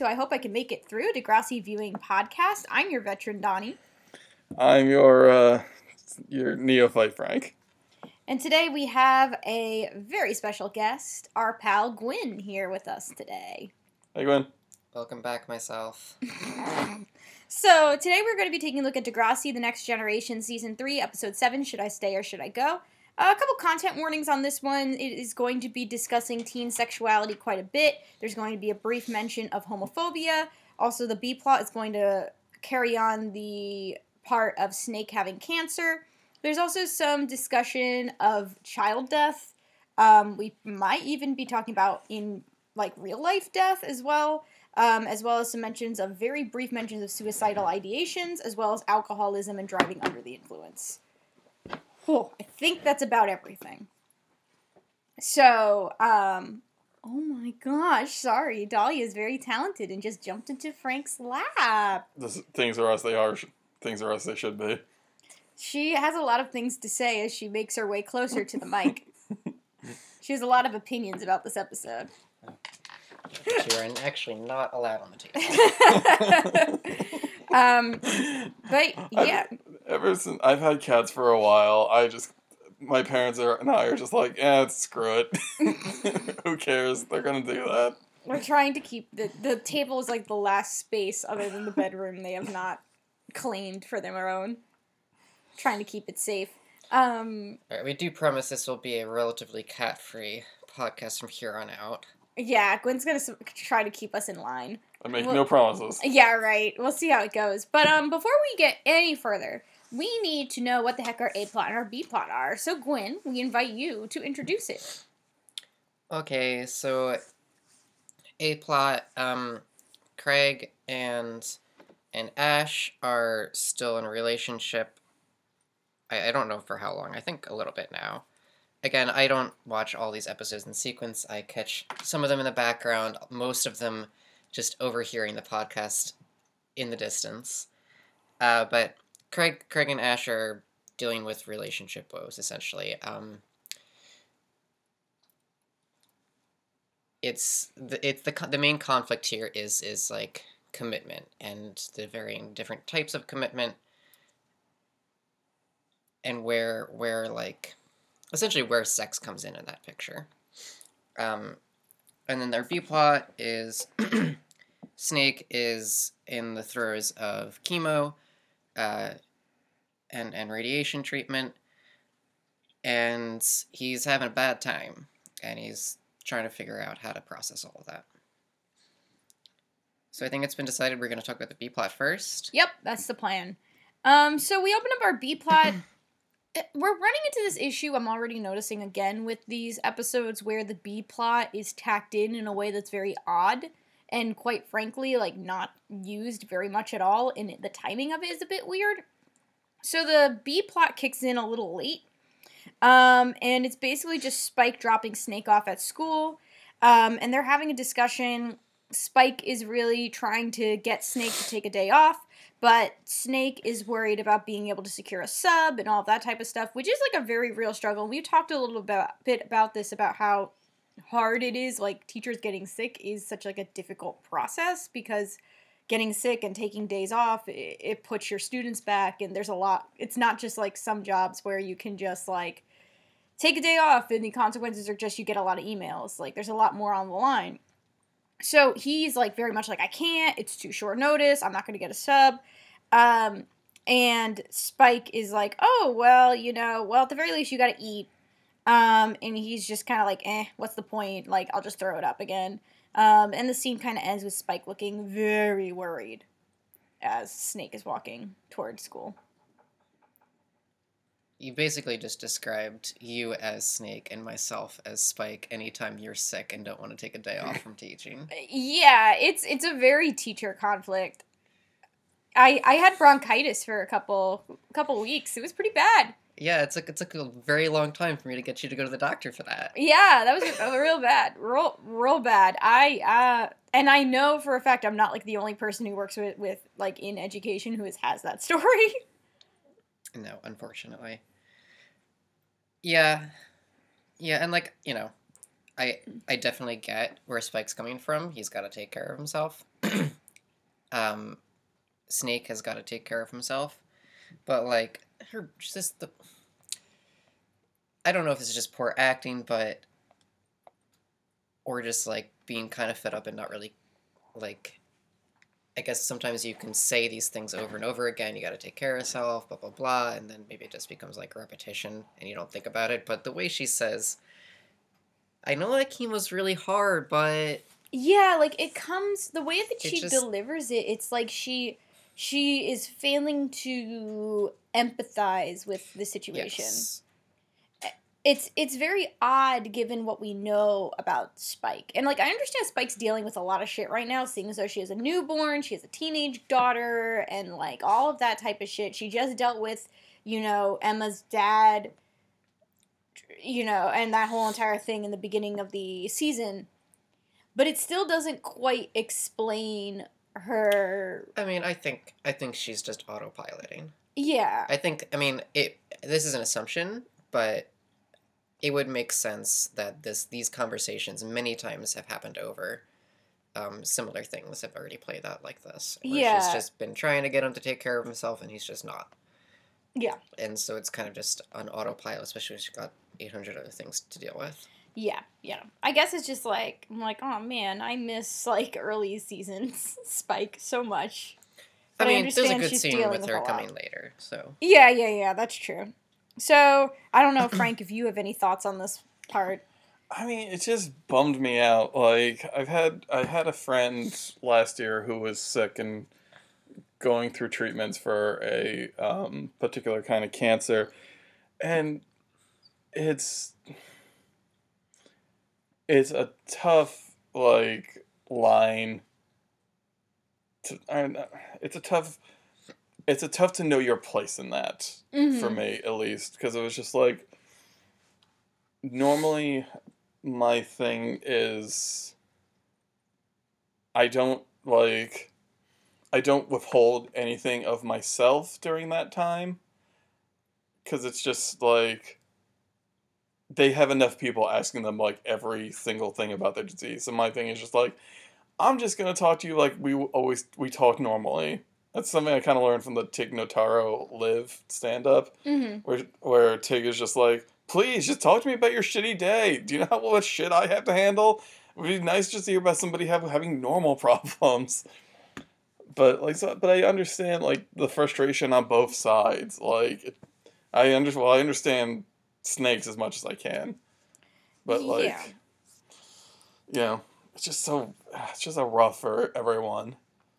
and welcome to I Hope I Can Make It Through Degrassi Viewing Podcast. I'm your veteran, Donnie. I'm your uh, your neophyte, Frank. And today we have a very special guest, our pal Gwyn, here with us today. Hey, Gwen. Welcome back, myself. So today we're going to be taking a look at Degrassi: The Next Generation, Season Three, Episode Seven. Should I stay or should I go? A couple content warnings on this one. It is going to be discussing teen sexuality quite a bit. There's going to be a brief mention of homophobia. Also, the B plot is going to carry on the part of Snake having cancer. There's also some discussion of child death. Um, we might even be talking about in like real life death as well um, as well as some mentions of very brief mentions of suicidal ideations, as well as alcoholism and driving under the influence. Oh, I think that's about everything. So, um, oh my gosh, sorry, Dahlia is very talented and just jumped into Frank's lap. This, things are as they are. Things are as they should be. She has a lot of things to say as she makes her way closer to the mic. she has a lot of opinions about this episode. you are actually not allowed on the table. um, but yeah. I've, ever since I've had cats for a while, I just my parents are and I are just like, eh, screw it. Who cares? They're gonna do that. We're trying to keep the the table is like the last space other than the bedroom they have not claimed for their own. Trying to keep it safe. Um, right, we do promise this will be a relatively cat free podcast from here on out. Yeah, Gwen's gonna try to keep us in line. I make no promises. Yeah, right. We'll see how it goes. But um, before we get any further, we need to know what the heck our A plot and our B plot are. So, Gwen, we invite you to introduce it. Okay, so A plot, um, Craig and and Ash are still in a relationship. I, I don't know for how long. I think a little bit now again, I don't watch all these episodes in sequence. I catch some of them in the background, most of them just overhearing the podcast in the distance. Uh, but Craig, Craig and Ash are dealing with relationship woes essentially. Um, it's the it's the the main conflict here is is like commitment and the varying different types of commitment and where where like essentially where sex comes in in that picture. Um, and then their B plot is Snake is in the throes of chemo uh, and, and radiation treatment, and he's having a bad time, and he's trying to figure out how to process all of that. So I think it's been decided we're going to talk about the B plot first. Yep, that's the plan. Um, so we open up our B plot we're running into this issue I'm already noticing again with these episodes where the B plot is tacked in in a way that's very odd and quite frankly like not used very much at all and the timing of it is a bit weird. So the B plot kicks in a little late. Um, and it's basically just Spike dropping Snake off at school. Um, and they're having a discussion. Spike is really trying to get Snake to take a day off. But Snake is worried about being able to secure a sub and all that type of stuff, which is like a very real struggle. We've talked a little bit, about this about how hard it is. Like teachers getting sick is such like a difficult process because getting sick and taking days off it, it puts your students back, and there's a lot. It's not just like some jobs where you can just like take a day off and the consequences are just you get a lot of emails. Like there's a lot more on the line. So he's like very much like, I can't, it's too short notice, I'm not gonna get a sub. Um, and Spike is like, oh, well, you know, well, at the very least, you gotta eat. Um, and he's just kind of like, eh, what's the point? Like, I'll just throw it up again. Um, and the scene kind of ends with Spike looking very worried as Snake is walking towards school you basically just described you as Snake and myself as Spike anytime you're sick and don't want to take a day off from teaching. Yeah, it's it's a very teacher conflict. I I had bronchitis for a couple couple weeks. It was pretty bad. Yeah, it's like it took a very long time for me to get you to go to the doctor for that. Yeah, that was real bad, real real bad. I uh, and I know for a fact I'm not like the only person who works with with like in education who has has that story. No, unfortunately. Yeah. Yeah, and like, you know, I I definitely get where Spike's coming from. He's got to take care of himself. um, Snake has got to take care of himself, but like her just the. I don't know if it's just poor acting, but or just like being kind of fed up and not really like I guess sometimes you can say these things over and over again. You got to take care of yourself, blah blah blah, and then maybe it just becomes like repetition, and you don't think about it. But the way she says, "I know that chemo's really hard, but Yeah, like it comes the way that she just- delivers it. It's like she she is failing to empathize with the situation. yes, It's it's very odd given what we know about Spike. And like I understand Spike's dealing with a lot of shit right now, seeing as though she has a newborn, she has a teenage daughter, and like all of that type of shit. She just dealt with, you know, Emma's dad, you know, and that whole entire thing in the beginning of the season. But it still doesn't quite explain her. I mean, I think I think she's just autopiloting. Yeah. I think I mean it. This is an assumption, but it would make sense that this these conversations many times have happened over. Um, similar things have already played out like this. Where Yeah. she's just been trying to get him to take care of himself, and he's just not. Yeah. And so it's kind of just on autopilot, especially when she's got eight hundred other things to deal with. Yeah, yeah. I guess it's just like I'm like, oh man, I miss like early seasons Spike so much. I But I mean, there's a good scene with her coming later, so Yeah, yeah, yeah. That's true. So I don't know, Frank, if you have any thoughts on this part. I mean, it just bummed me out. Like I've had I had a friend last year who was sick and going through treatments for a um, particular kind of cancer, and it's it's a tough like line. To, I it's a tough. It's a tough to know your place in that for Mhm. me at least because it was just like normally my thing is I don't like I don't withhold anything of myself during that time cuz it's just like they have enough people asking them like every single thing about their disease. And my thing is just like I'm just going to talk to you like we always we talk normally. That's something I kind of learned from the Tig Notaro live stand up Mhm. where where Tig is just like, please just talk to me about your shitty day. Do you know how much shit I have to handle? It would be nice just to hear about somebody have, having normal problems. But like, so, but I understand like the frustration on both sides. Like, I under well, I understand snakes as much as I can, but like, Yeah. you know, it's just so it's just a rough for everyone.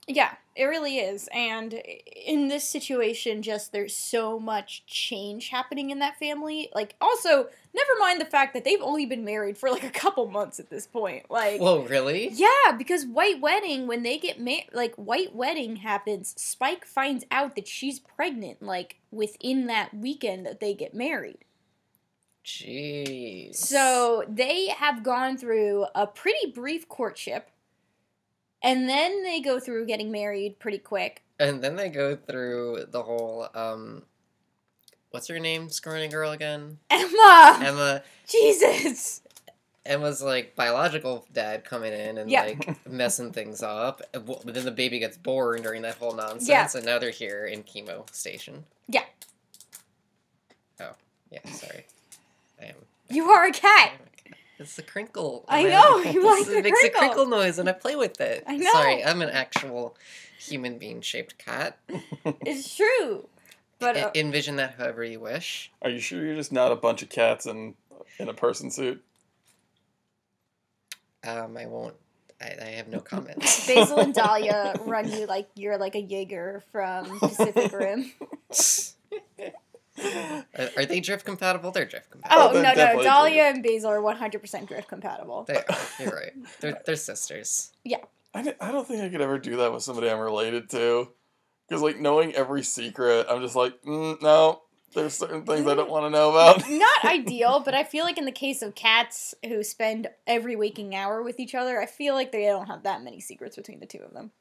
Yeah, it really is. And in this situation, just there's so much change happening in that family. Like, also, never mind the fact that they've only been married for like a couple months at this point. Like, Whoa, really? Yeah, because White Wedding, when they get married, like White Wedding happens, Spike finds out that she's pregnant, like within that weekend that they get married. Jeez. So they have gone through a pretty brief courtship, and then they go through getting married pretty quick. And then they go through the whole um what's her name? Scrawny girl again? Emma! Emma Jesus! Emma's like biological dad coming in and Yeah. like messing things up. But then the baby gets born during that whole nonsense, Yeah. and now they're here in chemo station. Yeah. Oh, yeah. Sorry, I am. You are a cat! It's the crinkle. I know, you like the It makes crinkle. a crinkle noise, and I play with it. I know. Sorry, I'm an actual human being shaped cat. It's true. But uh, envision that however you wish. Are you sure you're just not a bunch of cats in in a person suit? Um, I won't. I, I have no comment. Basil and Dahlia run you like you're like a Jaeger from Pacific Rim. Are, are they drift compatible? They're drift Oh, compatible. they're no, no. definitely Dahlia and Basil are 100% drift compatible. They are. You're right. They're, they're sisters. Yeah. I, I don't think I could ever do that with somebody I'm related to. Because, like, knowing every secret, I'm just like, mm, no, there's certain things I don't want to know about. Not ideal, but I feel like in the case of cats who spend every waking hour with each other, I feel like they don't have that many secrets between the two of them.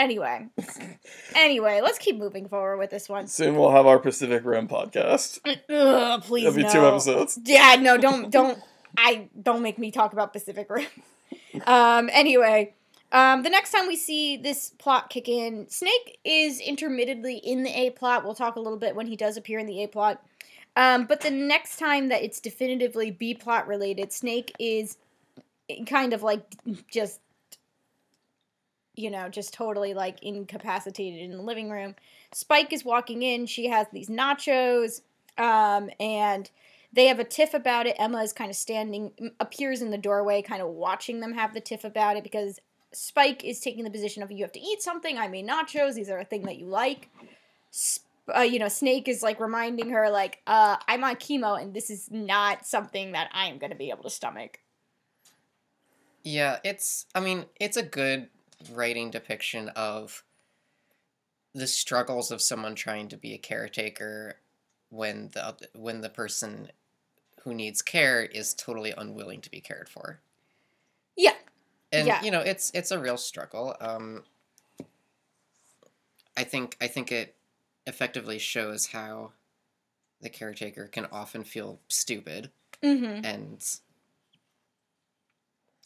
Anyway, anyway, let's keep moving forward with this one. Soon we'll have our Pacific Rim podcast. Ugh, please It'll be no. two episodes. Yeah, no, don't don't I don't make me talk about Pacific Rim. um anyway, um the next time we see this plot kick in, Snake is intermittently in the A plot. We'll talk a little bit when he does appear in the A plot. Um but the next time that it's definitively B plot related, Snake is kind of like just you know, just totally like incapacitated in the living room. Spike is walking in, she has these nachos um and they have a tiff about it. Emma is kind of standing, appears in the doorway, kind of watching them have the tiff about it because Spike is taking the position of you have to eat something. I made nachos. These are a thing that you like. Uh, you know, Snake is like reminding her, like, uh, I'm on chemo and this is not something that I am going to be able to stomach. Yeah, it's. I mean, it's a good writing depiction of the struggles of someone trying to be a caretaker when the when the person who needs care is totally unwilling to be cared for. Yeah. And Yeah. you know, it's it's a real struggle. Um I think I think it effectively shows how the caretaker can often feel stupid Mm-hmm. and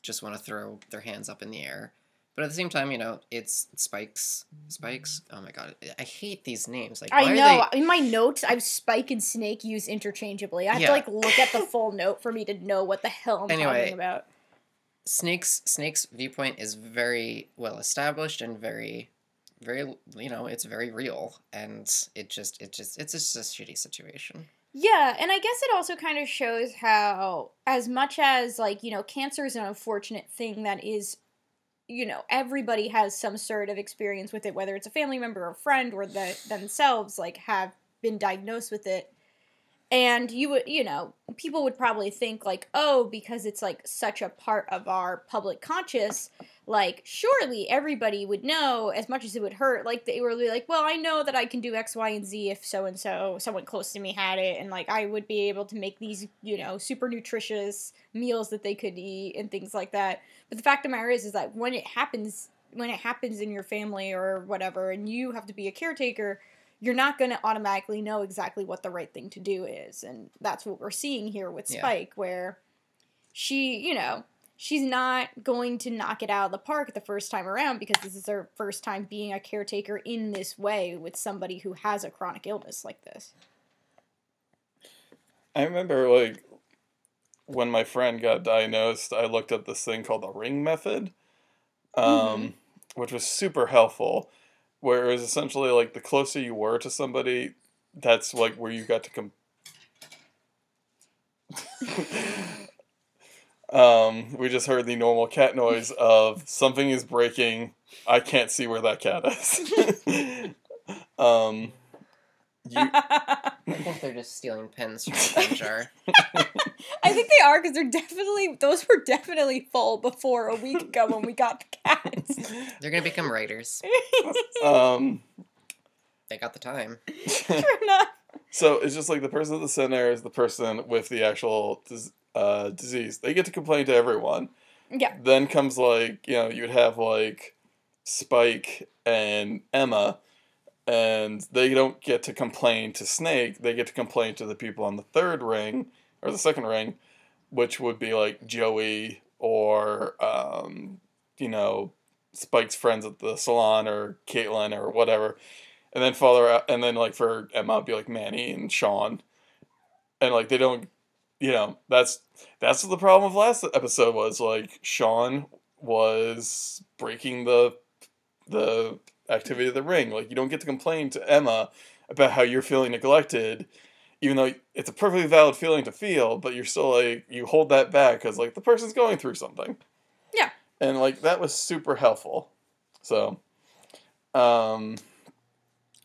just want to throw their hands up in the air. But at the same time, you know, it's spikes. Mm-hmm. Spikes. Oh my god, I hate these names. Like, why I know. In my notes, I've Spike and Snake used interchangeably. I have Yeah. to like look at the full note for me to know what the hell I'm Anyway. talking about. Snake's Snake's viewpoint is very well established and very, very. You know, it's very real, and it just, it just, it's just a shitty situation. Yeah, and I guess it also kind of shows how, as much as, like, you know, cancer is an unfortunate thing that is, you know, everybody has some sort of experience with it, whether it's a family member or friend or the, themselves, like, have been diagnosed with it. And you would, you know, people would probably think, like, oh, because it's, like, such a part of our public conscious, like, surely everybody would know as much as it would hurt. Like, they were like, well, I know that I can do X, Y, and Z if so and so, someone close to me had it, and, like, I would be able to make these, you know, super nutritious meals that they could eat and things like that. But the fact of the matter is, is that when it happens, when it happens in your family or whatever, and you have to be a caretaker, you're not going to automatically know exactly what the right thing to do is. And that's what we're seeing here with Yeah. Spike, where she, you know, she's not going to knock it out of the park the first time around because this is her first time being a caretaker in this way with somebody who has a chronic illness like this. I remember like when my friend got diagnosed, I looked up this thing called the ring method, um, Mhm. which was super helpful. Where it was essentially like the closer you were to somebody, that's like where you got to come. um, we just heard the normal cat noise of something is breaking. I can't see where that cat is. um, you, I think they're just stealing pens from the pen jar. I think they are because they're definitely those were definitely full before a week ago when we got the cats. They're gonna become writers. um, They got the time. True enough. So it's just like the person at the center is the person with the actual uh, disease. They get to complain to everyone. Yeah. Then comes like you know you'd have like Spike and Emma, and they don't get to complain to Snake. They get to complain to the people on the third ring or the second ring, which would be like Joey or um, you know Spike's friends at the salon or Caitlin or whatever. And then out, and then like for Emma, be like Manny and Sean, and like they don't, you know, that's that's what the problem of last episode was. Like Sean was breaking the the activity of the ring. Like you don't get to complain to Emma about how you're feeling neglected, even though it's a perfectly valid feeling to feel. But you're still like you hold that back because like the person's going through something. Yeah. And like that was super helpful. So, um,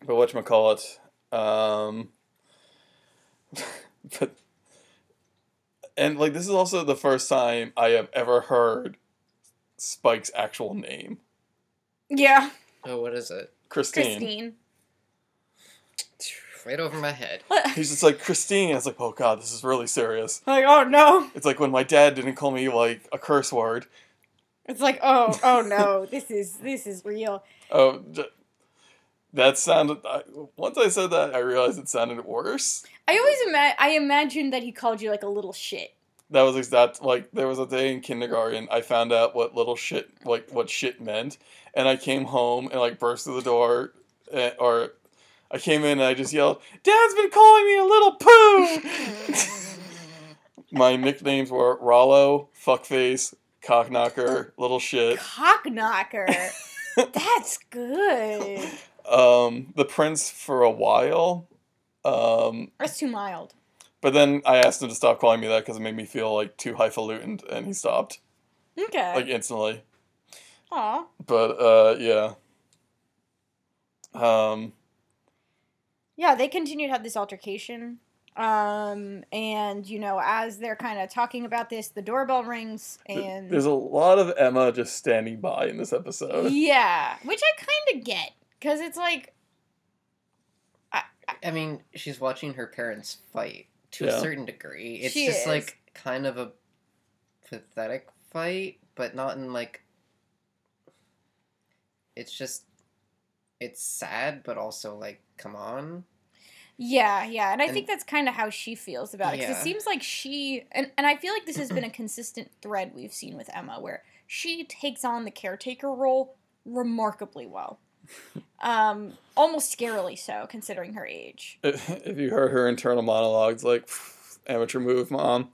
but what you call it? Um, but and like this is also the first time I have ever heard Spike's actual name, Yeah. Oh, what is it? Christine. Christine. Right over my head. He's just like Christine. I was like, oh god, this is really serious. like, oh no. It's like when my dad didn't call me like a curse word. It's like, oh, oh no, this is this is real. Oh, j- that sounded. I, once I said that, I realized it sounded worse. I always ima- I imagined that he called you like a little shit. That was exact. Like there was a day in kindergarten, I found out what little shit, like what shit meant, and I came home and like burst through the door, eh, or I came in and I just yelled, "Dad's been calling me a little poo." My nicknames were Rollo, Fuckface, Cockknocker, Little Shit. Cockknocker. That's good. Um, the Prince for a while. Um, That's too mild. But then I asked him to stop calling me that because it made me feel like too highfalutin, and he stopped Okay. like instantly. Aw. But uh, yeah. Um, Yeah, they continue to have this altercation. Um, and you know, as they're kind of talking about this, the doorbell rings, and there's a lot of Emma just standing by in this episode. yeah, which I kind of get because it's like, I mean, she's watching her parents fight to Yeah. a certain degree. It's She just is. like kind of a pathetic fight, but not in like. It's just. It's sad, but also like, come on. yeah, yeah, and I And- think that's kind of how she feels about it. Because Yeah. it seems like she, and and I feel like this has been a consistent thread we've seen with Emma, where she takes on the caretaker role remarkably well. Um, almost scarily so, considering her age. if you heard her internal monologues, like amateur move, mom.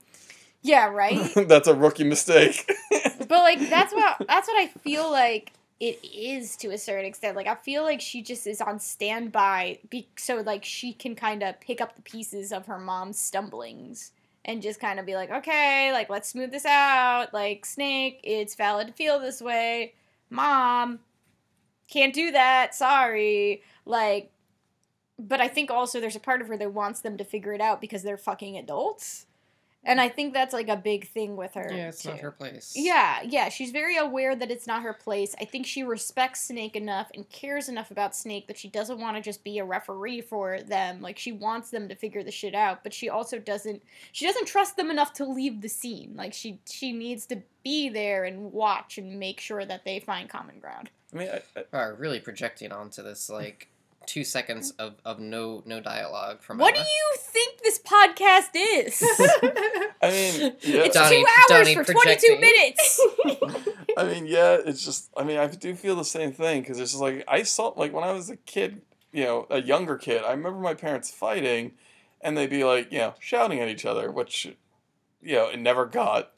Yeah, right. That's a rookie mistake. but like that's what that's what I feel like it is to a certain extent. Like I feel like she just is on standby, be- so like she can kind of pick up the pieces of her mom's stumblings and just kind of be like, okay, like let's smooth this out. Like Snake, it's valid to feel this way. Mom, can't do that. Sorry. Like, but I think also there's a part of her that wants them to figure it out because they're fucking adults. And I think that's like a big thing with her. Yeah, it's not her place. Yeah, yeah, she's very aware that it's not her place. I think she respects Snake enough and cares enough about Snake that she doesn't want to just be a referee for them. Like she wants them to figure the shit out, but she also doesn't she doesn't trust them enough to leave the scene. Like she she needs to be there and watch and make sure that they find common ground. I mean, I, I, Are really projecting onto this like two seconds of, of no no dialogue from What do you think this podcast is? I mean, yeah. it's Donnie- 2 hours Donnie for 22 minutes. I mean, yeah, it's just. I mean, I do feel the same thing because it's just like I saw, like when I was a kid, you know, a younger kid. I remember my parents fighting, and they'd be like, you know, shouting at each other, which, you know, it never got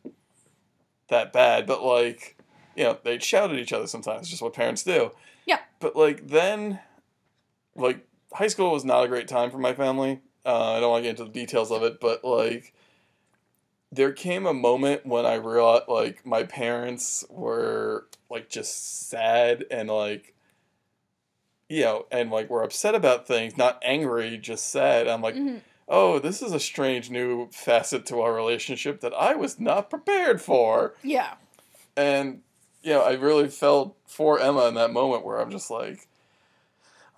that bad, but like, you know, they'd shout at each other sometimes. Just what parents do. Yeah. But like then, like high school was not a great time for my family. Uh, I don't want to get into the details of it, but like there came a moment when I realized like my parents were like just sad and like you know and like were upset about things, not angry, just sad. I'm like, Mhm. oh, this is a strange new facet to our relationship that I was not prepared for. Yeah. And you know, I really felt for Emma in that moment where I'm just like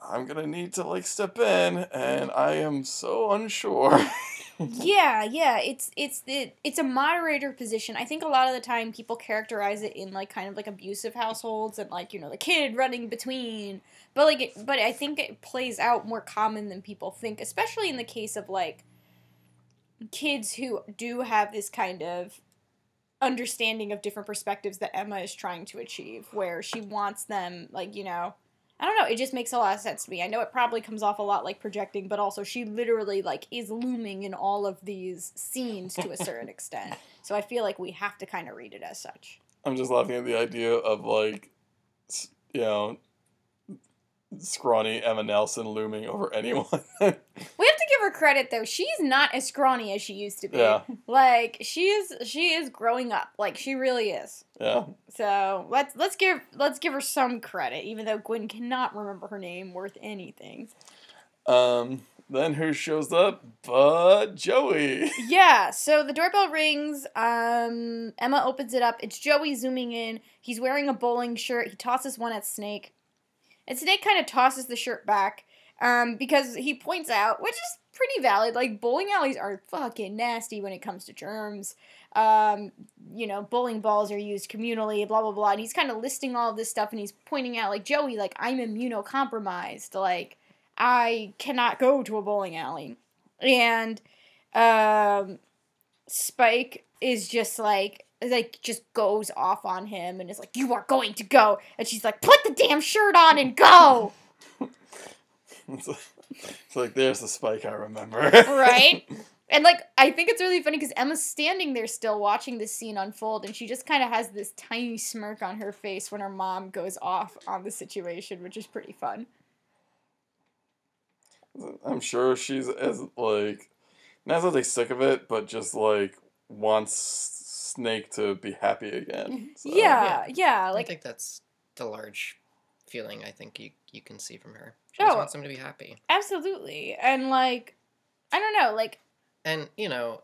I'm gonna need to like step in and I am so unsure. yeah yeah it's it's it, it's a moderator position i think a lot of the time people characterize it in like kind of like abusive households and like you know the kid running between but like it, but i think it plays out more common than people think especially in the case of like kids who do have this kind of understanding of different perspectives that emma is trying to achieve where she wants them like you know I don't know. It just makes a lot of sense to me. I know it probably comes off a lot like projecting, but also she literally like is looming in all of these scenes to a certain extent. So I feel like we have to kind of read it as such. I'm just laughing at the idea of like, you know, scrawny Emma Nelson looming over anyone. We have to give her credit though. She's not as scrawny as she used to be. Yeah. Like she is she is growing up. Like she really is. yeah. So let's let's give let's give her some credit, even though Gwen cannot remember her name worth anything. Um. Then who shows up? But Joey. Yeah, so the doorbell rings. Um, Emma opens it up. It's Joey zooming in. He's wearing a bowling shirt. He tosses one at Snake. And Snake kind of tosses the shirt back. Um, because he points out, which is pretty valid, like bowling alleys are fucking nasty when it comes to germs. Um, you know, bowling balls are used communally, blah blah blah. And he's kind of listing all of this stuff, and he's pointing out, like Joey, like I'm immunocompromised, like I cannot go to a bowling alley, and um, Spike is just like like just goes off on him and is like, "You are going to go," and she's like, "Put the damn shirt on and go." It's, it's like there's the spike I remember. right? And like I think it's really funny because Emma's standing there still watching this scene unfold, and she just kind of has this tiny smirk on her face when her mom goes off on the situation, which is pretty fun. I'm sure she's as like not exactly sick of it, but just like wants Snake to be happy again. So. Yeah, yeah, I like think that's the large feeling I think you you can see from her. She just Oh. wants him to be happy. absolutely, and like I don't know, like And you know,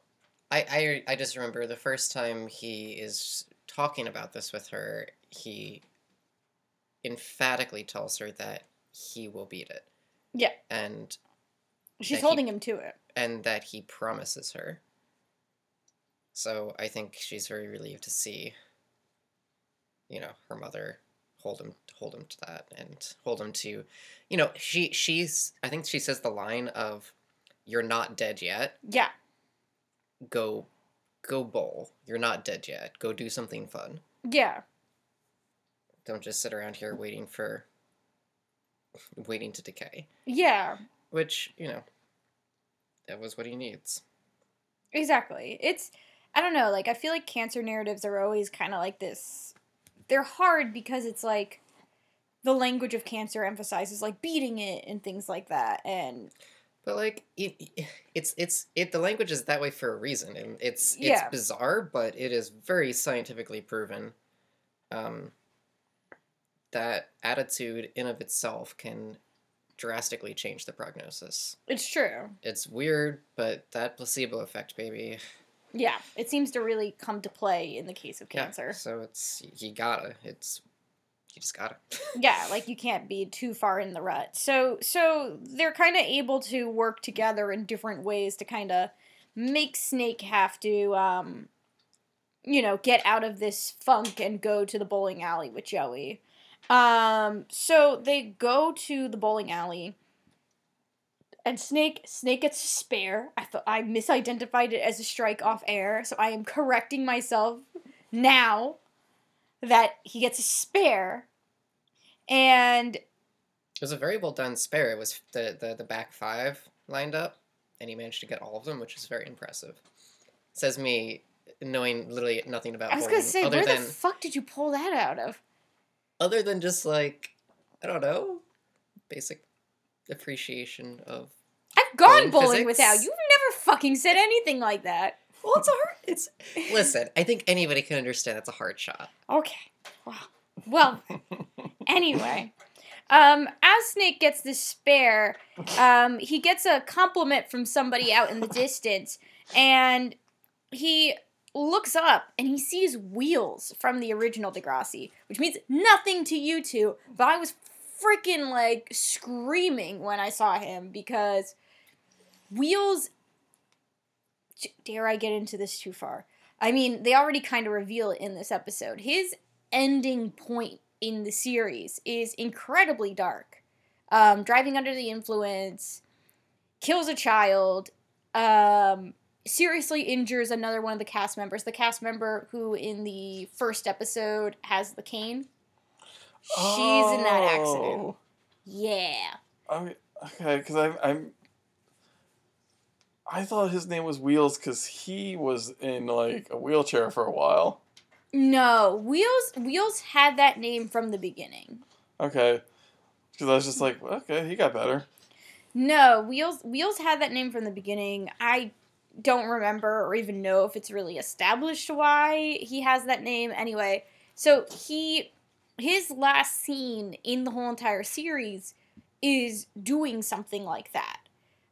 I, I I just remember the first time he is talking about this with her, he emphatically tells her that he will beat it. Yeah. And she's That he- holding him to it. and that he promises her. So I think she's very relieved to see you know, her mother hold him hold him to that and hold him to you know, she she's I think she says the line of you're not dead yet. Yeah, go go bowl. You're not dead yet. Go do something fun. yeah, Don't just sit around here waiting for waiting to decay. yeah. Which, you know, that was what he needs. Exactly. It's I don't know, like I feel like cancer narratives are always kind of like this. They're hard because it's like the language of cancer emphasizes like beating it and things like that and But like it, it's it's it the language is that way for a reason and it's it's Yeah. bizarre but it is very scientifically proven um that attitude in of itself can drastically change the prognosis. it's true. It's weird, but that placebo effect, baby. Yeah, it seems to really come to play in the case of Yeah, cancer. so it's you gotta. It's you just gotta. Yeah, like you can't be too far in the rut. So so they're kind of able to work together in different ways to kind of make Snake have to um you know, get out of this funk and go to the bowling alley with Joey. Um so they go to the bowling alley and Snake Snake gets a spare. I thought I misidentified it as a strike off air, so I am correcting myself now that he gets a spare. And It was a very well done spare. It was the, the the back five lined up, and he managed to get all of them, which is very impressive. Says me knowing literally nothing about. I was gonna say, where than the fuck did you pull that out of? other than just like I don't know, basic appreciation of. I've gone Bowling bowling without. physics? You've never fucking said anything like that. Well, it's a hard. It's listen. I think anybody can understand that's a hard shot. Okay. Wow. Well, anyway. Um, as Snake gets this spare, um, he gets a compliment from somebody out in the distance, and he looks up and he sees wheels from the original Degrassi, which means nothing to you two, but I was freaking like screaming when I saw him because wheels. Dare I get into this too far? I mean, they already kind of reveal it in this episode. His ending point in the series is incredibly dark. Um, driving under the influence, kills a child, um, seriously injures another one of the cast members. The cast member who in the first episode has the cane. She's in that accident. Oh. Yeah. Okay, okay, because I'm, I'm. I thought his name was Wheels because he was in like a wheelchair for a while. No, Wheels Wheels had that name from the beginning. Okay, because I was just like, okay, he got better. No, Wheels Wheels had that name from the beginning. I don't remember or even know if it's really established why he has that name. Anyway, so he his last scene in the whole entire series is doing something like that.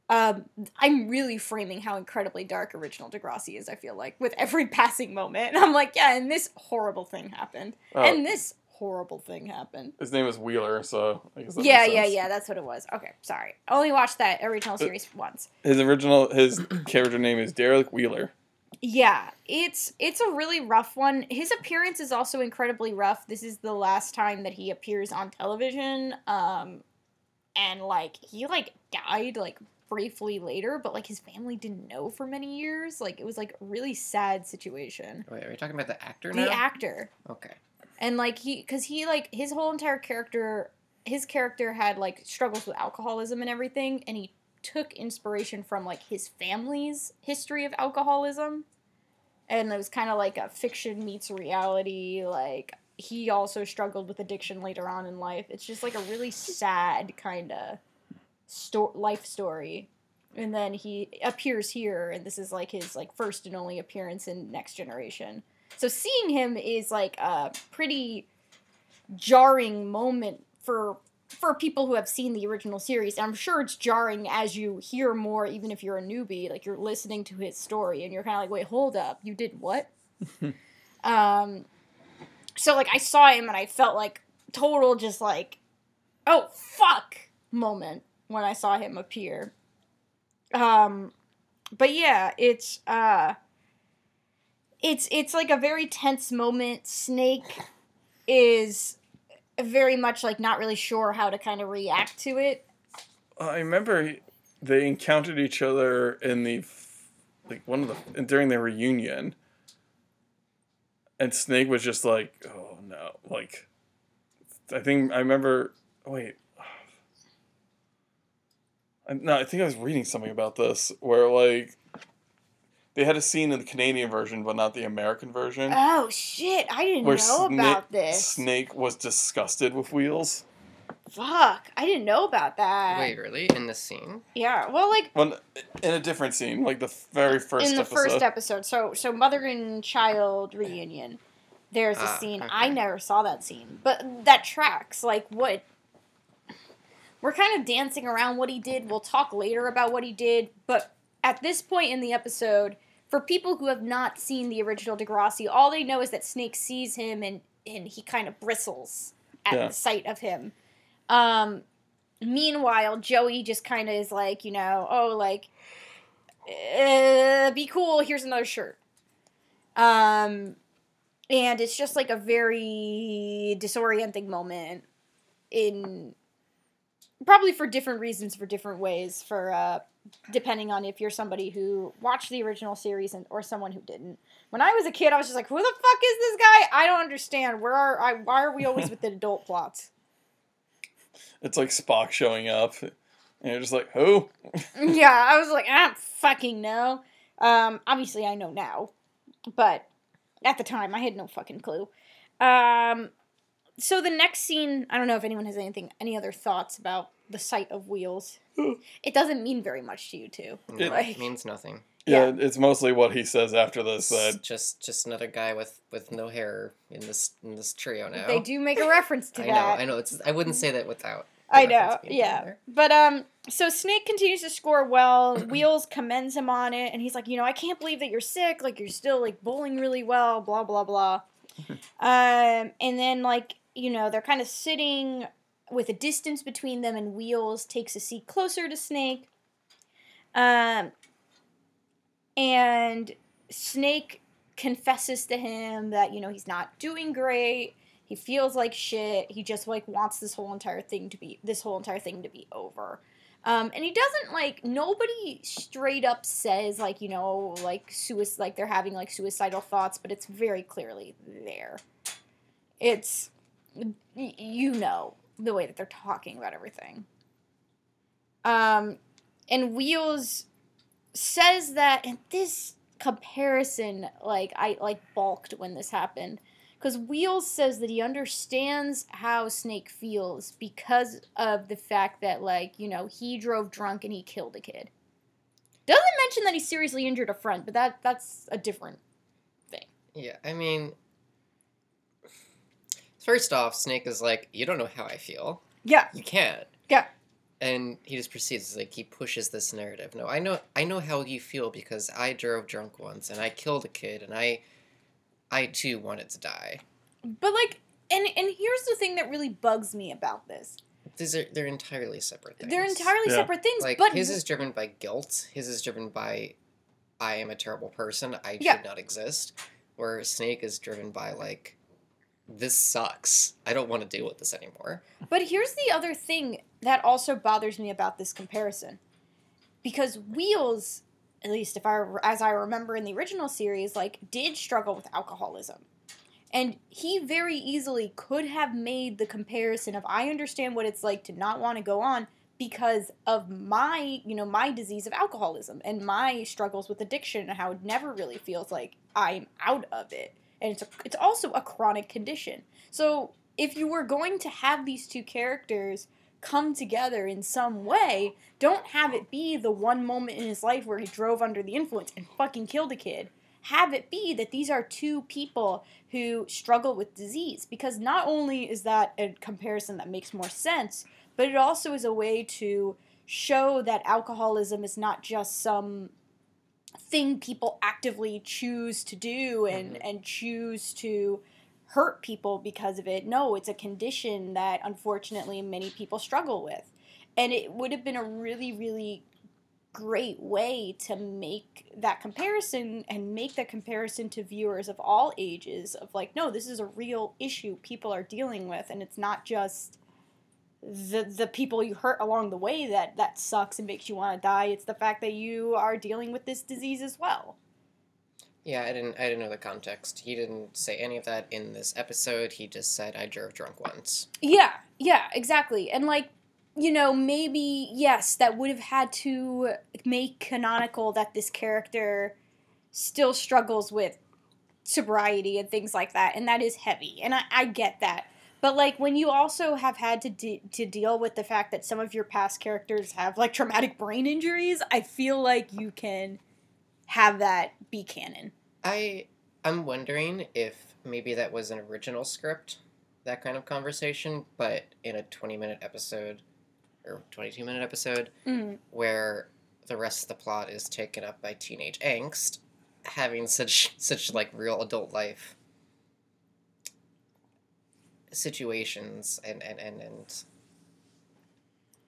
Um, I'm really framing how incredibly dark original Degrassi is. I feel like with every passing moment, I'm like, yeah, and this horrible thing happened, Oh, and this horrible thing happened. His name is Wheeler, so I guess that Yeah, yeah, yeah. That's what it was. Okay, sorry. I only watched that original series once. His original his character name is Derek Wheeler. Yeah, it's it's a really rough one. His appearance is also incredibly rough. This is the last time that he appears on television. Um and like he like died like briefly later, but like his family didn't know for many years. Like it was like a really sad situation. Wait, are we talking about the actor The now? actor. okay. And like he cuz he like his whole entire character his character had like struggles with alcoholism and everything and he took inspiration from like his family's history of alcoholism and it was kind of like a fiction meets reality like he also struggled with addiction later on in life it's just like a really sad kind of sto- life story and then he appears here and this is like his like first and only appearance in next generation so seeing him is like a pretty jarring moment for for people who have seen the original series. I'm sure it's jarring as you hear more, even if you're a newbie. Like you're listening to his story and you're kind of like, wait, hold up, you did what? um, so like I saw him and I felt like total just like, oh fuck moment when I saw him appear. Um, but yeah, it's uh, it's it's like a very tense moment. Snake is very much like not really sure how to kind of react to it. I remember they encountered each other in the like one of the during their reunion, and Snake was just like, "Oh no!" Like, I think I remember. Wait, no, I think I was reading something about this where like they had a scene in the Canadian version, but not the American version, Oh shit! I didn't where know Snake about this. Snake was disgusted with Wheels. Fuck! I didn't know about that. Wait, really? In the scene? Yeah. Well, like Well, in a different scene, like the very first in the episode. first episode. So so mother and child reunion. There's a Ah, scene. okay. I never saw that scene, but that tracks. Like what? We're kind of dancing around what he did. We'll talk later about what he did, but at this point in the episode, for people who have not seen the original Degrassi, all they know is that Snake sees him and and he kind of bristles at Yeah. the sight of him. Um, meanwhile, Joey just kind of is like, you know, oh, like, uh, be cool. Here's another shirt. Um, and it's just like a very disorienting moment in probably for different reasons for different ways for uh depending on if you're somebody who watched the original series and or someone who didn't when i was a kid i was just like who the fuck is this guy i don't understand where are I, why are we always with the adult plots It's like Spock showing up, and you're just like, who? yeah, I was like, I don't fucking know. Um, obviously, I know now, but at the time, I had no fucking clue. Um, so the next scene, I don't know if anyone has anything, any other thoughts about the sight of wheels. it doesn't mean very much to you two. No, Like- it means nothing. Yeah, it's mostly what he says after this. It's That just just another guy with with no hair in this in this trio now. They do make a reference to I know, that. I know. It's I wouldn't say that without. I know, reference being in yeah. But um, so Snake continues to score well. Wheels commends him on it, and he's like, you know, I can't believe that you're sick. Like you're still like bowling really well. Blah blah blah. um, and then like you know they're kind of sitting with a distance between them, and Wheels takes a seat closer to Snake. Um, and Snake confesses to him that you know he's not doing great. He feels like shit. He just like wants this whole entire thing to be this whole entire thing to be over. Um, and he doesn't like nobody straight up says like you know like suicide like they're having like suicidal thoughts but it's very clearly there. It's you know the way that they're talking about everything. Um and wheels says that and this comparison like i like balked when this happened. Because wheels says that he understands how snake feels because of the fact that like you know he drove drunk and he killed a kid. Doesn't mention that he seriously injured a friend but that that's a different thing. Yeah, I mean, first off, Snake is like, you don't know how I feel. yeah You can't. Yeah. And he just proceeds like he pushes this narrative. No, I know I know how you feel because I drove drunk once and I killed a kid and I I too wanted to die. but like and and here's the thing that really bugs me about this. These are they're entirely separate things. They're entirely Yeah. separate things, like but his is driven by guilt. His is driven by I am a terrible person. I Yeah. should not exist. Where Snake is driven by like this sucks. I don't want to deal with this anymore. But here's the other thing that also bothers me about this comparison. Because Wheels, at least if I as I remember in the original series, like did struggle with alcoholism. And he very easily could have made the comparison of I understand what it's like to not want to go on because of my, you know, my disease of alcoholism and my struggles with addiction and how it never really feels like I'm out of it. And it's a, it's also a chronic condition. So if you were going to have these two characters come together in some way, don't have it be the one moment in his life where he drove under the influence and fucking killed a kid. Have it be that these are two people who struggle with disease because not only is that a comparison that makes more sense, but it also is a way to show that alcoholism is not just some thing people actively choose to do and Mhm. and choose to hurt people because of it. No, it's a condition that unfortunately many people struggle with. And it would have been a really really great way to make that comparison and make that comparison to viewers of all ages of like no, this is a real issue people are dealing with and it's not just the the people you hurt along the way that that sucks and makes you want to die. It's the fact that you are dealing with this disease as well. Yeah, I didn't I didn't know the context. He didn't say any of that in this episode. He just said I drove drunk once. Yeah, yeah, exactly. And like, you know, maybe yes, that would have had to make canonical that this character still struggles with sobriety and things like that, and that is heavy. And I, I get that. But like when you also have had to de- to deal with the fact that some of your past characters have like traumatic brain injuries, I feel like you can have that be canon. I I'm wondering if maybe that was an original script, that kind of conversation, but in a 20 minute episode or 22 minute episode Mm. where the rest of the plot is taken up by teenage angst, having such such like real adult life situations and and, and, and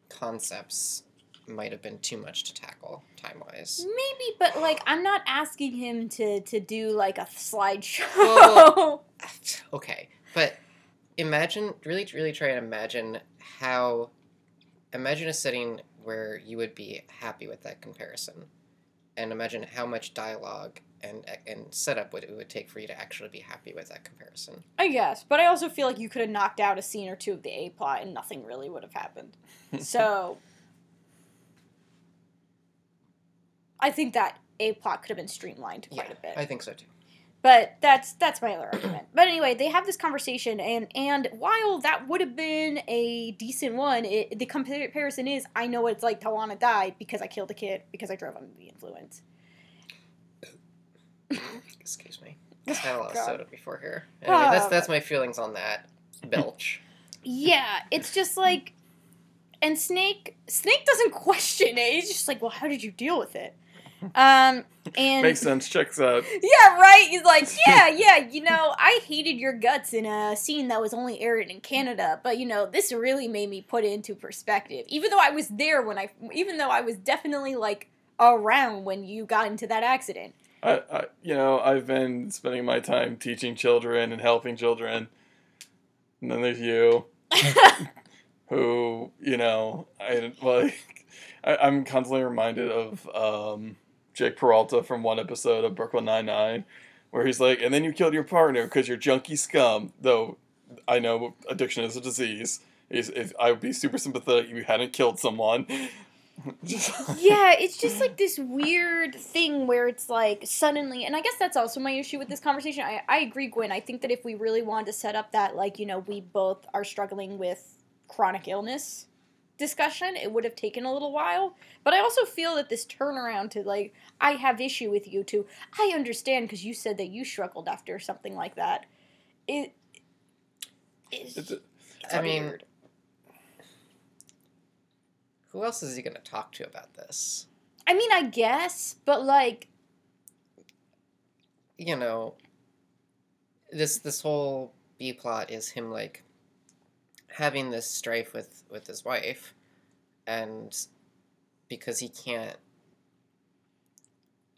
concepts might have been too much to tackle time wise. Maybe, but like I'm not asking him to to do like a slideshow. Well- okay, but imagine really really try and imagine how imagine a setting where you would be happy with that comparison, and imagine how much dialogue and and setup what it would take for you to actually be happy with that comparison. I guess, but I also feel like you could have knocked out a scene or two of the A plot and nothing really would have happened. so I think that A plot could have been streamlined quite yeah, a bit. I think so too. But that's that's my other argument. But anyway, they have this conversation, and and while that would have been a decent one, it, the comparison is I know what it's like to want to die because I killed a kid because I drove under the influence. Excuse me. Just had a lot of soda before here. Anyway, that's Oh. that's my feelings on that. Belch. Yeah, it's just like, and Snake Snake doesn't question it. He's just like, well, how did you deal with it? Um, and Makes sense. Checks out. Yeah, right. He's like, yeah, yeah. You know, I hated your guts in a scene that was only aired in Canada, but you know, this really made me put it into perspective. Even though I was there when I, even though I was definitely like around when you got into that accident. I, I, you know, I've been spending my time teaching children and helping children, and then there's you, who, you know, I like. I, I'm constantly reminded of um, Jake Peralta from one episode of Brooklyn Nine Nine, where he's like, "And then you killed your partner because you're junkie scum." Though I know addiction is a disease. Is if I would be super sympathetic if you hadn't killed someone. Just- yeah, it's just like this weird thing where it's like suddenly, and I guess that's also my issue with this conversation. I, I agree, Gwen. I think that if we really wanted to set up that, like, you know, we both are struggling with chronic illness discussion, it would have taken a little while. But I also feel that this turnaround to, like, I have issue with you too, I understand because you said that you struggled after something like that. It. It's, It's it's I mean, weird. Who else is he going to talk to about this? I mean, I guess, but like, you know, this this whole B plot is him like having this strife with with his wife, and because he can't,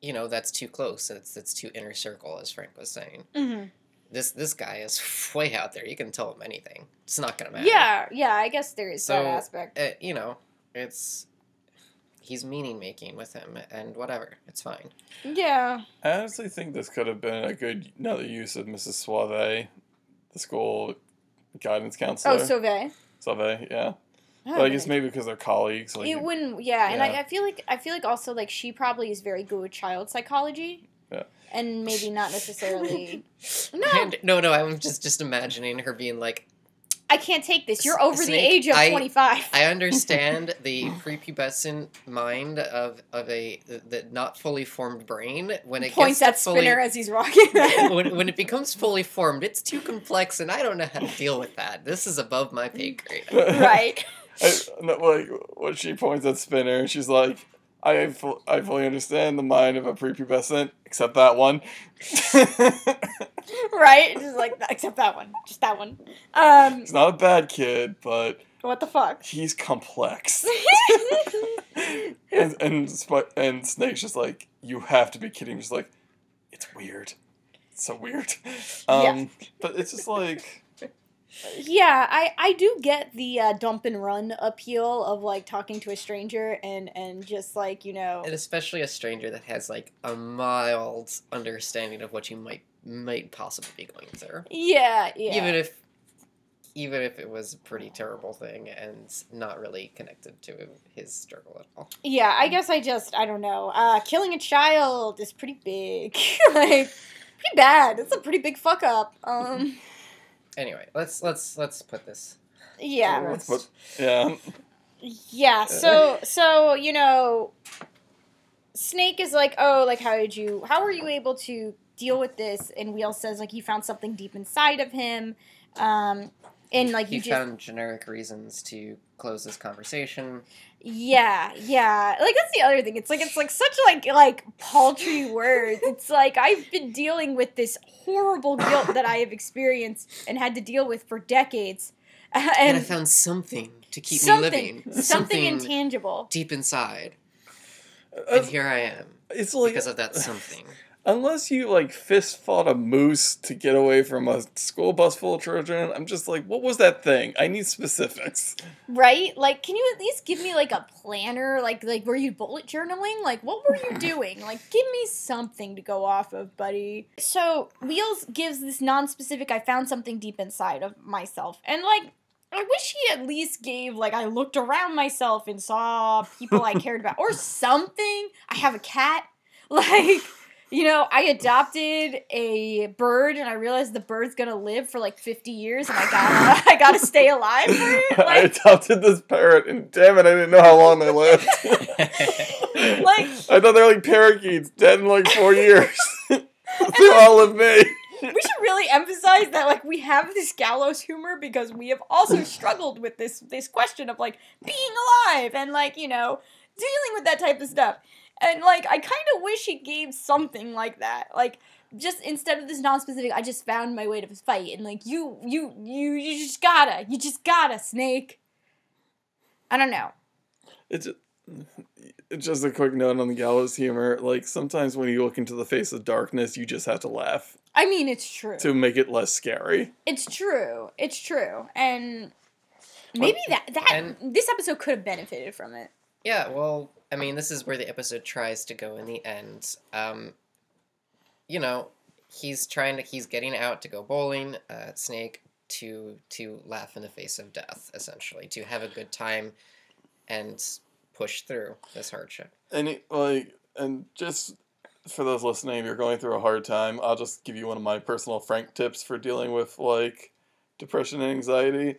you know, that's too close. It's it's too inner circle, as Frank was saying. Mm-hmm. This this guy is way out there. You can tell him anything. It's not gonna matter. Yeah, yeah. I guess there is that aspect. Uh, you know, it's he's meaning making with him, and whatever. It's fine. Yeah. I honestly think this could have been a good another use of Mrs. Suave, the school guidance counselor. Oh, Sauve. Suave, yeah. But I guess maybe because they're colleagues. Like, it wouldn't yeah, and I, I feel like I feel like also like she probably is very good with child psychology. Yeah. And maybe not necessarily No. And, no, no. I'm just just imagining her being like, I can't take this. You're over the age of I- twenty five. I understand the prepubescent mind of of a the not fully formed brain when it Points gets at fully, spinner as he's rocking. when, when it becomes fully formed, it's too complex, and I don't know how to deal with that. This is above my pay mm. grade. right. I, no, like when she points at Spinner, she's like, "I fu- I fully understand the mind of a prepubescent, except that one." Right. Just like except that one. Just that one. Um He's not a bad kid, but what the fuck? he's complex. and and Sp- and Snake's just like, "You have to be kidding!" She's like, "It's weird. It's so weird." Um, Yeah. but it's just like. Yeah, I I do get the uh, dump and run appeal of like talking to a stranger and and just like you know and especially a stranger that has like a mild understanding of what you might might possibly be going through. yeah yeah even if even if it was a pretty terrible thing and not really connected to his struggle at all. yeah I guess I just I don't know uh, killing a child is pretty big like pretty bad it's a pretty big fuck up um Anyway, let's let's let's put this. yeah Let's put- yeah. Yeah, so so you know Snake is like, "Oh, like how did you how were you able to deal with this?" And Wheel says like he found something deep inside of him. Um and like he you just found generic reasons to close this conversation. Yeah, yeah. Like that's the other thing. It's like it's like such like like paltry words. It's like I've been dealing with this horrible guilt that I have experienced and had to deal with for decades. And, And, I found something to keep something, me living. something intangible. deep inside. Uh, and uh, here I am it's like because of that something. Unless you like fist fought a moose to get away from a school bus full of children, I'm just like, what was that thing? I need specifics. Right? Like, can you at least give me like a planner? Like, like were you bullet journaling? Like, what were you doing? Like, give me something to go off of, buddy. So Wheels gives this non-specific. I found something deep inside of myself, and like. I wish he at least gave like I looked around myself and saw people I cared about or something. I have a cat. Like, you know, I adopted a bird and I realized the bird's gonna live for like 50 years and I gotta I gotta stay alive for it. I Like, adopted this parrot, and damn it, I didn't know how long they lived. like I thought they were like parakeets, dead in like four years. they all live me. we should really emphasize that like we have this gallows humor because we have also struggled with this this question of like being alive and like you know dealing with that type of stuff and like i kind of wish he gave something like that like just instead of this non-specific i just found my way to fight and like you you you you just gotta you just gotta snake i don't know It's just, it's just a quick note on the gallows humor. Like sometimes when you look into the face of darkness, you just have to laugh i mean it's true to make it less scary. It's true. It's true. And maybe that that and- this episode could have benefited from it. Yeah, well, I mean, this is where the episode tries to go in the end. Um, you know, he's trying to he's getting out to go bowling. Uh, Snake to to laugh in the face of death, essentially, to have a good time, and push through this hardship. And it, like, and just for those listening, if you're going through a hard time, I'll just give you one of my personal Frank tips for dealing with like depression and anxiety.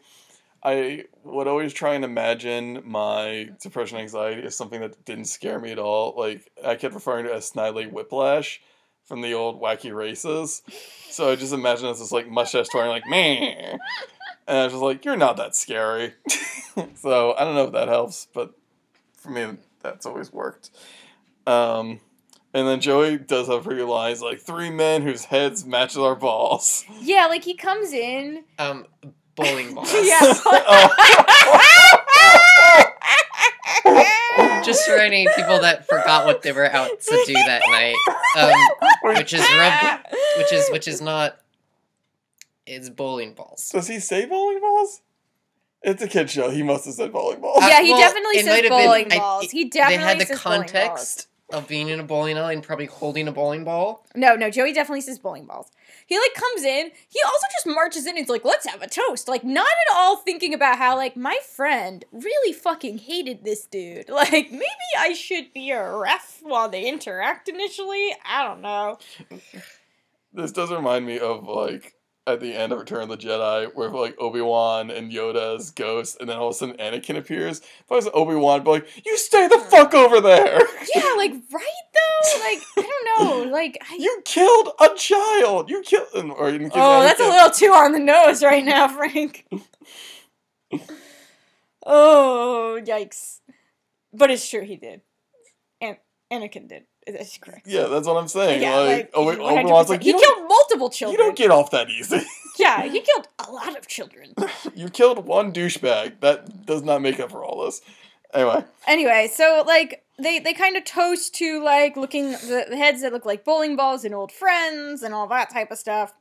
I would always try and imagine my depression anxiety as something that didn't scare me at all. Like I kept referring to it as Snidely Whiplash from the old Wacky Races. So I just imagine this as like mustache twirling, like meh. And I was just like, "You're not that scary." so I don't know if that helps, but for me, that's always worked. Um, And then Joey does have three lines like three men whose heads match our balls. Yeah, like he comes in. Um, bowling balls. Yeah. Oh. Just for any people that forgot what they were out to do that night, um, which is rub- which is which is not. It's bowling balls. Does he say bowling balls? It's a kid show. He must have said bowling balls. Uh, yeah, he well, definitely it says might have been- bowling I- balls. it- he They definitely had the says context of being in a bowling alley and probably holding a bowling ball. No, no, Joey definitely says bowling balls. He like comes in. He also just marches in. and He's like, "Let's have a toast." Like, not at all thinking about how like my friend really fucking hated this dude. Like, maybe I should be a ref while they interact initially. I don't know. This does remind me of like at the end of Return of the Jedi, where like Obi Wan and Yoda's as ghosts, and then all of a sudden Anakin appears. If I was Obi Wan, I'd be like, "You stay the fuck over there! Yeah, like right though. Like I don't know. Like I, you killed a child. You killed." Or in the case of oh, that's a little too on the nose right now, Frank. oh yikes! But it's true he did, and Anakin did. That's correct. Yeah, that's what I'm saying. Yeah, like, Obi 100%. Wan's like, he you don't, killed multiple children. you don't get off that easy. yeah, he killed a lot of children. you killed one douchebag. That does not make up for all this. Anyway, Anyway, so like they they kind of toast to like looking the, the heads that look like bowling balls and old friends and all that type of stuff.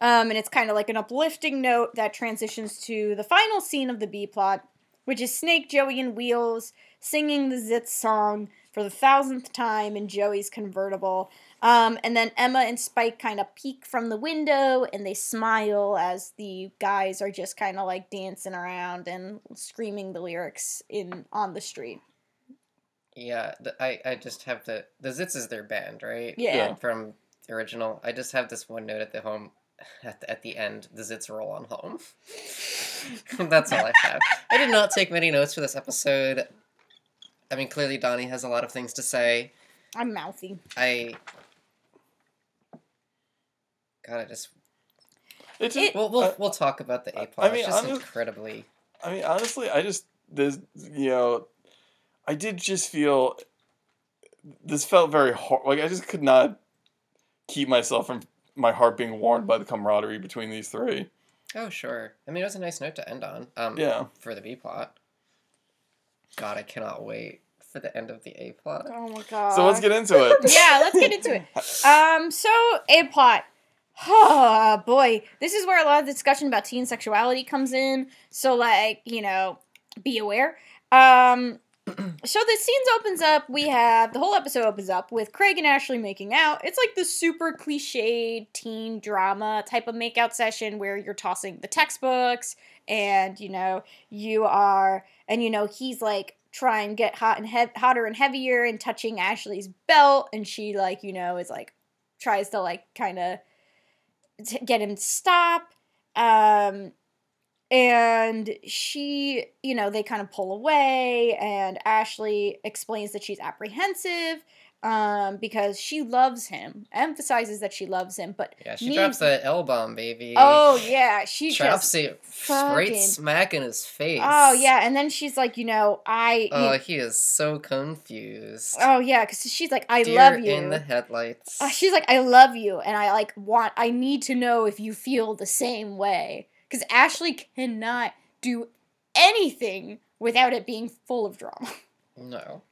Um, and it's kind of like an uplifting note that transitions to the final scene of the B plot, which is Snake, Joey, and Wheels singing the Zitz song for the thousandth time in Joey's convertible. Um, and then Emma and Spike kind of peek from the window and they smile as the guys are just kind of like dancing around and screaming the lyrics in on the street. Yeah, I I just have the the Zitz is their band, right? Yeah. Yeah. From the original. I just have this one note at the home. At the, at the end, the zits roll on home. That's all I have. I did not take many notes for this episode. I mean, clearly Donnie has a lot of things to say. I'm mouthy. I. God, I just it just. It- we'll we'll, uh, we'll talk about the I A plot. mean, it's just I'm just- incredibly. I mean, honestly, I just this you know, I did just feel this felt very hard. Like I just could not keep myself from my heart being warmed by the camaraderie between these three. Oh sure. I mean, it was a nice note to end on. Um, Yeah. For the B plot. God, I cannot wait for the end of the A plot. Oh my god. So let's get into it. yeah, let's get into it. Um, so a plot. Oh boy, this is where a lot of discussion about teen sexuality comes in. So like, you know, be aware. Um, so the scenes opens up. We have the whole episode opens up with Craig and Ashley making out. It's like the super cliched teen drama type of makeout session where you're tossing the textbooks and you know you are and you know he's like trying to get hot and he- hotter and heavier and touching Ashley's belt and she like you know is like tries to like kind of t- get him to stop um and she you know they kind of pull away and Ashley explains that she's apprehensive um because she loves him emphasizes that she loves him but Yeah, she needs- drops that L bomb, baby. oh yeah she drops it fucking- right smack in his face. oh yeah and then she's like you know i Oh, you- he is so confused. oh yeah because she's like i Deer love you in the headlights. Uh, she's like, I love you, and I like want. I need to know if you feel the same way, because Ashley cannot do anything without it being full of drama. no.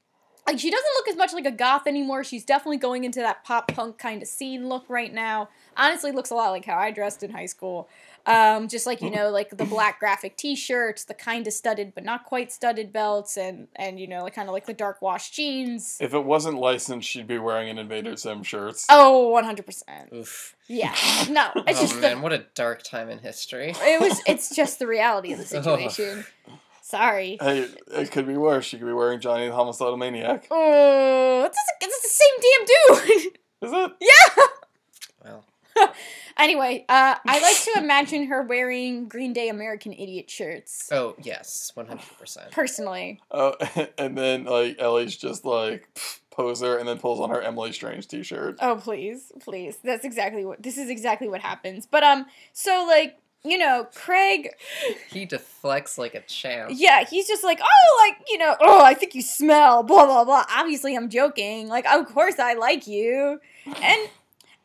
Like she doesn't look as much like a goth anymore. She's definitely going into that pop punk kind of scene look right now. Honestly, looks a lot like how I dressed in high school. Um, just like you know, like the black graphic T-shirts, the kind of studded but not quite studded belts, and and you know, like kind of like the dark wash jeans. If it wasn't licensed, she'd be wearing an Invader Zim shirts. Oh, 100 percent. Oof. Yeah, no, it's oh just the man, what a dark time in history. it was it's just the reality of the situation. Sorry. Hey, it could be worse. She could be wearing Johnny the Homicidal Maniac. Oh, it's, it's the same damn dude. Is it? yeah. Well, Anyway, uh, I like to imagine her wearing Green Day American Idiot shirts. oh yes, one hundred percent. Personally. Oh, and then like Ellie's just like pff, poser, and then pulls on her Emily Strange T-shirt. Oh please, please. That's exactly what this is exactly what happens. But um, so like you know, Craig He deflects like a champ. Yeah, he's just like, oh, like, you know, oh, I think you smell, blah, blah, blah. Obviously, I'm joking. Like, of course, I like you. And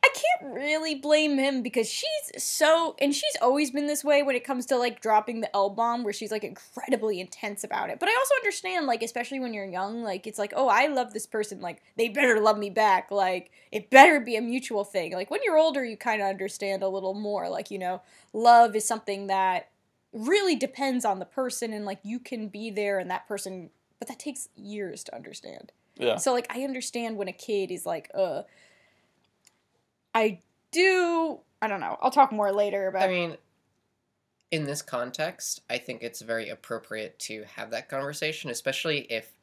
I can't really blame him because she's so, and she's always been this way when it comes to like dropping the L bomb, where she's like incredibly intense about it. But I also understand, like, especially when you're young, like, it's like, oh, I love this person. Like, they better love me back. Like, it better be a mutual thing. Like, when you're older, you kind of understand a little more. Like, you know, love is something that really depends on the person and like you can be there and that person but that takes years to understand Yeah. so like i understand when a kid is like uh i do i don't know i'll talk more later about I mean, in this context, I think it's very appropriate to have that conversation, especially if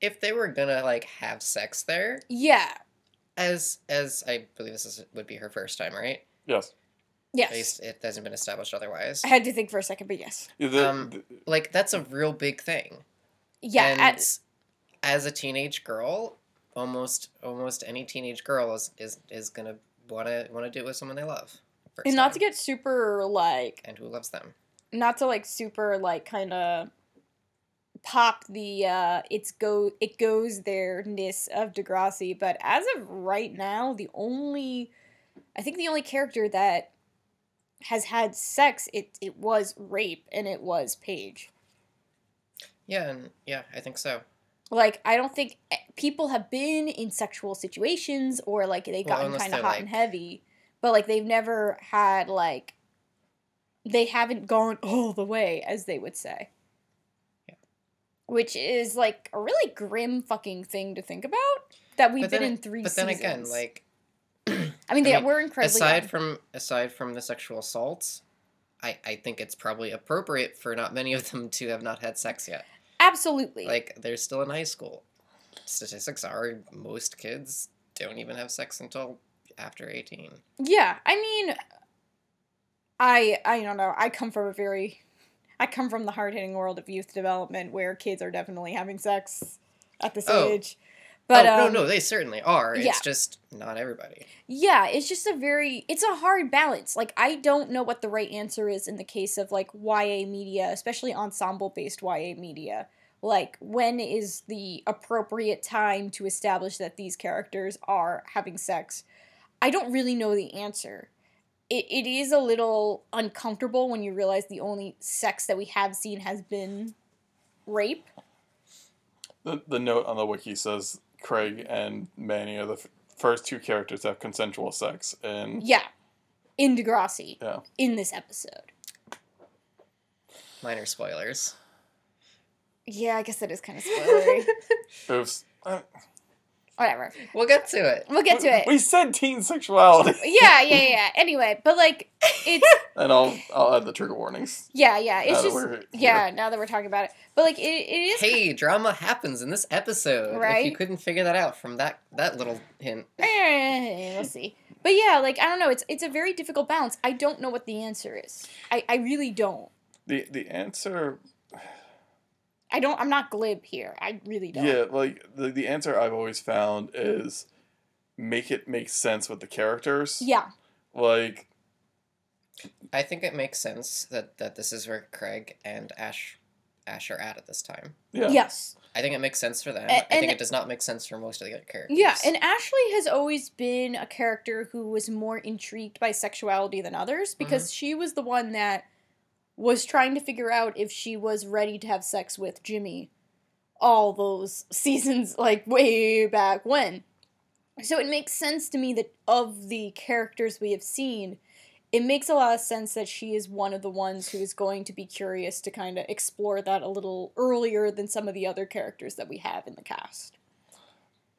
if they were gonna like have sex there, yeah as as I believe this is, would be her first time, right? Yes. Yes. At least it hasn't been established otherwise. i had to think for a second but yes the- Um, the- Like that's a real big thing. yeah and at- as a teenage girl, almost almost any teenage girl is is, is gonna wanna wanna do it with someone they love. and not to get super like and who loves them. not to like super like kind of pop the uh it's go it goes there ness of Degrassi, but as of right now, the only I think the only character that has had sex it it was rape and it was Paige. Yeah, and yeah, I think so. Like I don't think eh, people have been in sexual situations or like they've Well, gotten kind of hot and heavy, but like they've never had like they haven't gone all the way as they would say. Yeah. Which is like a really grim fucking thing to think about that we've But been in three But then seasons. again, like I mean, they I mean, were incredibly aside young. from aside from the sexual assaults, I I think it's probably appropriate for not many of them to have not had sex yet. Absolutely Like they're still in high school. Statistics are most kids don't even have sex until after 18. Yeah, I mean, I I don't know. I come from a very, I come from the hard hitting world of youth development where kids are definitely having sex at this Oh. age. But oh, um, no, no, they certainly are. yeah. It's just not everybody. yeah, it's just a very, it's a hard balance. Like I don't know what the right answer is in the case of like YA media, especially ensemble based YA media. Like when is the appropriate time to establish that these characters are having sex? I don't really know the answer. It, it is a little uncomfortable when you realize the only sex that we have seen has been rape. the, the note on the wiki says Craig and Manny are the f- first two characters to have consensual sex, and Yeah, in Degrassi. Yeah. In this episode. Minor spoilers. Yeah, I guess that is kind of spoilery. oops. Uh, Whatever. We'll get to it. We'll get to it. We said teen sexuality, Yeah, yeah, yeah. Anyway, but like, it's and I'll I'll add the trigger warnings. yeah, yeah. It's just yeah. Now that we're talking about it, but like, it, it is. Hey, drama happens in this episode. If you couldn't figure that out from that that little hint. Eh, we'll see. But yeah, like I don't know. It's it's a very difficult balance. I don't know what the answer is. I I really don't. The the answer, I don't. I'm not glib here. I really don't. yeah, like the the answer I've always found is make it make sense with the characters. Yeah. Like I think it makes sense that, that this is where Craig and Ash Ash are at at this time. yeah. Yes. I think it makes sense for them. I think it does not make sense for most of the other characters. Yeah, and Ashley has always been a character who was more intrigued by sexuality than others because mm-hmm. she was the one that was trying to figure out if she was ready to have sex with Jimmy all those seasons like way back when. So it makes sense to me that of the characters we have seen, it makes a lot of sense that she is one of the ones who is going to be curious to kind of explore that a little earlier than some of the other characters that we have in the cast.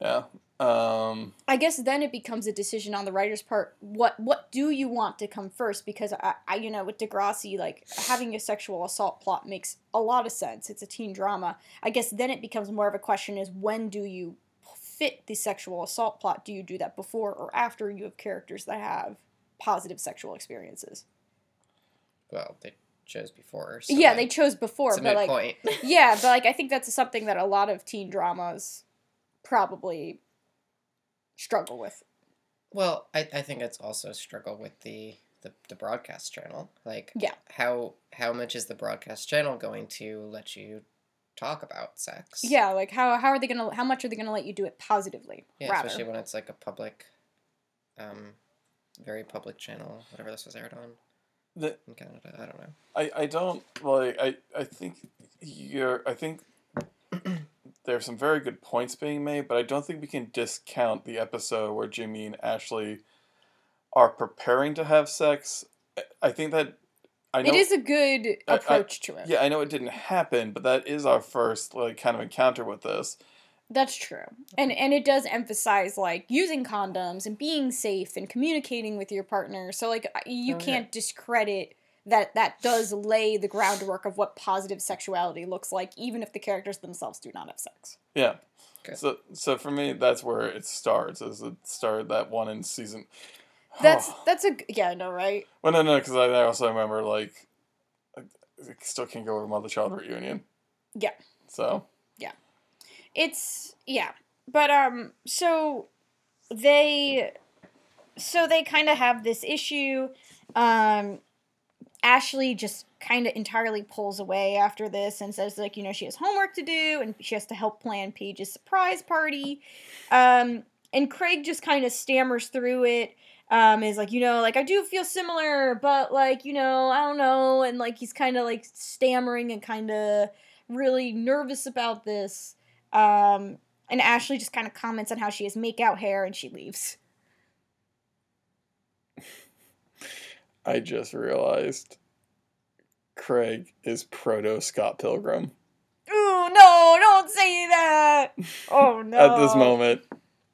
Yeah. Um. I guess then it becomes a decision on the writer's part. What what do you want to come first? Because I, I you know with Degrassi, like having a sexual assault plot makes a lot of sense. It's a teen drama. I guess then it becomes more of a question: is when do you fit the sexual assault plot? Do you do that before or after you have characters that have positive sexual experiences? Well, they chose before. So yeah, like, they chose before, It's but moot like point. yeah, but like I think that's something that a lot of teen dramas probably struggle with. well, I, I think it's also a struggle with the the, the broadcast channel. Like Yeah. how how much is the broadcast channel going to let you talk about sex? Yeah, like how how are they gonna how much are they gonna let you do it positively? Yeah, rather. especially when it's like a public, um, very public channel, whatever this was aired on The, in Canada. I don't know. I, I don't like I, I think you're I think there's some very good points being made, but I don't think we can discount the episode where Jimmy and Ashley are preparing to have sex. I- I think that I know it is a good I- I- approach to it. yeah, I know it didn't happen, but that is our first like kind of encounter with this. That's true. And and it does emphasize like using condoms and being safe and communicating with your partner. So like you Oh, can't discredit that that does lay the groundwork of what positive sexuality looks like even if the characters themselves do not have sex. Yeah. Good. So so for me that's where it starts. As it started that one in season That's that's a yeah, I know, right? Well, no, no, because I, I also remember like, I, I still can't go over mother child reunion. Yeah. So Yeah. It's yeah. But um so they so they kind of have this issue um Ashley just kind of entirely pulls away after this and says like you know she has homework to do and she has to help plan Paige's surprise party. Um and Craig just kind of stammers through it. Um, is like, you know, like I do feel similar, but like, you know, I don't know, and like he's kind of like stammering and kind of really nervous about this. Um, and Ashley just kind of comments on how she has makeout hair and she leaves. I just realized Craig is proto Scott Pilgrim Ooh, no, don't say that. Oh no. at this moment.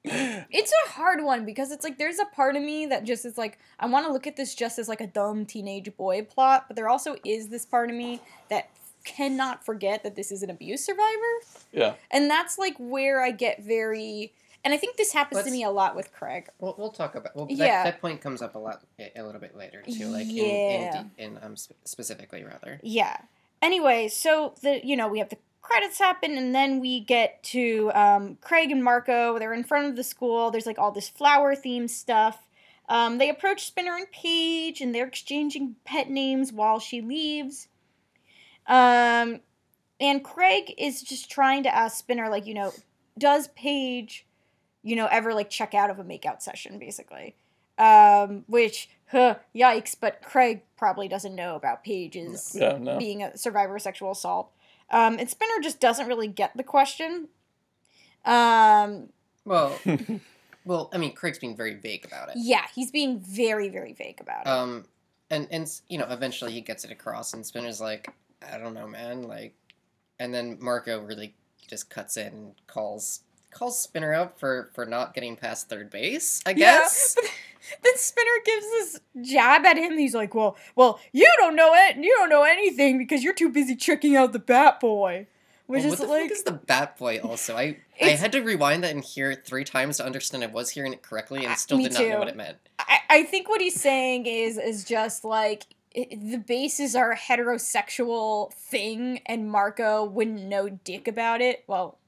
It's a hard one because it's like there's a part of me that just is like I want to look at this just as like a dumb teenage boy plot, but there also is this part of me that cannot forget that this is an abuse survivor. Yeah. And that's like where I get very and I think this happens to Let's- me a lot with Craig. We'll, we'll talk about. Well, Yeah. that, that point comes up a lot, a a little bit later too. Like Yeah. in in, in um specifically rather. Yeah. Anyway, so the you know we have the credits happen, and then we get to um, Craig and Marco. They're in front of the school. There's like all this flower theme stuff. Um, they approach Spinner and Paige, and they're exchanging pet names while she leaves. Um, and Craig is just trying to ask Spinner, like, you know, does Paige, you know, ever like check out of a makeout session, basically? Um, which, huh, yikes, but Craig probably doesn't know about Paige's Yeah. No. being a survivor of sexual assault. Um, and Spinner just doesn't really get the question. Um, Well, well, I mean, Craig's being very vague about it. yeah, he's being very, very vague about it. Um, and and you know, eventually he gets it across, and Spinner's like, I don't know, man, like, and then Marco really just cuts in and calls calls Spinner out for for not getting past third base. I guess. but then Spinner gives this jab at him. He's like, "Well, well, you don't know it. You don't know anything because you're too busy checking out the Bat Boy." Which Well, is what the like, fuck is the Bat Boy? Also, I I had to rewind that and hear it three times to understand I was hearing it correctly, and still did not know what it meant. I, I think what he's saying is is just like i the bases are a heterosexual thing, and Marco wouldn't know dick about it. Well,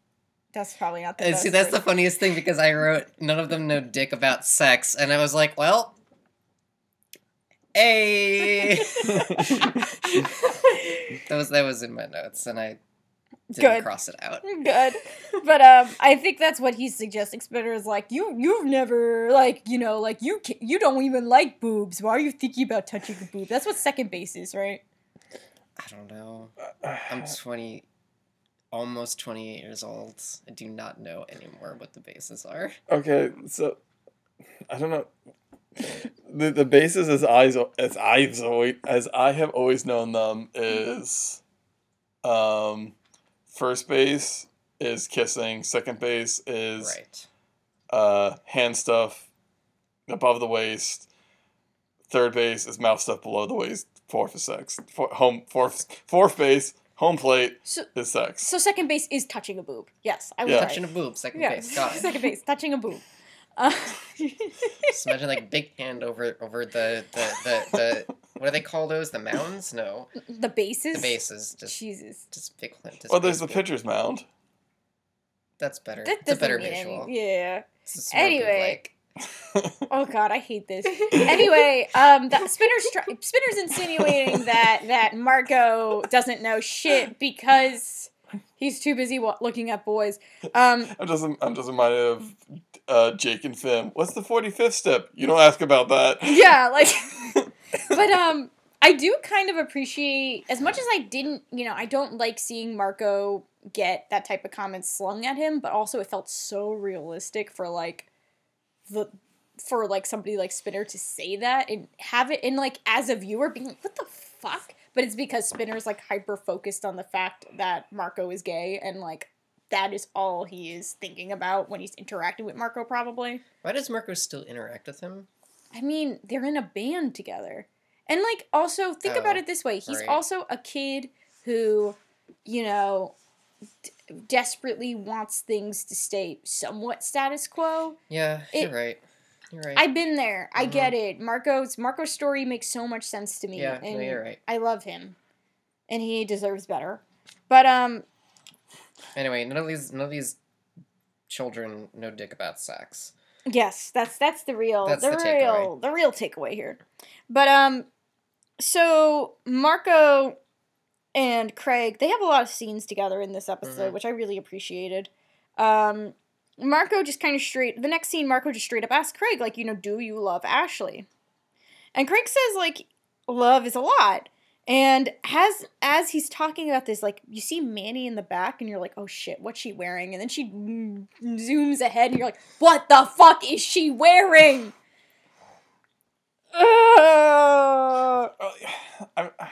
that's probably not the And best see, that's the funniest thing because I wrote none of them know dick about sex, and I was like, well, hey, that was that was in my notes, and I didn't Good. cross it out. good. But um i think that's what he's suggesting. Spinner is like you you've never like you know like you ca- you don't even like boobs. Why are you thinking about touching a boob? That's what second base is right? I don't know. I'm 20, almost 28 years old. I do not know anymore what the bases are. Okay, so I don't know. The the basis as I as I've always as I have always known them is, um, first base is kissing, second base is Right. uh hand stuff above the waist, third base is mouth stuff below the waist, fourth is sex, Four, home fourth fourth base home plate so is sex. so second base is touching a boob yes i was Yeah. right Touching a boob, second yeah base. Got it. second base touching a boob uh, Just imagine like big hand over over the the, the, the what do they call those? The mounds? No, the bases the bases. Just jesus just big just Well, there's the pitcher's mound. That's better. that It's a better visual. any, yeah It's just more good, Anyway. like Oh god, I hate this. Anyway, um, that Spinner's tr- Spinner's insinuating that that Marco doesn't know shit because he's too busy wa- looking at boys. Um, I'm just I'm just reminded of uh, Jake and Finn. What's the 45th step? You don't ask about that. yeah, like, but um, I do kind of appreciate as much as I didn't, you know, I don't like seeing Marco get that type of comments slung at him, but also it felt so realistic for like the for like somebody like Spinner to say that and have it and like as a viewer being like, what the fuck? But it's because Spinner's like hyper focused on the fact that Marco is gay and like that is all he is thinking about when he's interacting with Marco probably. Why does Marco still interact with him? I mean, they're in a band together. And like also think oh, about Oh, it this way. He's right. also a kid who, you know, d- desperately wants things to stay somewhat status quo. Yeah, It- you're right. You're right. I've been there. I Mhm. get it. Marco's Marco's story makes so much sense to me yeah, and no, you're right. I love him. And he deserves better. But um Anyway, none of these none of these children know dick about sex. Yes, that's that's the real That's the, the real the real takeaway here. But um so Marco and Craig, they have a lot of scenes together in this episode, Mhm. which I really appreciated. Um Marco just kind of straight the next scene Marco just straight up asks Craig like, you know, do you love Ashley? And Craig says like love is a lot. And as as he's talking about this, like you see Manny in the back, and you're like, "Oh shit, what's she wearing?" And then she zooms ahead, and you're like, "What the fuck is she wearing?" Ugh. I, I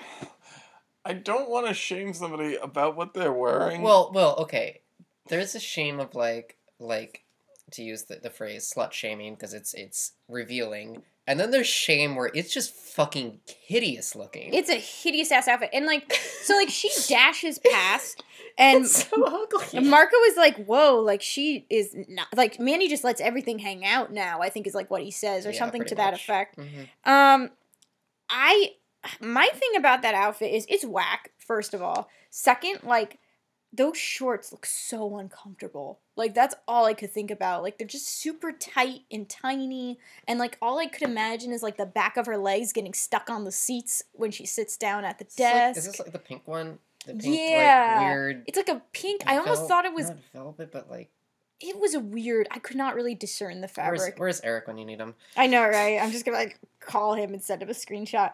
don't want to shame somebody about what they're wearing. Well, well, okay. There's a shame of like like to use the, the phrase slut shaming because it's it's revealing. And then there's shame where it's just fucking hideous looking. It's a hideous ass outfit, and like, so like she dashes past, and It's so ugly. Marco is like, whoa, like she is not like Manny just lets everything hang out now, I think is like what he says, or Yeah, something pretty to that much. effect. Mhm. Um I my thing about that outfit is it's whack, first of all. Second, like those shorts look so uncomfortable. Like that's all I could think about. Like they're just super tight and tiny and like all I could imagine is like the back of her legs getting stuck on the seats when she sits down at the Is this like- desk. is this like the pink one? The pink, Yeah. like, weird. it's like a pink. I almost vel- thought it was not velvet, but like. It was a weird. I could not really discern the Where's, fabric. where's Eric when you need him? I know, right? I'm just gonna like call him and send him a screenshot.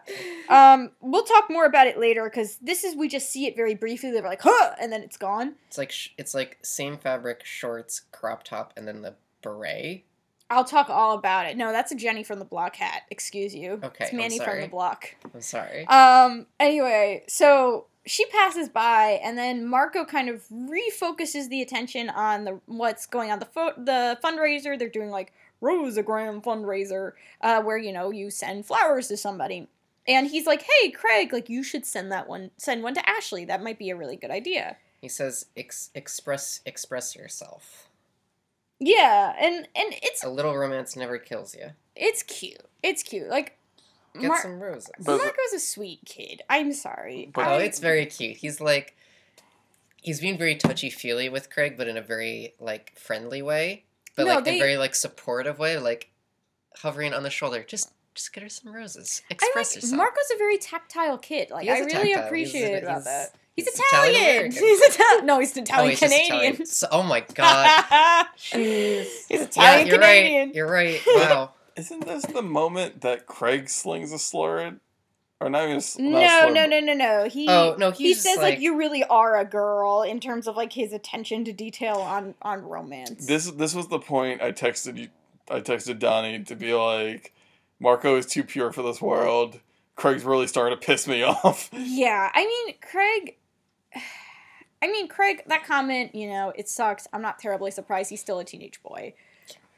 Um, we'll talk more about it later because this is we just see it very briefly. They're like, huh, and then it's gone. It's like sh- it's like same fabric, shorts, crop top, and then the beret. I'll talk all about it. No, that's a Jenny from the Block hat. Excuse you. Okay, it's Manny from the. Block. I'm sorry. Um. Anyway, so she passes by, and then Marco kind of refocuses the attention on the what's going on the fo- the fundraiser. They're doing like Rosagram fundraiser, uh, where you know you send flowers to somebody, and he's like, "Hey, Craig, like you should send that one, send one to Ashley. That might be a really good idea." he says, Ex- "Express, express yourself. Yeah, and and it's A little romance never kills you. it's cute. It's cute. Like Get Mar- some roses." But- Marco's a sweet kid. I'm sorry. But- oh, I- it's very cute. He's like, he's being very touchy feely with Craig, but in a very like friendly way, but No, like they- a very like supportive way, like hovering on the shoulder. Just, just get her some roses. I Express like yourself. Marco's a very tactile kid. Like He is I a really tactile. He's- appreciate about he's- that. He's, he's Italian. Italian-American. He's Italian. No, he's oh, Italian he's Canadian. Italian. So- oh my god. he's yeah, Italian you're Canadian. right. You're right. Wow. Isn't this the moment that Craig slings a slur at, or not even a, s- not a No, slur, no, but- no, no, no. He Oh no, he says like, like, you really are a girl in terms of like his attention to detail on on romance. This this was the point I texted you. I texted Donnie to be like, Marco is too pure for this world. Craig's really starting to piss me off. yeah, I mean Craig. I mean Craig. That comment, you know, it sucks. I'm not terribly surprised. He's still a teenage boy.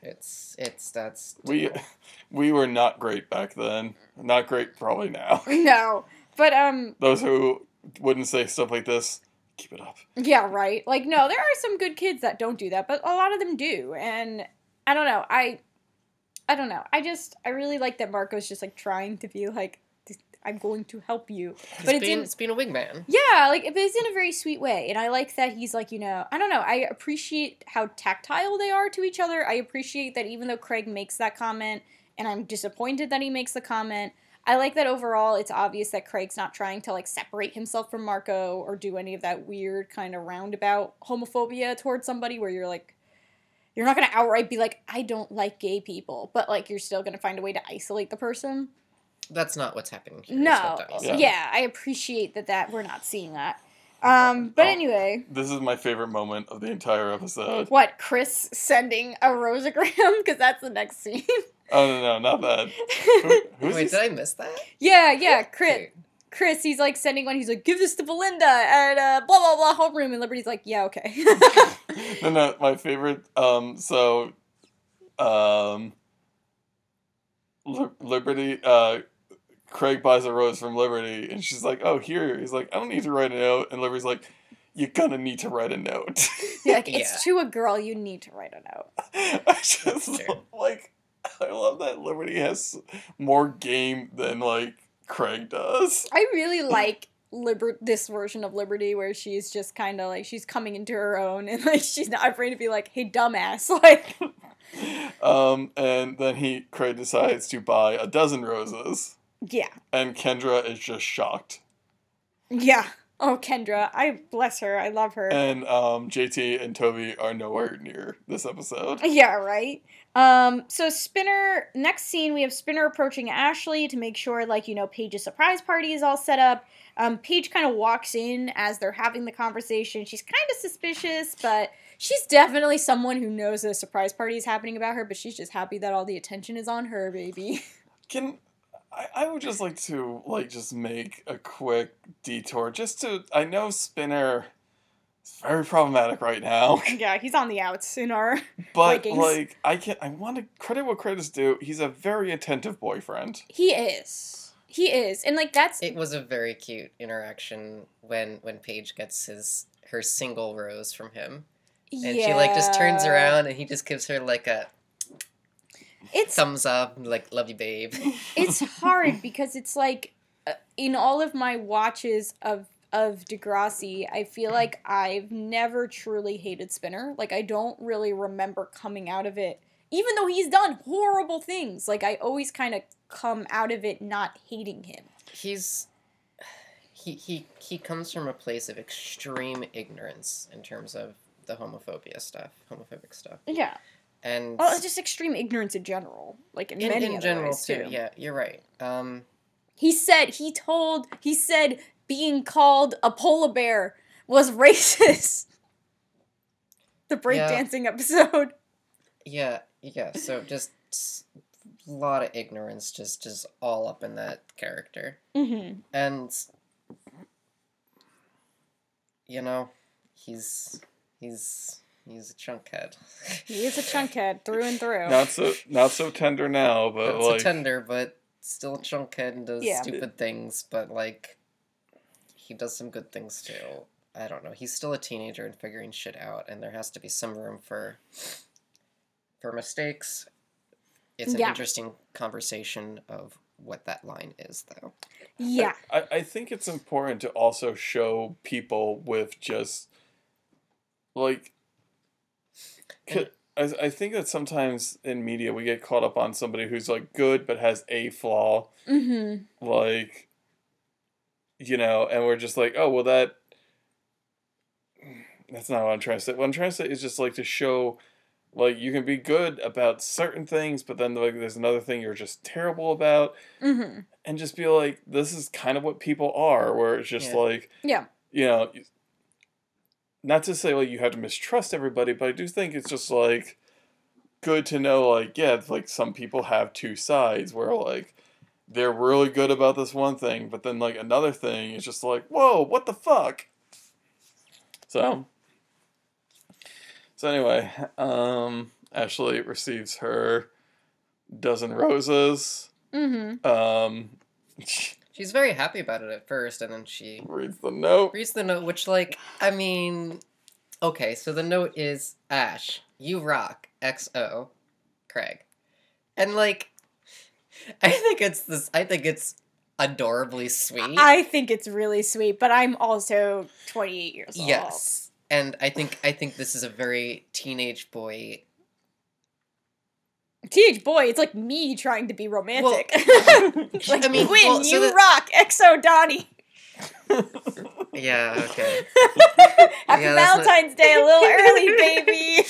It's it's that's We we were not great back then. Not great probably now. No, but um, Those who wouldn't say stuff like this, keep it up. Yeah, right. Like no, there are some good kids that don't do that, but a lot of them do. And I don't know. I I don't know. I just I really like that Marco's just like trying to be like I'm going to help you. He's But it's being, in- it's being a wingman. Yeah, like but it's in a very sweet way, and I like that he's like you know I don't know I appreciate how tactile they are to each other. I appreciate that even though Craig makes that comment, and I'm disappointed that he makes the comment. I like that overall. It's obvious that Craig's not trying to like separate himself from Marco or do any of that weird kind of roundabout homophobia towards somebody where you're like. You're not gonna outright be like, I don't like gay people, but like you're still gonna find a way to isolate the person. That's not what's happening here. is No, what. Yeah. yeah, I appreciate that. That we're not seeing that. Um, but Oh. anyway, This is my favorite moment of the entire episode. what Chris sending a rosagram because that's the next scene. Oh no, no, not that. Who, Wait, did I miss that? yeah, yeah, Chris. Okay. Chris, he's like sending one. He's like, "Give this to Belinda at uh, blah blah blah homeroom," and Liberty's like, "Yeah, okay." no, no, my favorite. Um, so, um, Li- Liberty. Uh, Craig buys a rose from Liberty, and she's like, "Oh, here." He's like, "I don't need to write a note," and Liberty's like, "You're gonna need to write a note." You're like, Yeah. it's to a girl. You need to write a note. I just like. I love that Liberty has more game than like Craig does. I really like Liber- this version of Liberty where she's just kind of like she's coming into her own and like she's not afraid to be like, "Hey, dumbass!" Like, Um, and then he Craig decides to buy a dozen roses, yeah, and Kendra is just shocked. yeah. Oh, Kendra, I bless her. I love her. And um, JT and Toby are nowhere near this episode. Yeah, right. Um, so Spinner, next scene, we have Spinner approaching Ashley to make sure, like, you know, Paige's surprise party is all set up. Um, Paige kind of walks in as they're having the conversation. She's kind of suspicious, but she's definitely someone who knows a surprise party is happening about her, but she's just happy that all the attention is on her, baby. Can I, I would just like to like just make a quick detour just to I know Spinner is very problematic right now. yeah, he's on the outs in our. But Vikings. like I can I want to credit what credit's due. He's a very attentive boyfriend. He is. He is. And, like, that's. It was a very cute interaction when when Paige gets his her single rose from him, and she like just turns around and he just gives her like a It's thumbs up, like love you, babe. it's hard because it's like uh, in all of my watches of of Degrassi, I feel like I've never truly hated Spinner. Like I don't really remember coming out of it, even though he's done horrible things. Like I always kind of come out of it not hating him. He's he he he comes from a place of extreme ignorance in terms of the homophobia stuff, homophobic stuff, Yeah. And Well, it's just extreme ignorance in general. Like in, in, many in general ways, too. Yeah, you're right. Um, He said he told he said being called a polar bear was racist. The Yeah. breakdancing episode. yeah, yeah. So just a lot of ignorance, just just all up in that character. Mm-hmm. and you know he's he's he's a chunkhead He is a chunkhead through and through. Not so not so tender now, but That's like a tender but still a chunkhead and does Yeah. stupid things but like he does some good things too i don't know he's still a teenager and figuring shit out and there has to be some room for for mistakes it's an Yeah. interesting conversation of what that line is though Yeah. I, I think it's important to also show people with just like c- I, I think that sometimes in media we get caught up on somebody who's like good but has a flaw Mm-hmm. like you know and we're just like oh well that that's not what i'm trying to say what i'm trying to say is just like to show like you can be good about certain things but then like there's another thing you're just terrible about Mm-hmm. and just be like this is kind of what people are where it's just Yeah. like Yeah. you know not to say like you have to mistrust everybody but i do think it's just like good to know like yeah like some people have two sides where like they're really good about this one thing but then like another thing is just like whoa what the fuck so so anyway um ashley receives her dozen roses Mm-hmm. um she's very happy about it at first and then she reads the note reads the note, which, like, I mean, okay, so the note is Ash, you rock, XO, Craig. And, like, I think it's this, I think it's adorably sweet. I think it's really sweet, but I'm also 28 years old. yes. And I think I think this is a very teenage boy. Teenage boy, it's like me trying to be romantic. like, I mean, Quinn, well, so you that- rock, XO Donnie. Yeah, okay. Happy Yeah, that's not- Valentine's Day a little early, baby.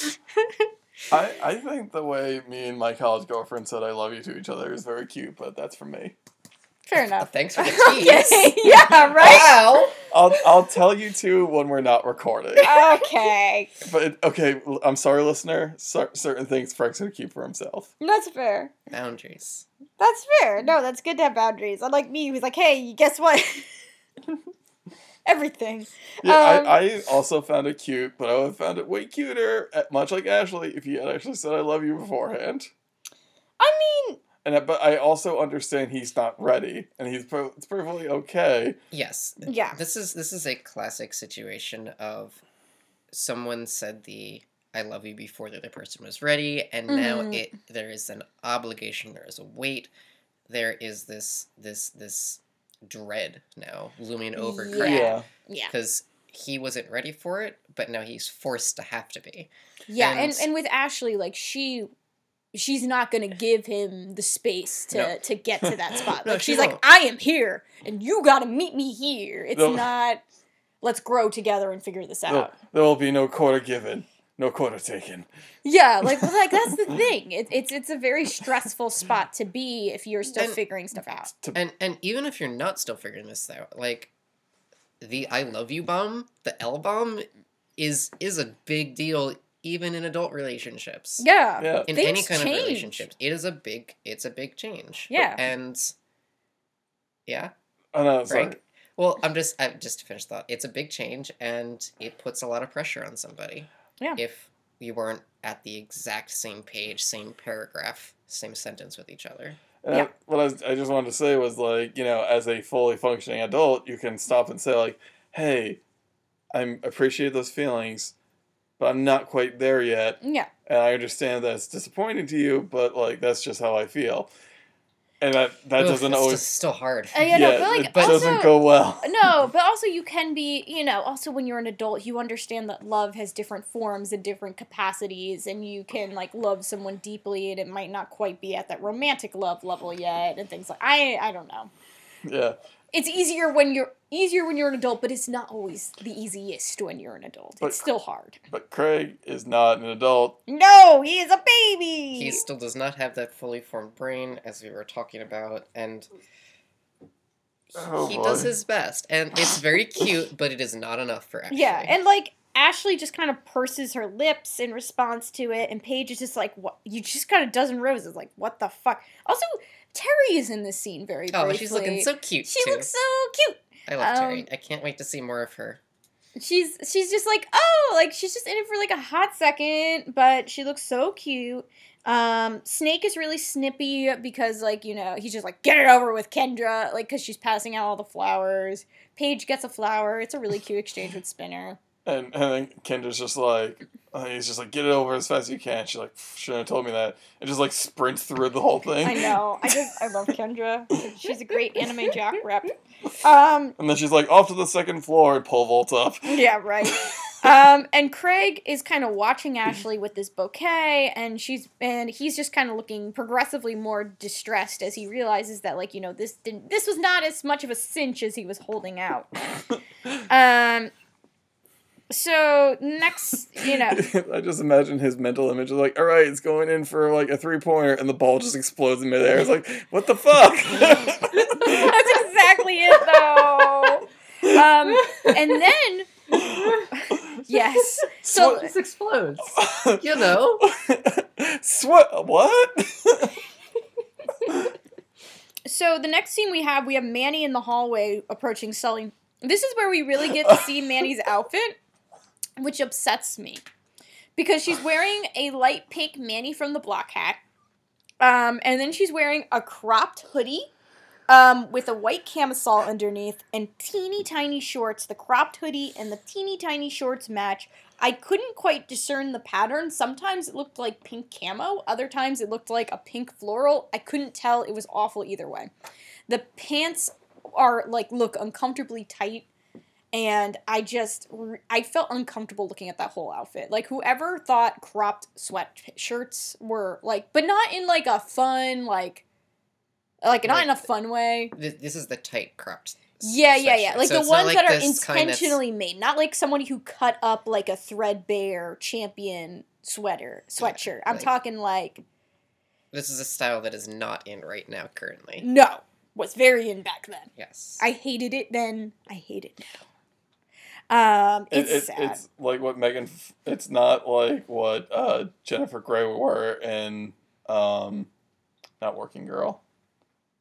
I, I think the way me and my college girlfriend said I love you to each other is very cute, but that's for me. Fair enough. Thanks for the okay, tease. yeah, right. Wow. I'll I'll tell you two when we're not recording. Okay, But okay, I'm sorry, listener. Cer- certain things Frank's gonna keep for himself. that's fair. Boundaries. That's fair. No, that's good to have boundaries. Unlike me, who's like, hey, guess what? Everything. Yeah, Um, I, I also found it cute, but I would have found it way cuter, uh, much like Ashley, if you had actually said I love you beforehand. I mean, And I- but I also understand he's not ready, and he's per- it's perfectly okay. Yes. yeah. This is this is a classic situation of someone said the I love you before the other person was ready, and now Mhm. it there is an obligation, there is a weight, there is this this this dread now looming over Yeah. Craig Yeah, Yeah. because he wasn't ready for it, but now he's forced to have to be. Yeah, and, And- and with Ashley, like she she's not gonna give him the space to No. to get to that spot. No, like she she's like, won't. I am here and you gotta meet me here. It's No. not let's grow together and figure this there, out. there will be no quarter given, no quarter taken. Yeah, like like that's the thing. It, it's it's a very stressful spot to be if you're still And- figuring stuff out. And and even if you're not still figuring this out, like the I love you bomb, the L bomb is is a big deal even in adult relationships. Yeah. Yeah, in Things any kind change. of relationships it is a big it's a big change Yeah. and yeah I know. Sorry. Frank? well i'm just I, just to finish thought it's a big change and it puts a lot of pressure on somebody Yeah. if you weren't at the exact same page same paragraph same sentence with each other And Yeah. I, what I, was, I just wanted to say was like, you know, as a fully functioning adult, you can stop and say like, "Hey, I appreciate those feelings, but I'm not quite there yet, Yeah. and I understand that it's disappointing to you, but like that's just how I feel." And that that Ugh, doesn't always still hard Uh, yeah, no, but, like, it also- doesn't go well. No, but also you can be, you know, also when you're an adult, you understand that love has different forms and different capacities, and you can like love someone deeply, and it might not quite be at that romantic love level yet, and things like I, I don't know. Yeah, It's easier when you're easier when you're an adult, but it's not always the easiest when you're an adult. But- it's still hard. but Craig is not an adult. No, he is a baby. he still does not have that fully formed brain as we were talking about and Oh, he boy. does his best and it's very cute but it is not enough for Ashley. Yeah, and like Ashley just kind of purses her lips in response to it, and Paige is just like, "What? You just got a dozen roses? Like, what the fuck?" Also, Terry is in this scene very oh briefly. she's looking so cute She too looks so cute. i love terry um, i can't wait to see more of her She's she's just like, oh, like she's just in it for like a hot second, but she looks so cute. Um, Snake is really snippy because like you know he's just like get it over with Kendra, like because she's passing out all the flowers. Paige gets a flower. It's a really cute exchange with Spinner. And and then Kendra's just like, uh, he's just like, get it over as fast as you can. She's like, shouldn't have told me that. And just like sprints through the whole thing. I know. I just I love Kendra. She's a great anime jock rep. Um, And then she's like, off to the second floor and pole vaults up. yeah, right. Um, and Craig is kind of watching Ashley with this bouquet, and she's and he's just kind of looking progressively more distressed as he realizes that like you know this didn't this was not as much of a cinch as he was holding out. Um. So next, you know, I just imagine his mental image is like, all right, it's going in for like a three pointer, and the ball just explodes in midair. It's like, what the fuck? that's exactly it though. Um, and then yes, so just explodes you know Sweat? What? So the next scene we have, we have Manny in the hallway approaching Sully. This is where we really get to see Manny's outfit, which upsets me. Because she's wearing a light pink Manny from the block hat. Um, and then she's wearing a cropped hoodie um, with a white camisole underneath and teeny tiny shorts. The cropped hoodie and the teeny tiny shorts match. I couldn't quite discern the pattern. Sometimes it looked like pink camo, other times it looked like a pink floral. I couldn't tell. It was awful either way. The pants are like look uncomfortably tight and I just I felt uncomfortable looking at that whole outfit. Like whoever thought cropped sweatshirts were like but not in like a fun like like not in a fun way. This, this is the tight cropped. Yeah, yeah, yeah. Like So the ones like that are this kind that's- intentionally made, not like somebody who cut up like a threadbare champion sweater sweatshirt. I'm like- talking like This is a style that is not in right now currently. no, was very in back then. Yes. I hated it then. I hate it now. Um, it's it, sad. it's like what Megan. It's not like what uh, Jennifer Grey wore in um, not Working Girl,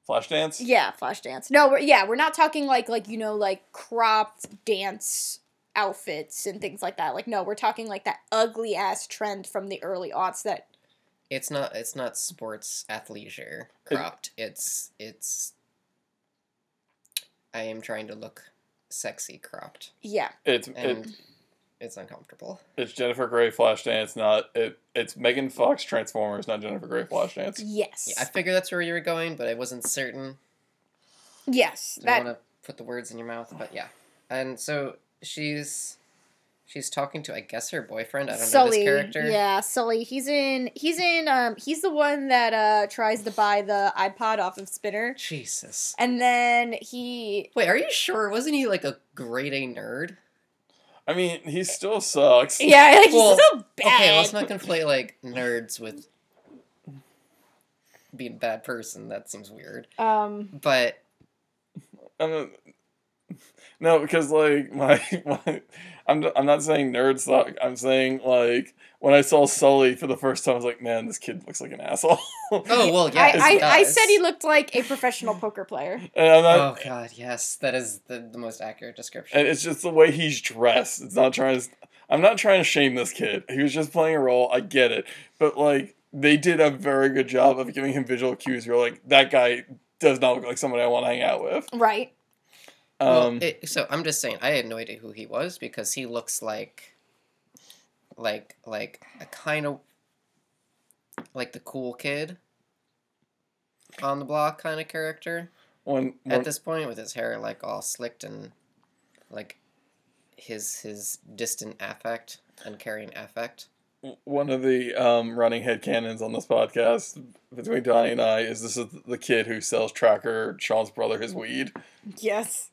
Flashdance. yeah, Flashdance. No, we're, yeah, we're not talking like like you know like cropped dance outfits and things like that. Like no, we're talking like that ugly ass trend from the early aughts that It's not. It's not sports athleisure It- cropped. it's it's. I am trying to look sexy cropped, yeah. It's and it, it's uncomfortable. it's Jennifer Grey Flashdance, not it. It's Megan Fox Transformers, not Jennifer Grey Flashdance. Yes. Yeah, I figured that's where you were going, but I wasn't certain. yes. I That want to put the words in your mouth, but yeah. And so she's she's talking to I guess her boyfriend. I don't know this character. Yeah, Sully. He's in he's in um he's the one that uh tries to buy the iPod off of Spinner. Jesus. And then he Wait, are you sure? Wasn't he like a grade A nerd? I mean, he still sucks. Yeah, like he's Well, so bad. Okay, let's not conflate like nerds with being a bad person. That seems weird. um But I'm not- no, because like my, my I'm I'm not saying nerds suck. I'm saying like when I saw Sully for the first time, I was like, man, this kid looks like an asshole. oh well, yeah. I, I, I said he looked like a professional poker player. and I'm not. Oh god, yes, that is the, the most accurate description. And it's just the way he's dressed. It's not trying to. I'm not trying to shame this kid. He was just playing a role. I get it, but like they did a very good job of giving him visual cues. You're like, that guy does not look like somebody I want to hang out with. Right. Um, well, it, so I'm just saying, I had no idea who he was because he looks like, like, like a kind of, like the cool kid on the block kind of character when, when at this point with his hair like all slicked and like his his distant affect and carrying affect. one of the um, running head canons on this podcast between Donnie and I is this is the kid who sells Tracker, Sean's brother, his weed. Yes.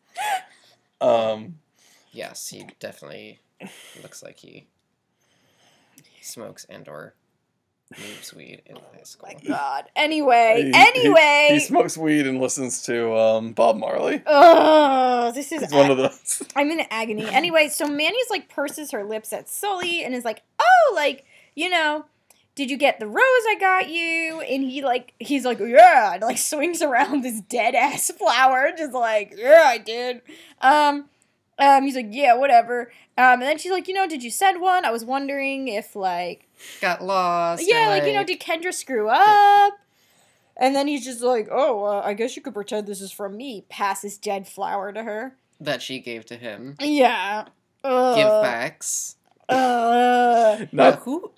Um, Yes, he definitely looks like he smokes and or moves weed in high school. My God. Anyway. he- he- anyway. he, smokes weed and listens to um, Bob Marley. Oh, this is He's one of those. I'm in agony. Anyway, so Manny's like purses her lips at Sully and is like, "Oh, like you know, did you get the rose I got you?" And he like he's like, "Yeah," and like swings around this dead ass flower, just like, "Yeah, I did." Um, um, he's like, "Yeah, whatever." Um, and then she's like, "You know, did you send one? I was wondering if like, Got lost. yeah, like you know, did Kendra screw up?" And then he's just like, "Oh, uh, I guess you could pretend this is from me." Passes dead flower to her. that she gave to him. Yeah. Ugh. Give backs. Uh, But Not, who?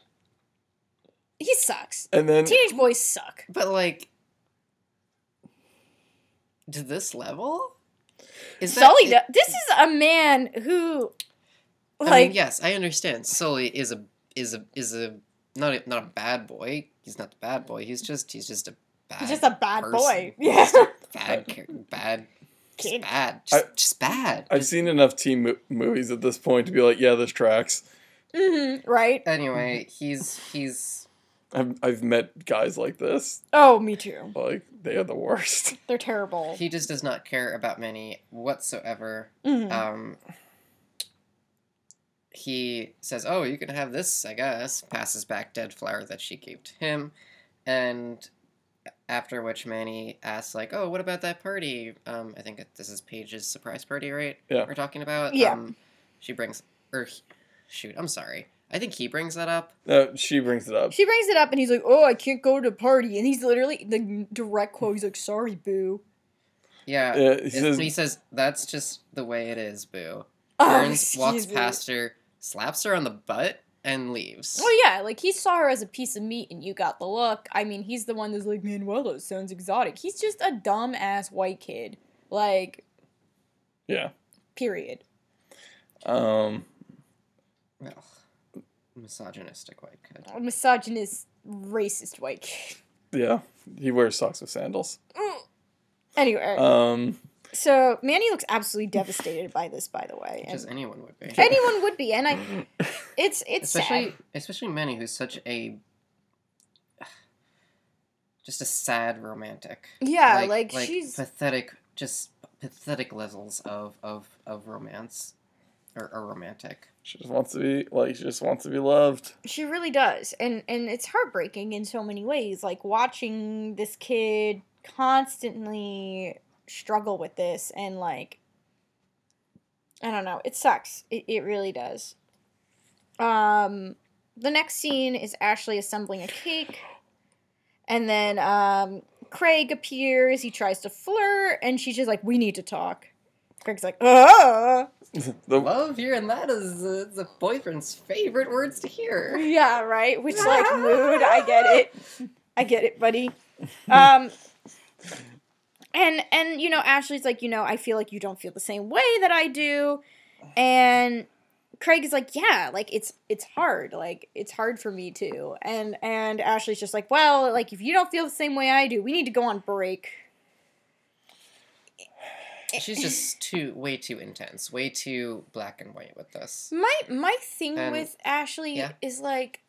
He sucks. and then Teenage boys suck. But like, to this level, is Sully, that? do- this is a man who, I like, mean, yes, I understand. Sully is a is a is a not a, not a bad boy. He's not the bad boy. He's just he's just a bad. he's just a bad person. boy. Yeah. just a bad bad. Just bad. Just, I- just bad. I've Just- seen enough teen mo- movies at this point to be like, yeah, this tracks. hmm right? Anyway, he's he's I've, I've met guys like this. Oh, me too. Like, they are the worst. They're terrible. he just does not care about Manny whatsoever. Mhm. Um, he says, "Oh, you can have this, I guess." Passes back dead flower that she gave to him, and after which Manny asks, "Like, oh, what about that party?" Um, I think this is Paige's surprise party, right? Yeah. We're talking about. Yeah. Um, she brings, or he- shoot, I'm sorry. I think he brings that up. Uh, she brings it up. she brings it up and he's like, "Oh, I can't go to the party," and he's literally the direct quote. He's like, "Sorry, boo." Yeah. Yeah, he says, he says, "That's just the way it is, boo." Oh, Turns, walks me. past her, slaps her on the butt, and leaves. Well, yeah, like he saw her as a piece of meat, and you got the look. I mean, he's the one that's like, Manuela sounds exotic. He's just a dumb ass white kid. Like, Yeah. period. Um. Ugh. Misogynistic white kid. A misogynist, racist white kid. Yeah. He wears socks with sandals. Anyway, Um. so Manny looks absolutely devastated by this, by the way. Because anyone would be. anyone would be, and I, it's it's especially sad. especially Manny, who's such a just a sad romantic. Yeah, like, she's pathetic, just pathetic levels of of of romance, or, or romantic. She just wants to be like. She just wants to be loved. She really does. And and it's heartbreaking in so many ways. Like watching this kid constantly struggle with this and like I don't know, it sucks. It it really does. Um the next scene is Ashley assembling a cake. And then um Craig appears, he tries to flirt, and she's just like, We need to talk. Craig's like, ah the, Love hearing that is uh, the boyfriend's favorite words to hear. Yeah, right. Which like mood? I get it. I get it, buddy. Um and and you know Ashley's like, you know, I feel like you don't feel the same way that I do. And Craig is like, yeah, like it's it's hard. Like it's hard for me too. And and Ashley's just like, well, like if you don't feel the same way I do, we need to go on break. She's just too way too intense, way too black and white with this. My my thing And- with Ashley yeah. is like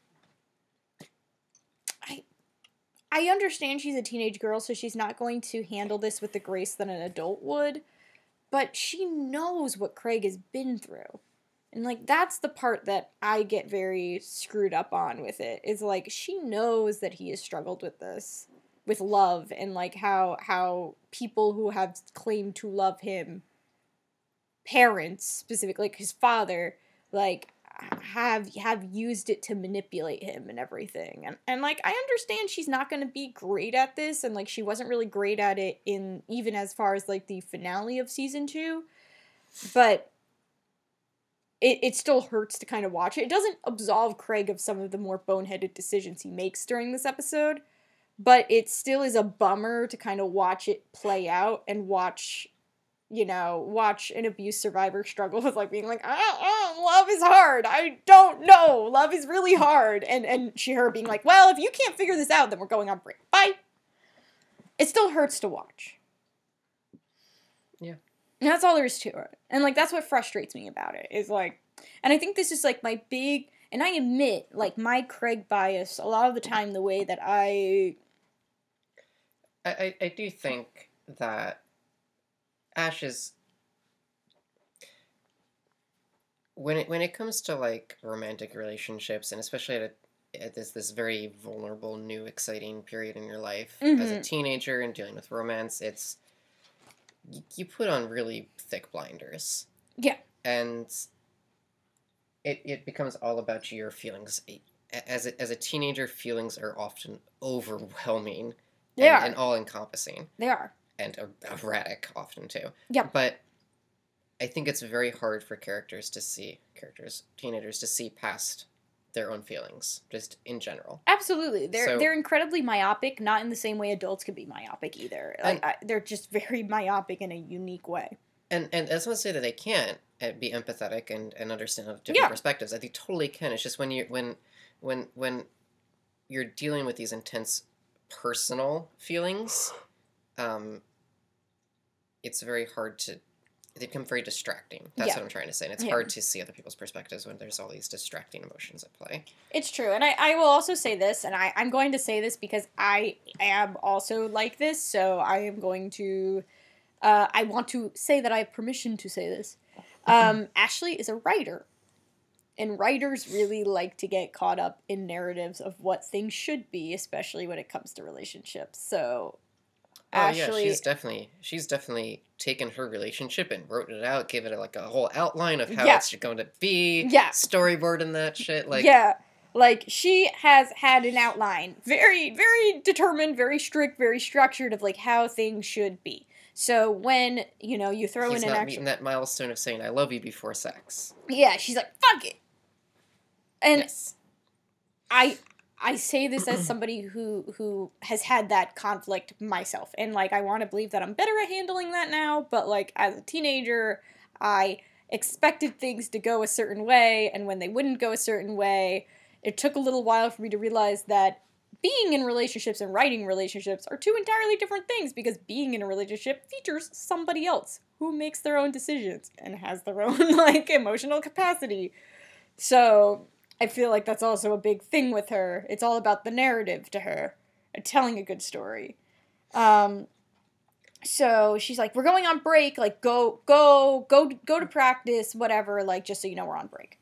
I I understand she's a teenage girl so she's not going to handle this with the grace that an adult would, but she knows what Craig has been through. And like that's the part that I get very screwed up on with it. Is like she knows that he has struggled with this with love and like how how people who have claimed to love him parents specifically like his father like have have used it to manipulate him and everything. And and like i understand she's not going to be great at this and like she wasn't really great at it in even as far as like the finale of season two but it, it still hurts to kind of watch it. It doesn't absolve craig of some of the more boneheaded decisions he makes during this episode but it still is a bummer to kind of watch it play out and watch you know, watch an abuse survivor struggle with like being like, oh, oh, love is hard. I don't know. Love is really hard. And and she her being like, well, if you can't figure this out, then we're going on break. Bye. It still hurts to watch. Yeah. And that's all there is to it. And like that's what frustrates me about it is like, and I think this is like my big. And I admit, like my Craig bias, a lot of the mm-hmm. time, the way that I I, I, I do think that Ash is when it when it comes to like romantic relationships and especially at, a, at this this very vulnerable new exciting period in your life as a Mhm. teenager and dealing with romance it's you, you put on really thick blinders Yeah. and it, it becomes all about your feelings as a, as a teenager feelings are often overwhelming They and, are. and all encompassing they are. and er- erratic often too. Yeah. But I think it's very hard for characters to see characters, teenagers to see past their own feelings, just in general. Absolutely, they're So- they're incredibly myopic. Not in the same way adults can be myopic either. Like And- I, they're just very myopic in a unique way. And and that's not to say that they can't uh, be empathetic and, and understand different Yeah. perspectives. I think totally can. It's just when you when when when you're dealing with these intense personal feelings, um, it's very hard to. They become very distracting. That's Yeah. what I'm trying to say. And it's Yeah. hard to see other people's perspectives when there's all these distracting emotions at play. It's true, and I, I will also say this, and I I'm going to say this because I am also like this. So I am going to, uh, I want to say that I have permission to say this. Um, Ashley is a writer, and writers really like to get caught up in narratives of what things should be, especially when it comes to relationships. So. Oh Ashley, yeah, she's definitely she's definitely taken her relationship and wrote it out, gave it like a whole outline of how Yeah. it's going to be. Yeah. Storyboard and that shit. Like yeah like she has had an outline very very determined very strict very structured of like how things should be so when you know you throw he's in an not actual meeting that milestone of saying I love you before sex. yeah she's like fuck it And yes. I I say this as somebody who who has had that conflict myself and like I want to believe that I'm better at handling that now, but like as a teenager, I expected things to go a certain way and when they wouldn't go a certain way, it took a little while for me to realize that being in relationships and writing relationships are two entirely different things because being in a relationship features somebody else who makes their own decisions and has their own like emotional capacity. So, I feel like that's also a big thing with her. It's all about the narrative to her, telling a good story. Um, so she's like, "We're going on break. Like, go, go, go, go to practice, whatever. Like, just so you know, we're on break."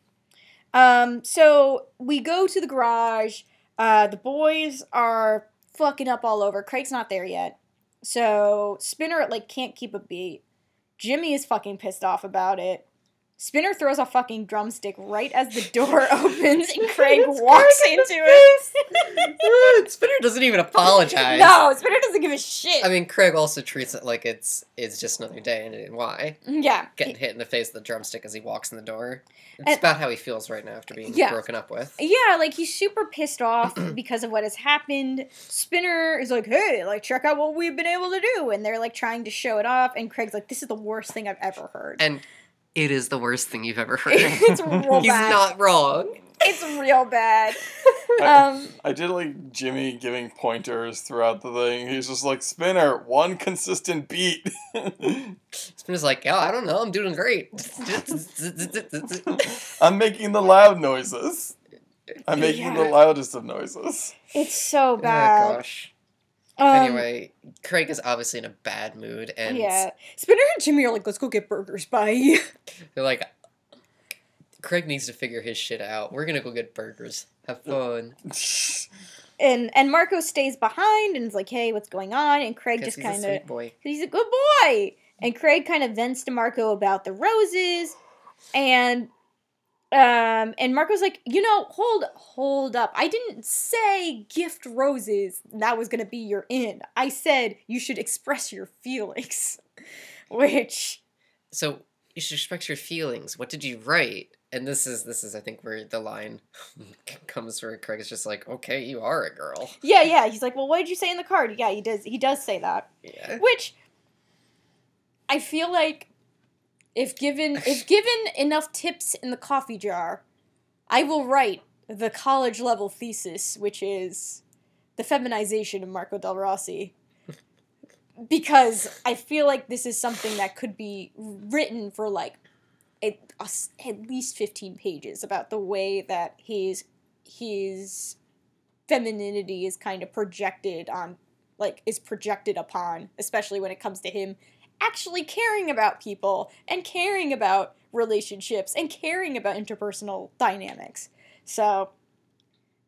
Um, so we go to the garage. Uh, the boys are fucking up all over. Craig's not there yet, so Spinner like can't keep a beat. Jimmy is fucking pissed off about it. Spinner throws a fucking drumstick right as the door opens and Craig walks into it. Uh, Spinner doesn't even apologize. no, Spinner doesn't give a shit. I mean, Craig also treats it like it's it's just another day and, and why mm, yeah. getting hit in the face with the drumstick as he walks in the door. It's And- about how he feels right now after being Yeah. broken up with. Yeah, like he's super pissed off because of what has happened. Spinner is like, hey, like check out what we've been able to do. And they're like trying to show it off. And Craig's like, this is the worst thing I've ever heard. And it is the worst thing you've ever heard. It's real He's bad. not wrong. it's real bad. Um, I did like Jimmy giving pointers throughout the thing. He's just like, Spinner, one consistent beat. Spinner's like, oh, I don't know, I'm doing great. I'm making the loud noises. I'm making the loudest of noises. it's so oh bad. gosh. Um, Anyway, Craig is obviously in a bad mood, and yeah. Spinner and Jimmy are like, let's go get burgers. Bye. they're like, Craig needs to figure his shit out. We're gonna go get burgers. Have fun. and and Marco stays behind and is like, hey, what's going on? And Craig just kind of he's a good boy. And Craig kind of vents to Marco about the roses, and um, and Marco's like, you know, hold hold up. I didn't say gift roses. That was gonna be your in. I said you should express your feelings, which So you should express your feelings. What did you write? And this is this is I think where the line comes where Craig is just like, okay, you are a girl. yeah, yeah. He's like, well, what did you say in the card? Yeah, he does. He does say that. Yeah. Which I feel like if given if given enough tips in the coffee jar, I will write the college level thesis, which is the feminization of Marco Del Rossi. Because I feel like this is something that could be written for like at, at least 15 pages about the way that his his femininity is kind of projected on like is projected upon especially when it comes to him actually caring about people and caring about relationships and caring about interpersonal dynamics. So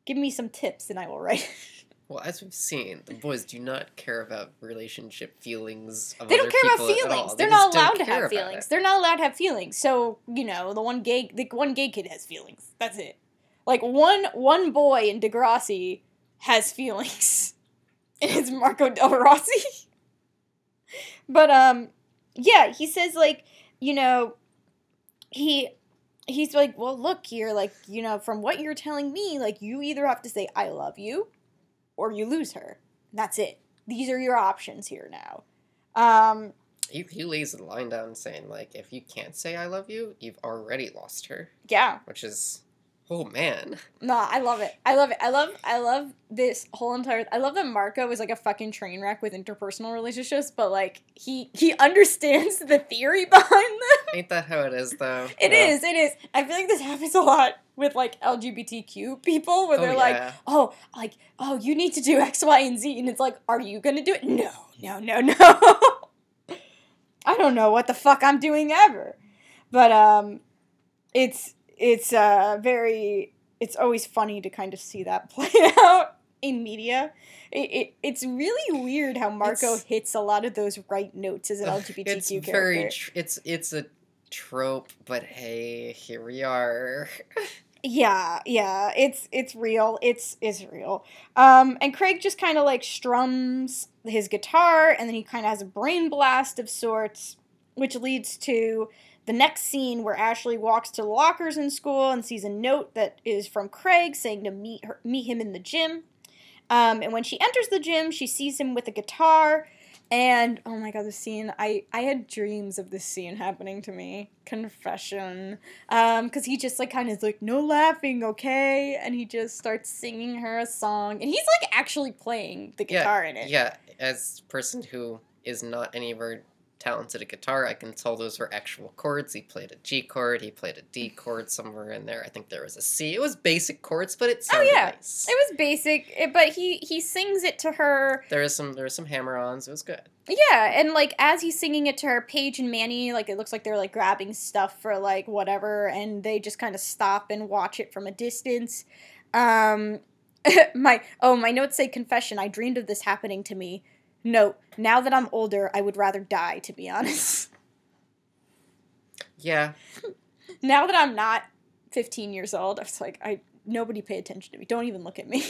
give me some tips and i will write. Well, as we've seen, the boys do not care about relationship feelings of they don't care about feelings. They they're just not allowed to have feelings it. they're not allowed to have feelings. So you know the one gay the one gay kid has feelings. That's it. Like one one boy in degrassi has feelings. And it's marco del rossi but um yeah he says like you know he he's like well look here like you know from what you're telling me like you either have to say i love you or you lose her. That's it. These are your options here now. Um He, he lays the line down saying, like, if you can't say I love you, you've already lost her. yeah. Which is, oh man. no i love it i love it i love i love this whole entire i love that marco is like a fucking train wreck with interpersonal relationships but like he he understands the theory behind them Ain't that how it is, though? It Yeah. is. It is. I feel like this happens a lot with like LGBTQ people, where Oh, they're like, yeah. "Oh, like, oh, you need to do X, Y, and Z," and it's like, "Are you gonna do it?" No, no, no, no. I don't know what the fuck I'm doing ever, but um, it's it's uh very. It's always funny to kind of see that play out in media. It, it it's really weird how Marco It's- hits a lot of those right notes as an LGBTQ it's character. very tr- it's it's a trope but hey here we are Yeah, yeah, it's it's real. It's it's real. Um, and Craig just kind of like strums his guitar, and then he kind of has a brain blast of sorts, which leads to the next scene where Ashley walks to the lockers in school and sees a note that is from Craig saying to meet her, meet him in the gym. Um, and when she enters the gym, she sees him with a guitar. And oh my god, the scene! I I had dreams of this scene happening to me. Confession, um, because he just like kind of is like no laughing, okay, and he just starts singing her a song, and he's like actually playing the guitar in it. Yeah, as a person who is not anywhere talented at guitar, I can tell those were actual chords. He played a G chord, he played a D chord somewhere in there. I think there was a C. It was basic chords, but it sounded Oh, yeah. nice. It was basic, eh, but he he sings it to her. There is some there was some hammer-ons. It was good. Yeah, and like as he's singing it to her, Paige and Manny, like it looks like they're like grabbing stuff for like whatever, and they just kind of stop and watch it from a distance. Um, my oh my notes say confession. I dreamed of this happening to me. Note: Now that I'm older, I would rather die. To be honest, Yeah, now that I'm not 15 years old, I was like, I nobody pay attention to me. Don't even look at me.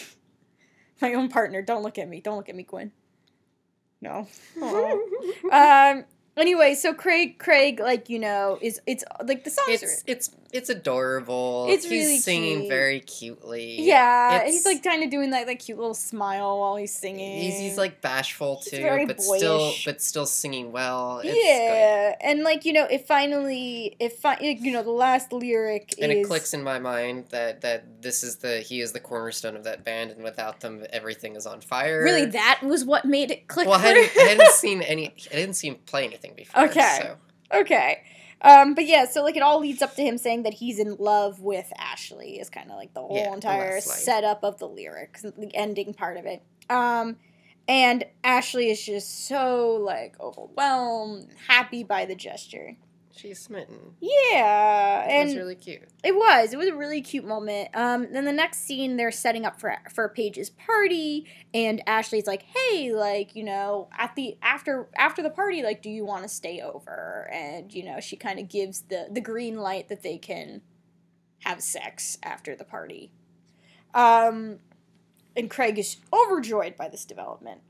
my own partner, don't look at me. Don't look at me, Gwen. No. Um. Anyway, so Craig, Craig, like you know, is it's like the songs are. it's it's it's adorable. It's he's really singing cute. very cutely. Yeah, It's- he's like kind of doing that like cute little smile while he's singing. He's, he's like bashful too, but still but still singing well. It's yeah, and like you know, it finally, it fi- you know, the last lyric. And is it clicks in my mind that that this is the he is the cornerstone of that band, and without them, everything is on fire. really that was what made it click. Well, I hadn't? I hadn't seen any. I didn't see him play anything before. Okay. So. Okay. Um, but yeah, so like it all leads up to him saying that he's in love with Ashley is kind of like the whole Yeah, entire setup of the lyrics, the ending part of it. Um, and Ashley is just so like overwhelmed, happy by the gesture. She's smitten. Yeah, It was really cute. it was. It was a really cute moment. Um, then the next scene, they're setting up for for Paige's party, and Ashley's like, "Hey, like you know, at the after after the party, like, do you want to stay over?" And you know, she kind of gives the the green light that they can have sex after the party. Um, and Craig is overjoyed by this development.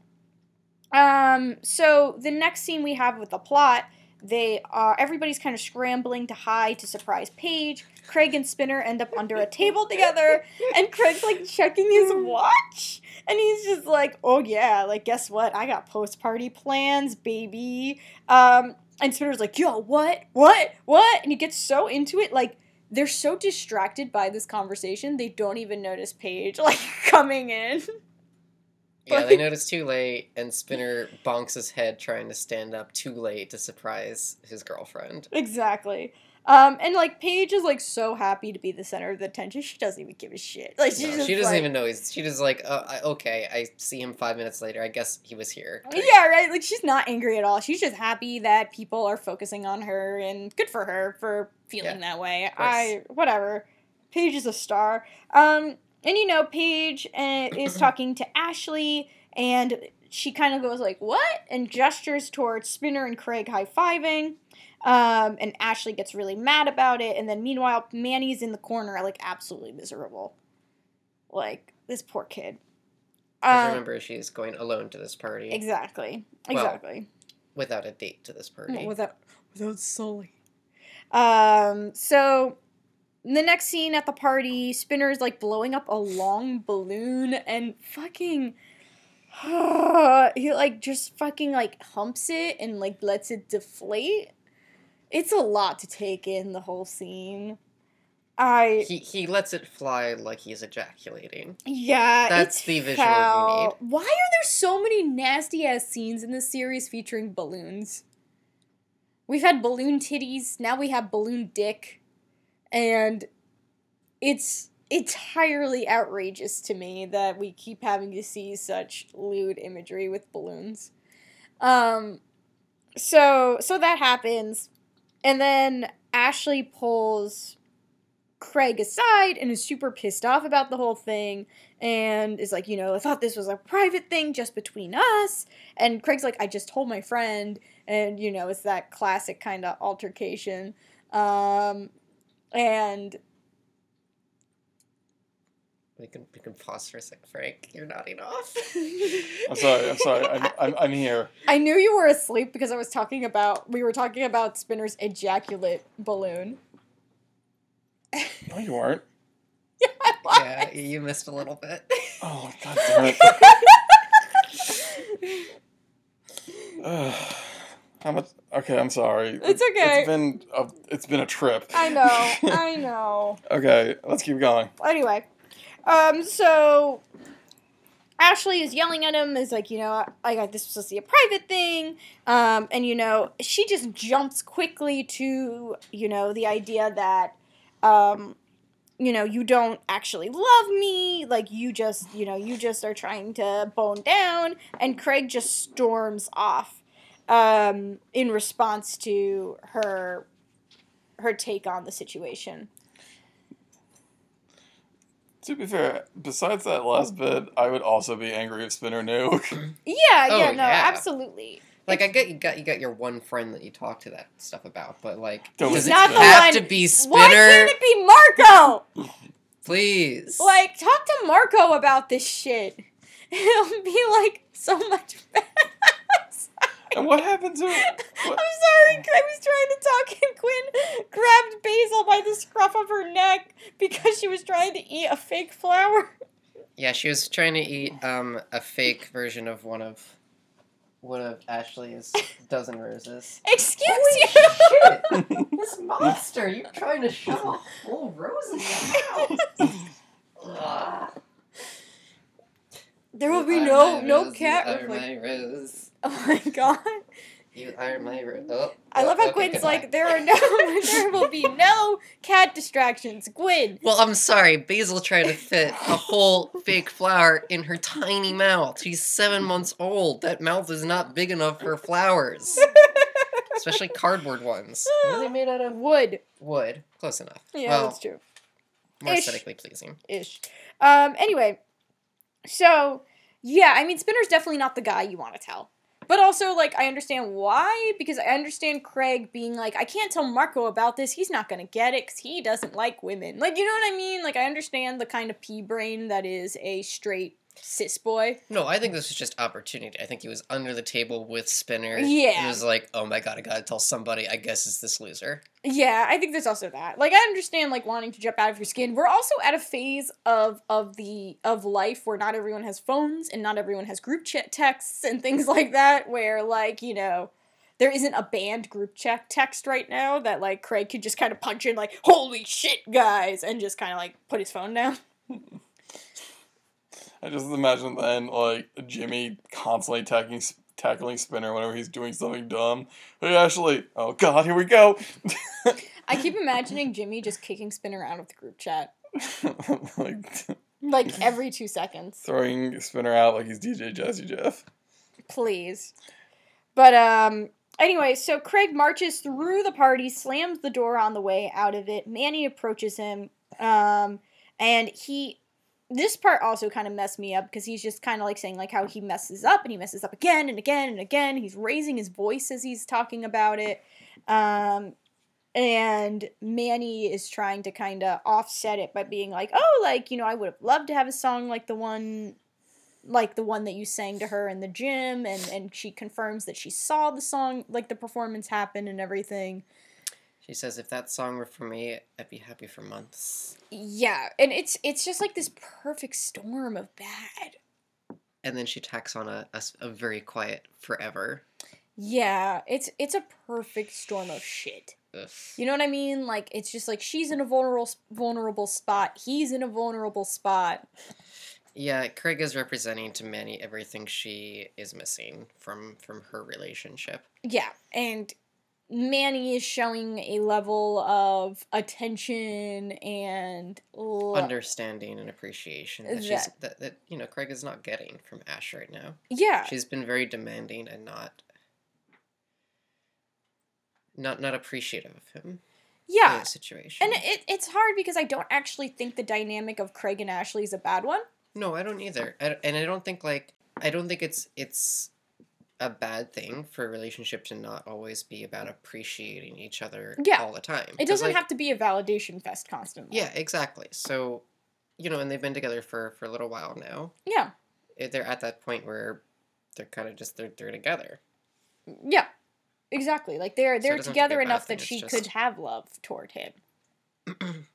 Um, so the next scene we have with the plot they are everybody's kind of scrambling to hide to surprise Paige. Craig and Spinner end up under a table together, and Craig's like checking his watch, and he's just like, "Oh yeah, like guess what? I got post party plans, baby." Um, and Spinner's like, "Yo, what, what, what?" And he gets so into it, like they're so distracted by this conversation, they don't even notice Paige like coming in. Yeah, they notice too late, and Spinner bonks his head trying to stand up too late to surprise his girlfriend. Exactly. Um, and like Paige is like so happy to be the center of the attention. She doesn't even give a shit. Like she's No, just she doesn't like- even know he's. She just like, oh, I, okay, I see him five minutes later. I guess he was here. Yeah, right. Like she's not angry at all. She's just happy that people are focusing on her, and good for her for feeling that way. I whatever. Paige is a star. Um, and you know, Paige uh, is talking to Ashley, and she kind of goes like, "What?" and gestures towards Spinner and Craig high fiving. Um, and Ashley gets really mad about it, and then meanwhile, Manny's in the corner, like absolutely miserable. Like this poor kid. Because Um, remember, she's going alone to this party exactly. Well, Exactly. without a date to this party. without without Sully. Um. So the next scene at the party, Spinner is like blowing up a long balloon and fucking. he like just fucking like humps it and like lets it deflate. It's a lot to take in the whole scene. I he he lets it fly like he's ejaculating. yeah, That's the visual you foul. Why are there so many nasty ass scenes in this series featuring balloons? We've had balloon titties, now we have balloon dick, and it's entirely outrageous to me that we keep having to see such lewd imagery with balloons. Um, so so that happens, and then Ashley pulls Craig aside and is super pissed off about the whole thing and is like, you know, I thought this was a private thing just between us. And Craig's like, I just told my friend. And, you know, it's that classic kind of altercation. Um, and We can we can pause for a sec, Frank. You're nodding off. I'm sorry. I'm sorry. I'm, I'm, I'm here. I knew you were asleep because I was talking about we were talking about Spinner's ejaculate balloon. No, you weren't. yeah, you missed a little bit. Oh my god damn it. Ugh. How much? Okay, I'm sorry. It's okay. It's been a, it's been a trip. I know, I know. okay, let's keep going. Anyway, um, so Ashley is yelling at him, is like, you know, I got this was supposed to be a private thing, um, and you know, she just jumps quickly to, you know, the idea that, um, you know, you don't actually love me, like you just, you know, you just are trying to bone down, and Craig just storms off, um, in response to her, her take on the situation. To be fair, besides that last bit, I would also be angry if Spinner knew. Yeah, Oh, yeah, no, yeah. absolutely. Like I get you got you got your one friend that you talk to that stuff about, but like Don't does it not the have one- to be Spinner? Why can't it be Marco? Please. like, talk to Marco about this shit. It'll be like so much better. And what happened to I'm sorry, I was trying to talk and Quinn grabbed Basil by the scruff of her neck because she was trying to eat a fake flower. Yeah, she was trying to eat um a fake version of one of one of Ashley's dozen roses. Excuse Holy you! shit! this monster! You're trying to shove a whole rose in your mouth. There will be no no cat You are reflect- my rose. Oh my god. You are my. Oh, I oh, love how okay, Gwen's goodbye. like, there are no there will be no cat distractions. Gwen. Well, I'm sorry. Basil tried to fit a whole fake flower in her tiny mouth. She's seven months old. That mouth is not big enough for flowers, especially cardboard ones. What are they made out of? Wood. Wood. Close enough. Yeah, well, that's true. more Ish. aesthetically pleasing. ish. Um, anyway, so yeah, I mean, Spinner's definitely not the guy you want to tell. But also, like, I understand why, because I understand Craig being like, I can't tell Marco about this. He's not going to get it because he doesn't like women. Like, you know what I mean? Like, I understand the kind of pea brain that is a straight cis boy. No, I think this was just opportunity. I think he was under the table with Spinner. Yeah. He was like, oh my god, I gotta tell somebody. I guess it's this loser. Yeah, I think there's also that. Like I understand like wanting to jump out of your skin. We're also at a phase of of the of life where not everyone has phones and not everyone has group chat texts and things like that where like, you know, there isn't a band group chat text right now that like Craig could just kind of punch in like, "Holy shit, guys," and just kind of like put his phone down. I just imagine then like Jimmy constantly tackling tackling Spinner whenever he's doing something dumb. Hey Ashley, oh god, here we go. I keep imagining Jimmy just kicking Spinner out of the group chat like like every 2 seconds. throwing Spinner out like he's DJ Jazzy Jeff. please. But um anyway, so Craig marches through the party, slams the door on the way out of it. Manny approaches him um and he this part also kind of messed me up because he's just kind of like saying like how he messes up and he messes up again and again and again. He's raising his voice as he's talking about it. Um and Manny is trying to kind of offset it by being like, "Oh, like, you know, I would have loved to have a song like the one like the one that you sang to her in the gym and and she confirms that she saw the song like the performance happen and everything She says, if that song were for me, I'd be happy for months. yeah and it's it's just like this perfect storm of bad And then she tacks on a a very quiet forever. yeah it's it's a perfect storm of shit Ugh. you know what i mean like it's just like she's in a vulnerable vulnerable spot he's in a vulnerable spot Yeah, Craig is representing to Manny everything she is missing from from her relationship. yeah and manny is showing a level of attention and lo- Understanding and appreciation that, she's That- that, that you know Craig is not getting from Ash right now. yeah She's been very demanding and not not not appreciative of him. yeah in situation. And it, it's hard because I don't actually think the dynamic of Craig and Ashley is a bad one. No, I don't either. I, and I don't think like I don't think it's it's a bad thing for a relationship to not always be about appreciating each other Yeah. all the time. It doesn't like, have to be a validation fest constantly. Yeah, exactly. So you know, and they've been together for for a little while now. Yeah. Eh, They're at that point where they're kind of just they're they're together. Yeah. Exactly. Like they're they're doesn't have to together enough thing, that she just- could have love toward him.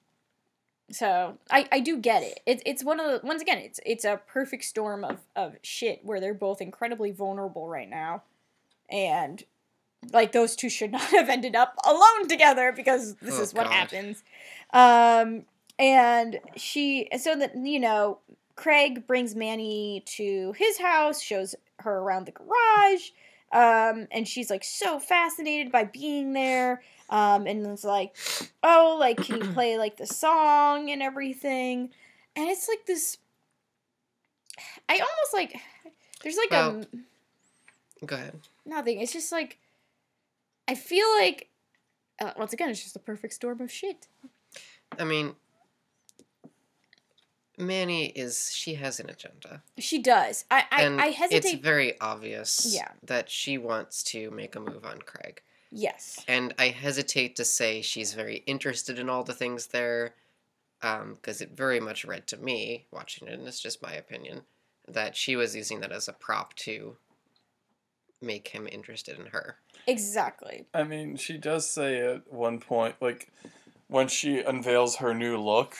so I, I do get it. It's it's one of the once again it's it's a perfect storm of, of shit where they're both incredibly vulnerable right now, and like those two should not have ended up alone together because this Oh, is what God. happens. Um, and she so that you know Craig brings Manny to his house, shows her around the garage, um, and she's like so fascinated by being there. Um, and it's like, oh, like can you play like the song and everything? And it's like this. I almost like there's like Well- a Go ahead. nothing. It's just like I feel like uh, once again, it's just a perfect storm of shit. I mean, Manny is she has an agenda, She does. I I, and I it's very obvious Yeah. that she wants to make a move on Craig. Yes. And I hesitate to say she's very interested in all the things there, because it very much read to me watching it, and it's just my opinion, that she was using that as a prop to make him interested in her. Exactly. I mean, she does say at one point, like, when she unveils her new look,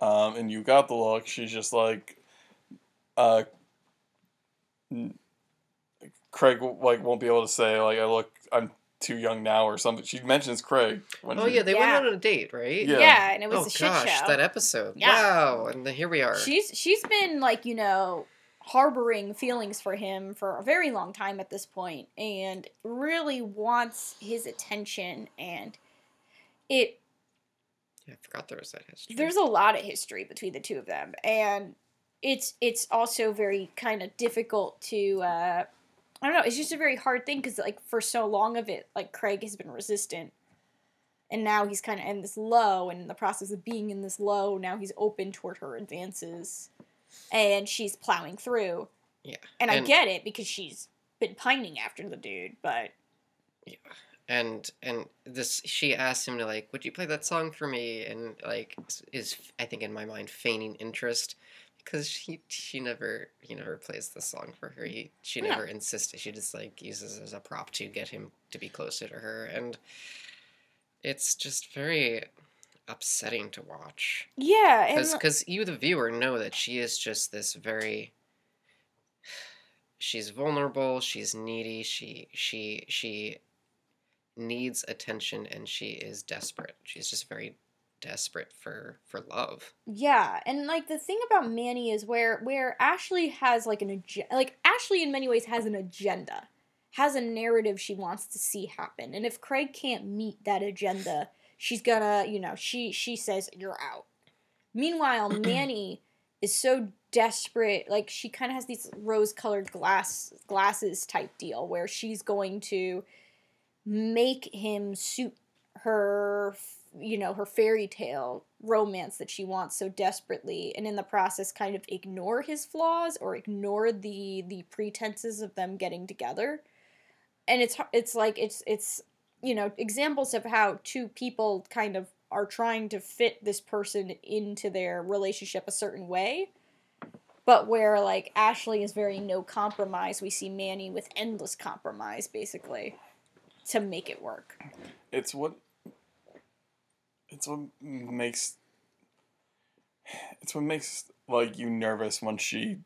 um, and you got the look, she's just like, uh, n- Craig like won't be able to say like I look I'm too young now or something. She mentions Craig. When Oh she- yeah, they Yeah. went on a date, right? Yeah. Yeah, and it was oh a shit gosh, show. that episode! Yeah. Wow, and then here we are. She's she's been like you know harboring feelings for him for a very long time at this point, and really wants his attention. And it Yeah, I forgot there was that history. there's a lot of history between the two of them, and it's it's also very kind of difficult to. Uh, I don't know. It's just a very hard thing because like for so long of it, like Craig has been resistant. And now he's kind of in this low, and in the process of being in this low, now he's open toward her advances, and she's plowing through. Yeah, And, I get it because she's been pining after the dude, but yeah, and and this she asked him to like would you play that song for me and like is- is i think in my mind feigning interest because she she never he never plays the song for her. Mm. He she No. never insisted. She just like uses it as a prop to get him to be closer to her and it's just very upsetting to watch. Yeah, and because you the viewer know that she is just this very she's vulnerable she's needy she she she needs attention and she is desperate. She's just very desperate for for love Yeah, and like the thing about Manny is where where Ashley has like an agenda, like Ashley in many ways has an agenda, has a narrative she wants to see happen, and if Craig can't meet that agenda, she's gonna, you know, she she says you're out. Meanwhile, Manny is so desperate, like she kind of has these rose-colored glass glasses type deal where she's going to make him suit her you know her fairy tale romance that she wants so desperately and in the process kind of ignore his flaws or ignore the the pretenses of them getting together. And it's it's like it's it's you know examples of how two people kind of are trying to fit this person into their relationship a certain way but where like Ashley is very no compromise. We see Manny with endless compromise basically to make it work. It's what it's what makes it's what makes like you nervous when she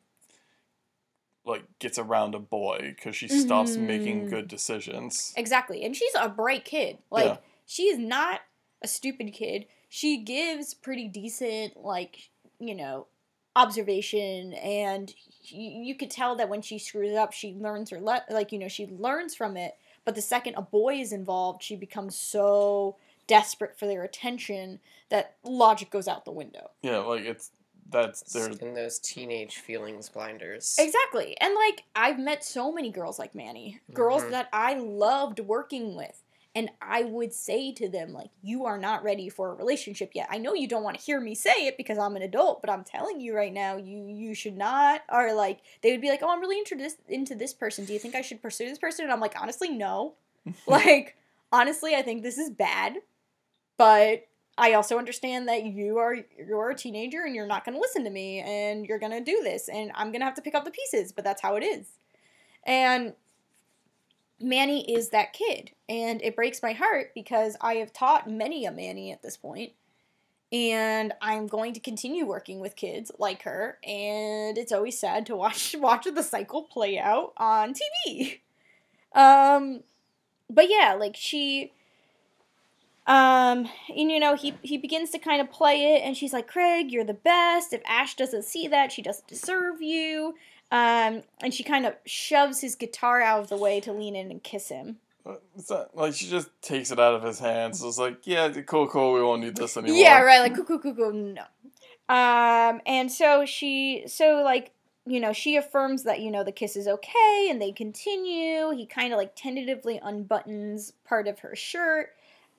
like gets around a boy because she stops making Mhm. good decisions Exactly. And she's a bright kid. Like Yeah. she is not a stupid kid. She gives pretty decent like, you know, observation and you, you could tell that when she screws up, she learns her le- like, you know, she learns from it. But the second a boy is involved, she becomes so desperate for their attention that logic goes out the window. yeah like it's that's It's there in those teenage feelings blinders Exactly. And like I've met so many girls like Manny, girls Mhm. that I loved working with. And I would say to them, like, you are not ready for a relationship yet. I know you don't want to hear me say it because I'm an adult, but I'm telling you right now, you you should not. Or like they would be like, oh, I'm really interested into this person. Do you think I should pursue this person? And I'm like, honestly, no. like honestly, I think this is bad. But I also understand that you are you're a teenager and you're not going to listen to me and you're going to do this and I'm going to have to pick up the pieces, but that's how it is. And Manny is that kid, and it breaks my heart because I have taught many a Manny at this point, and I'm going to continue working with kids like her, and it's always sad to watch watch the cycle play out on TV. Um, but yeah, like she um, and you know, he he begins to kind of play it, and she's like, "Craig, you're the best. If Ash doesn't see that, she doesn't deserve you." Um, and she kind of shoves his guitar out of the way to lean in and kiss him. It's not, like she just takes it out of his hands. It's like, yeah, cool, cool. We won't need this anymore. Yeah, right. Like, cool, cool, cool, cool. No. Um, and so she, so like, you know, she affirms that you know the kiss is okay, and they continue. He kind of like tentatively unbuttons part of her shirt,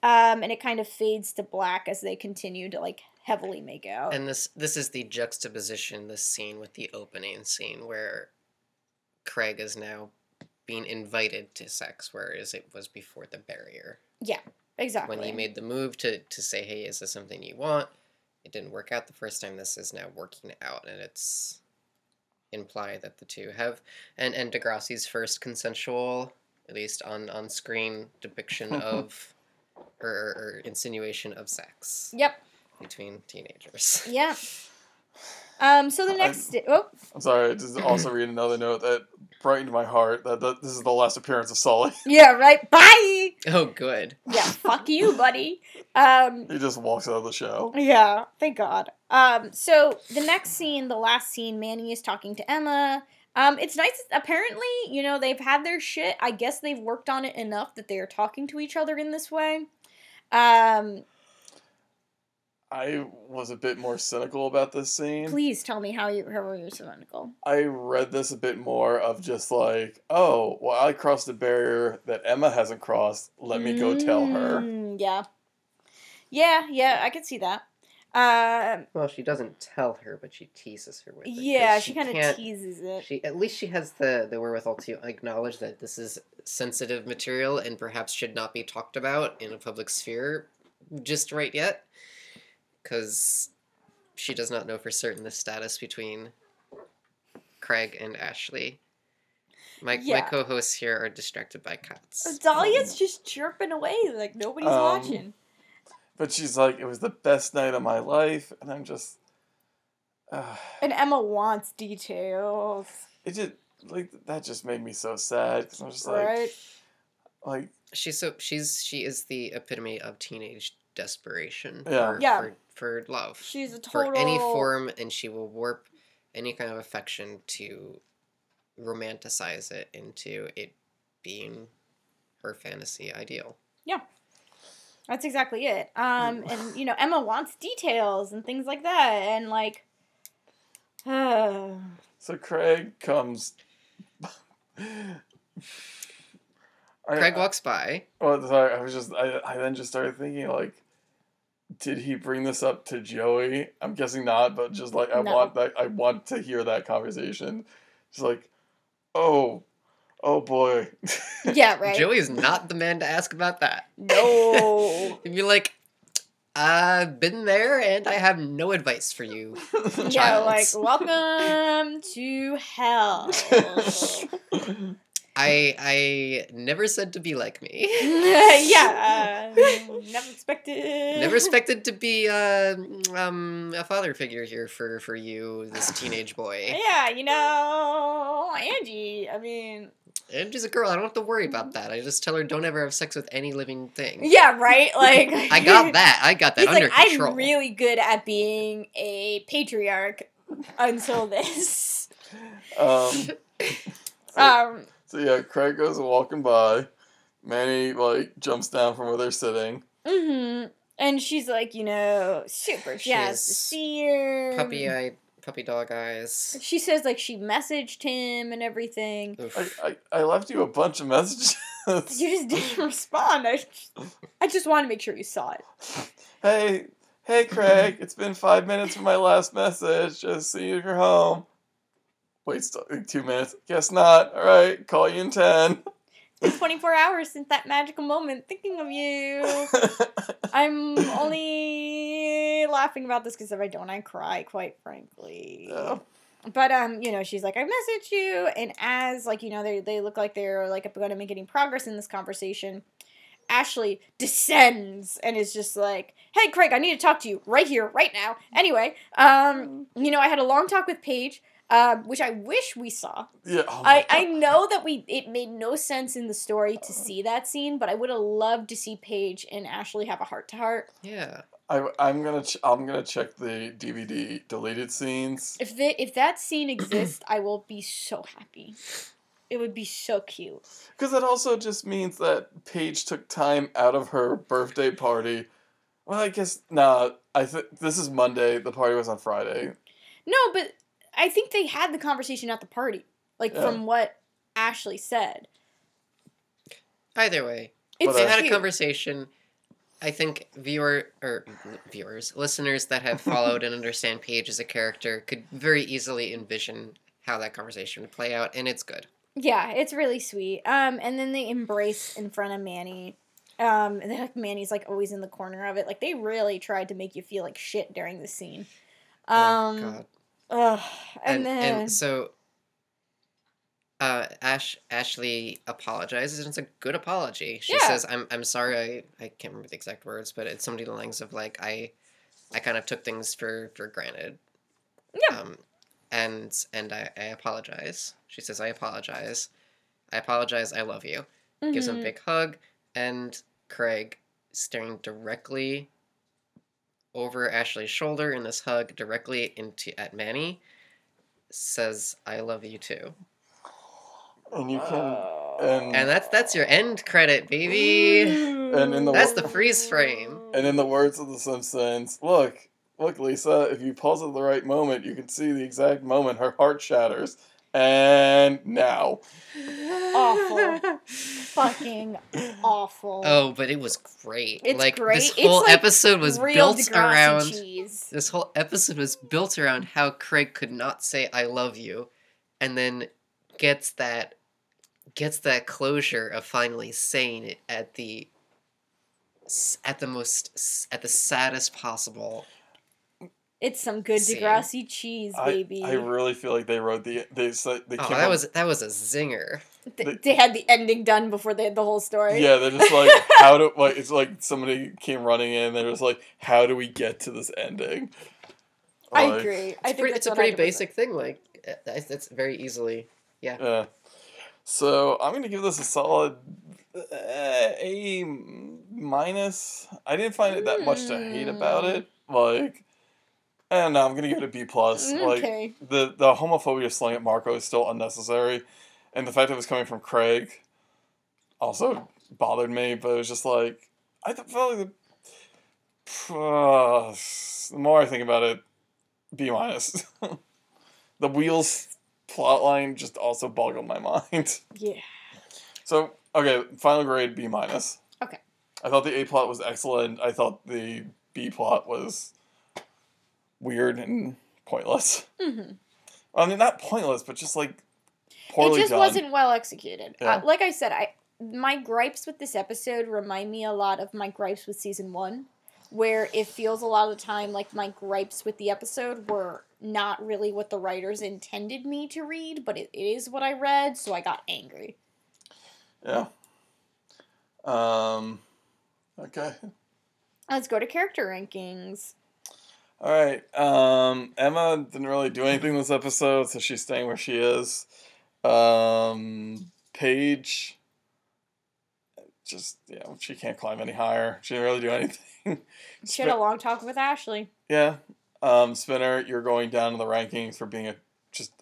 um, and it kind of fades to black as they continue to like heavily make out. And this this is the juxtaposition, this scene with the opening scene where Craig is now being invited to sex, whereas it was before the barrier. Yeah, exactly. When he made the move to, to say, hey, is this something you want? It didn't work out the first time. This is now working out, and it's implied that the two have. And, and Degrassi's first consensual, at least on, on screen, depiction of or, or insinuation of sex Yep. between teenagers. Yeah. Um. So the I- next. oh, I'm sorry. I just also read another note that brightened my heart that, that this is the last appearance of Sully. yeah. Right. Bye. Oh, good. Yeah. fuck you, buddy. Um. he just walks out of the show. Yeah, thank God. Um, so the next scene, the last scene, Manny is talking to Emma. Um, it's nice. Apparently, you know, they've had their shit. I guess they've worked on it enough that they are talking to each other in this way. Um, I was a bit more cynical about this scene. please tell me how you how are you cynical. I read this a bit more of just like, oh, well, I crossed a barrier that Emma hasn't crossed. Let me go tell her. Mm, Yeah, yeah, yeah. I could see that. Um, Well, she doesn't tell her, but she teases her with it. 'cause yeah, she, kind of teases it. She at least she has the the wherewithal to acknowledge that this is sensitive material and perhaps should not be talked about in a public sphere just right yet, because she does not know for certain the status between Craig and Ashley. My my co-hosts here are distracted by cats. Dahlia's just chirping away like nobody's Um, watching. But she's like, it was the best night of my life. And I'm just. Uh, And Emma wants details, it just. Like, that just made me so sad. Because I'm just like. right? Like, She's so she's she is the epitome of teenage desperation. Yeah. For, Yeah. For, for love. She's a total for any form, and she will warp any kind of affection to romanticize it into it being her fantasy ideal. That's exactly it. Um, and you know, Emma wants details and things like that, and like, uh, so Craig comes. I- Craig walks by. Well, sorry, I was just I, I then just started thinking like, did he bring this up to Joey? I'm guessing not, but just like I No. want that I want to hear that conversation. Just like, oh, oh boy. yeah, right. Joey is not the man to ask about that. No. He'd be like, I've been there and I have no advice for you. yeah, like welcome to hell. I I never said to be like me. yeah, uh, never expected. Never expected to be uh, um, a father figure here for, for you, this teenage boy. Yeah, you know, Angie. I mean, And she's a girl. I don't have to worry about that. I just tell her don't ever have sex with any living thing. yeah, right. Like I got that. I got that He's under like, control. I'm really good at being a patriarch until this. um, so, Um, so yeah, Craig goes walking by. Manny like jumps down from where they're sitting. hmm And she's like, you know, super She jazzed to see her. puppy eye, puppy dog eyes. She says like she messaged him and everything. I, I, I left you a bunch of messages. You just didn't respond. I, I just want to make sure you saw it. hey, hey, Craig, it's been five minutes from my last message. Just see if you're home. Wait, still, like, two minutes. Guess not. All right, call you in ten. It's It's 24 hours since that magical moment thinking of you. I'm only laughing about this because if I don't, I cry, quite frankly. Yeah. But um, you know, she's like, I messaged you, and as like you know, they they look like they're like going to make any progress in this conversation. Ashley descends and is just like, "Hey, Craig, I need to talk to you right here, right now." Anyway, um, you know, I had a long talk with Paige, uh, which I wish we saw. yeah. oh my I, I know that we it made no sense in the story to see that scene, but I would have loved to see Paige and Ashley have a heart to heart. Yeah. I, I'm gonna ch- I'm gonna check the DVD deleted scenes. If the if that scene exists, I will be so happy. It would be so cute. Because it also just means that Paige took time out of her birthday party. Well, I guess nah. I think this is Monday. The party was on Friday. No, but I think they had the conversation at the party, like Yeah. from what Ashley said. Either way, It's they Whatever. had a conversation. I think viewer or viewers, listeners that have followed and understand Paige as a character could very easily envision how that conversation would play out, and it's good. Yeah, it's really sweet. Um, and then they embrace in front of Manny. Um, and then like Manny's like always in the corner of it. Like they really tried to make you feel like shit during the scene. Um, oh God. Ugh, and, And then and so. Uh, Ash Ashley apologizes, and it's a good apology. She Yeah. says, "I'm I'm sorry. I, I can't remember the exact words, but it's something to the lines of like I, I kind of took things for for granted. Yeah. Um, and and I, I apologize. She says, I apologize. I apologize. I love you. Gives him a big hug, and Craig staring directly over Ashley's shoulder in this hug, directly into at Manny, says, "I love you too." And you can Oh. and And that's that's your end credit, baby. And in the That's the freeze frame. and in the words of the Simpsons, look, look, Lisa. If you pause at the right moment, you can see the exact moment her heart shatters. And now, Awful. fucking awful. Oh, but it was great. It's like great. this It's whole like episode was built Degrassi around cheese. this whole episode was built around how Craig could not say I love you and then gets that gets that closure of finally saying it at the at the most at the saddest possible. It's some good Scene. Degrassi cheese, baby. I really feel like they wrote the they said they Oh, that up- was that was a zinger. They, they had the ending done before they had the whole story. Yeah, they're just like, how do like it's like somebody came running in. They're just like, how do we get to this ending? I Like, agree. I It's, think pretty, it's a pretty 100%. basic thing. Like uh, that's that's very easily. Yeah. So I'm gonna give this a solid uh, A minus. I didn't find it that much to hate about it. Like, I don't know. I'm gonna give it a B plus. Like the the homophobia slang at Marco is still unnecessary, and the fact that it was coming from Craig also bothered me. But it was just like I felt like the, uh, the more I think about it, B minus. the wheels plotline just also boggled my mind. Yeah. So okay, final grade B minus. Okay. I thought the A plot was excellent. I thought the B plot was weird and pointless. hmm I mean, not pointless, but just like poorly. It just done. wasn't well executed. Yeah. Uh, like I said, I my gripes with this episode remind me a lot of my gripes with season one, where it feels a lot of the time like my gripes with the episode were not really what the writers intended me to read, but it, it is what I read, so I got angry. Yeah. Um. Okay. Let's go to character rankings. All right. Um. Emma didn't really do anything this episode, so she's staying where she is. Um. Paige. Just yeah, she can't climb any higher. She didn't really do anything. She had a long talk with Ashley. Yeah. Um, Spinner, you're going down in the rankings for being a just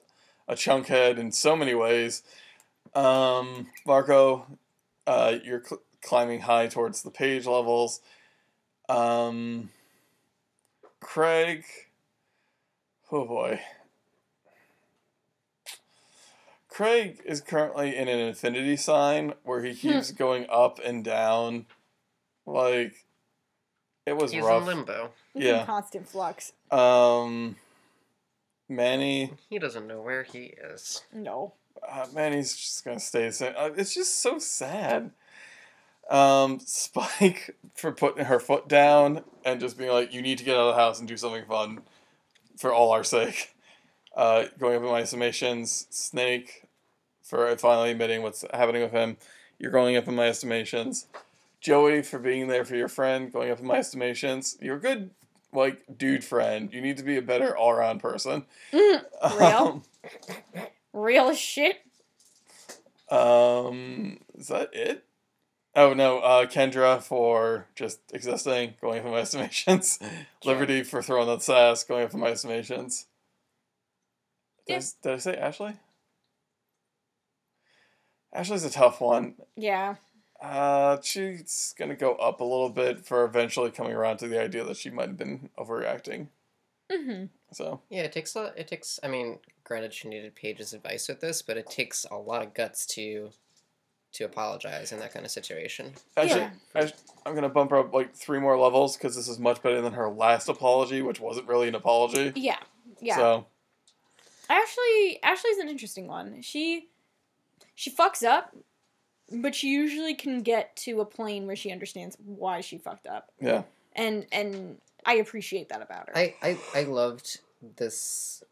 a chunkhead in so many ways. Um, Marco, uh, you're cl- climbing high towards the Paige levels. Um, Craig, oh boy. Craig is currently in an infinity sign where he keeps going up and down. Like, it was He's rough. in limbo. He's Yeah. in constant flux. Um, Manny, He doesn't know where he is. No. uh, Manny's just gonna stay the same. Uh, it's just so sad. Um, Spike for putting her foot down and just being like, "You need to get out of the house and do something fun, for all our sake." Uh, going up in my estimations. Snake for finally admitting what's happening with him. You're going up in my estimations. Joey for being there for your friend, going up in my estimations. You're a good like dude friend. You need to be a better all around person. Mm, Real? Um, real shit. Um, is that it? Oh no, uh, Kendra for just existing, going up in my estimations. Sure. Liberty for throwing that sass, going up in my estimations. Did, I, Yeah. s- did I say Ashley? Ashley's a tough one. Yeah. Uh, she's gonna go up a little bit for eventually coming around to the idea that she might have been overreacting. Mm-hmm. So Yeah, it takes a lot. It takes. I mean, granted, she needed Paige's advice with this, but it takes a lot of guts to to apologize in that kind of situation. actually, Yeah. Ash- I'm gonna bump her up like three more levels because this is much better than her last apology, which wasn't really an apology. Yeah. Yeah. So Ashley Ashley's an interesting one. She she fucks up, but she usually can get to a plane where she understands why she fucked up. yeah. And and I appreciate that about her. I I, I loved this.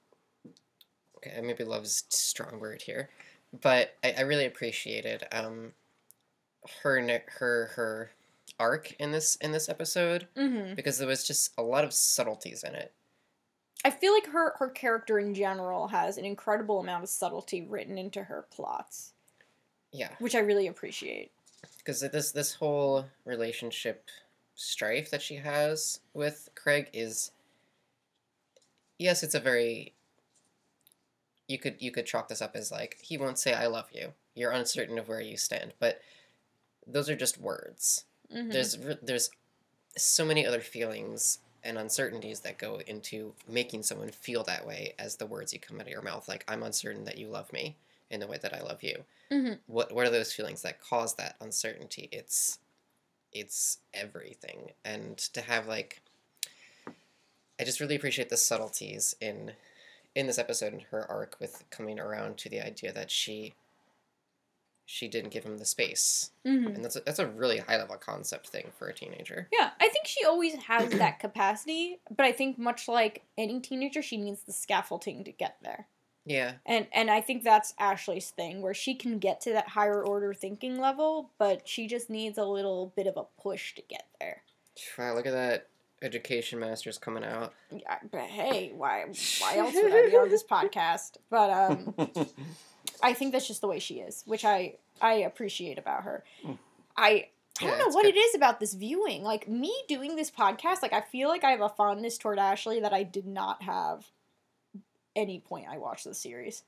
Okay, maybe love's a strong word here, but I, I really appreciated um her her her arc in this in this episode mm-hmm. because there was just a lot of subtleties in it. I feel like her her character in general has an incredible amount of subtlety written into her plots, Yeah, which I really appreciate. because this this whole relationship strife that she has with Craig is yes, it's a very you could you could chalk this up as like he won't say I love you. You're uncertain of where you stand, but those are just words. Mhm. There's there's so many other feelings and uncertainties that go into making someone feel that way as the words you come out of your mouth like I'm uncertain that you love me in the way that I love you Mhm. what what are those feelings that cause that uncertainty it's it's everything and to have like i just really appreciate the subtleties in in this episode and her arc with coming around to the idea that she she didn't give him the space Mhm. and that's a, that's a really high level concept thing for a teenager Yeah, I think she always has that capacity, but I think much like any teenager, she needs the scaffolding to get there. yeah And and I think that's Ashley's thing, where she can get to that higher order thinking level, but she just needs a little bit of a push to get there. wow look at that education masters coming out Yeah, but hey, why why else would I be on this podcast? But um, I think that's just the way she is, which I I appreciate about her. I I don't know what good. it is about this viewing. Like me doing this podcast, like I feel like I have a fondness toward Ashley that I did not have any point I watched the series.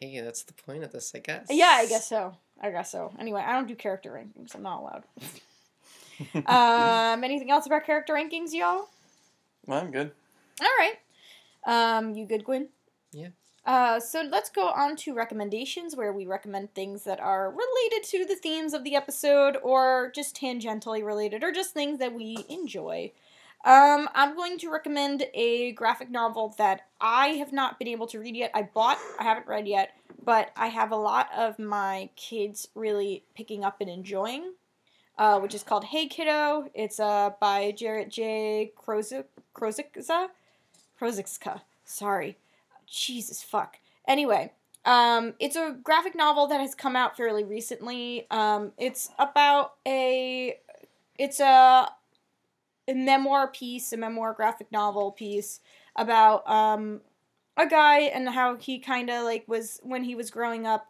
hey that's the point of this i guess Yeah, I guess so. I guess so. Anyway, I don't do character rankings. I'm not allowed. um, anything else about character rankings, y'all? I'm good. All right. Um, you good, Gwen? Yeah. Uh, so let's go on to recommendations where we recommend things that are related to the themes of the episode or just tangentially related or just things that we enjoy. Um, I'm going to recommend a graphic novel that I have not been able to read yet. I bought, I haven't read yet, but I have a lot of my kids really picking up and enjoying, uh, which is called Hey Kiddo. It's uh, by Jarrett J. Krozik, Krozikza? Krozikska. Sorry. Jesus fuck. Anyway, um, it's a graphic novel that has come out fairly recently. Um, it's about a, it's a, a memoir piece, a memoir graphic novel piece about um, a guy and how he kind of like was when he was growing up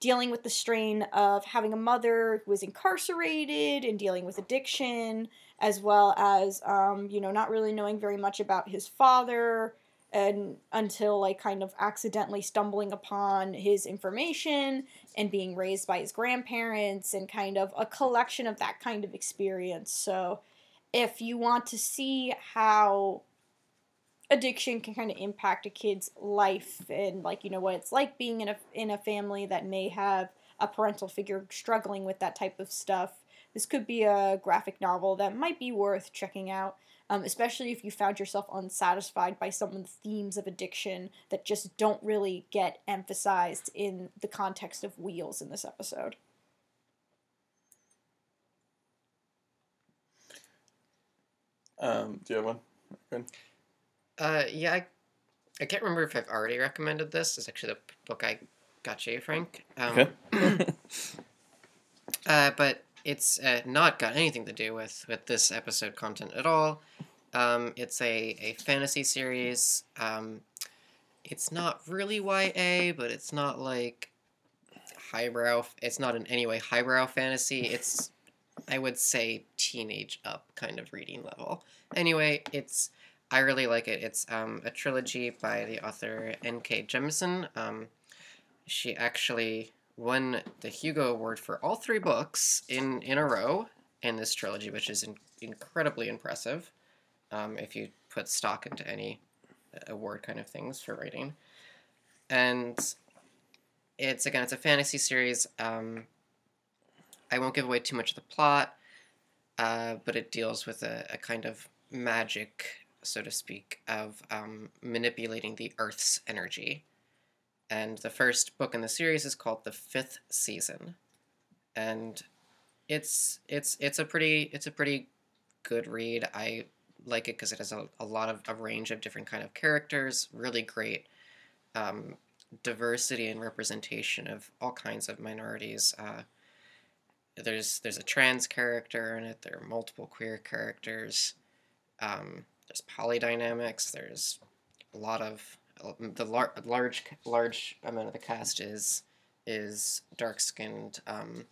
dealing with the strain of having a mother who was incarcerated and dealing with addiction as well as um, you know not really knowing very much about his father and until like kind of accidentally stumbling upon his information and being raised by his grandparents and kind of a collection of that kind of experience. So if you want to see how addiction can kind of impact a kid's life and like you know what it's like being in a in a family that may have a parental figure struggling with that type of stuff this could be a graphic novel that might be worth checking out um, especially if you found yourself unsatisfied by some of the themes of addiction that just don't really get emphasized in the context of Wheels in this episode. Um, do you have one? Good. Uh, yeah, I, I can't remember if I've already recommended this. It's actually the book I got you, Frank. Um, Okay. Uh, but it's uh, not got anything to do with, with this episode content at all. Um, it's a, a fantasy series. Um, it's not really YA, but it's not like highbrow. It's not in any way highbrow fantasy. It's, I would say, teenage up kind of reading level. Anyway, it's I really like it. It's um, a trilogy by the author N.K. Jemisin. Um, she actually won the Hugo Award for all three books in, in a row in this trilogy, which is in, incredibly impressive um, if you put stock into any uh, award kind of things for writing. And it's, again, it's a fantasy series. Um, I won't give away too much of the plot, uh, but it deals with a, a kind of magic, so to speak, of um, manipulating the Earth's energy. And the first book in the series is called the fifth season. And it's it's it's a pretty it's a pretty good read. I like it because it has a, a lot of a range of different kind of characters really great um, diversity and representation of all kinds of minorities. Uh, there's there's a trans character in it there are multiple queer characters. Um, there's polydynamics there's a lot of the lar- large large amount of the cast is is dark skinned. Um,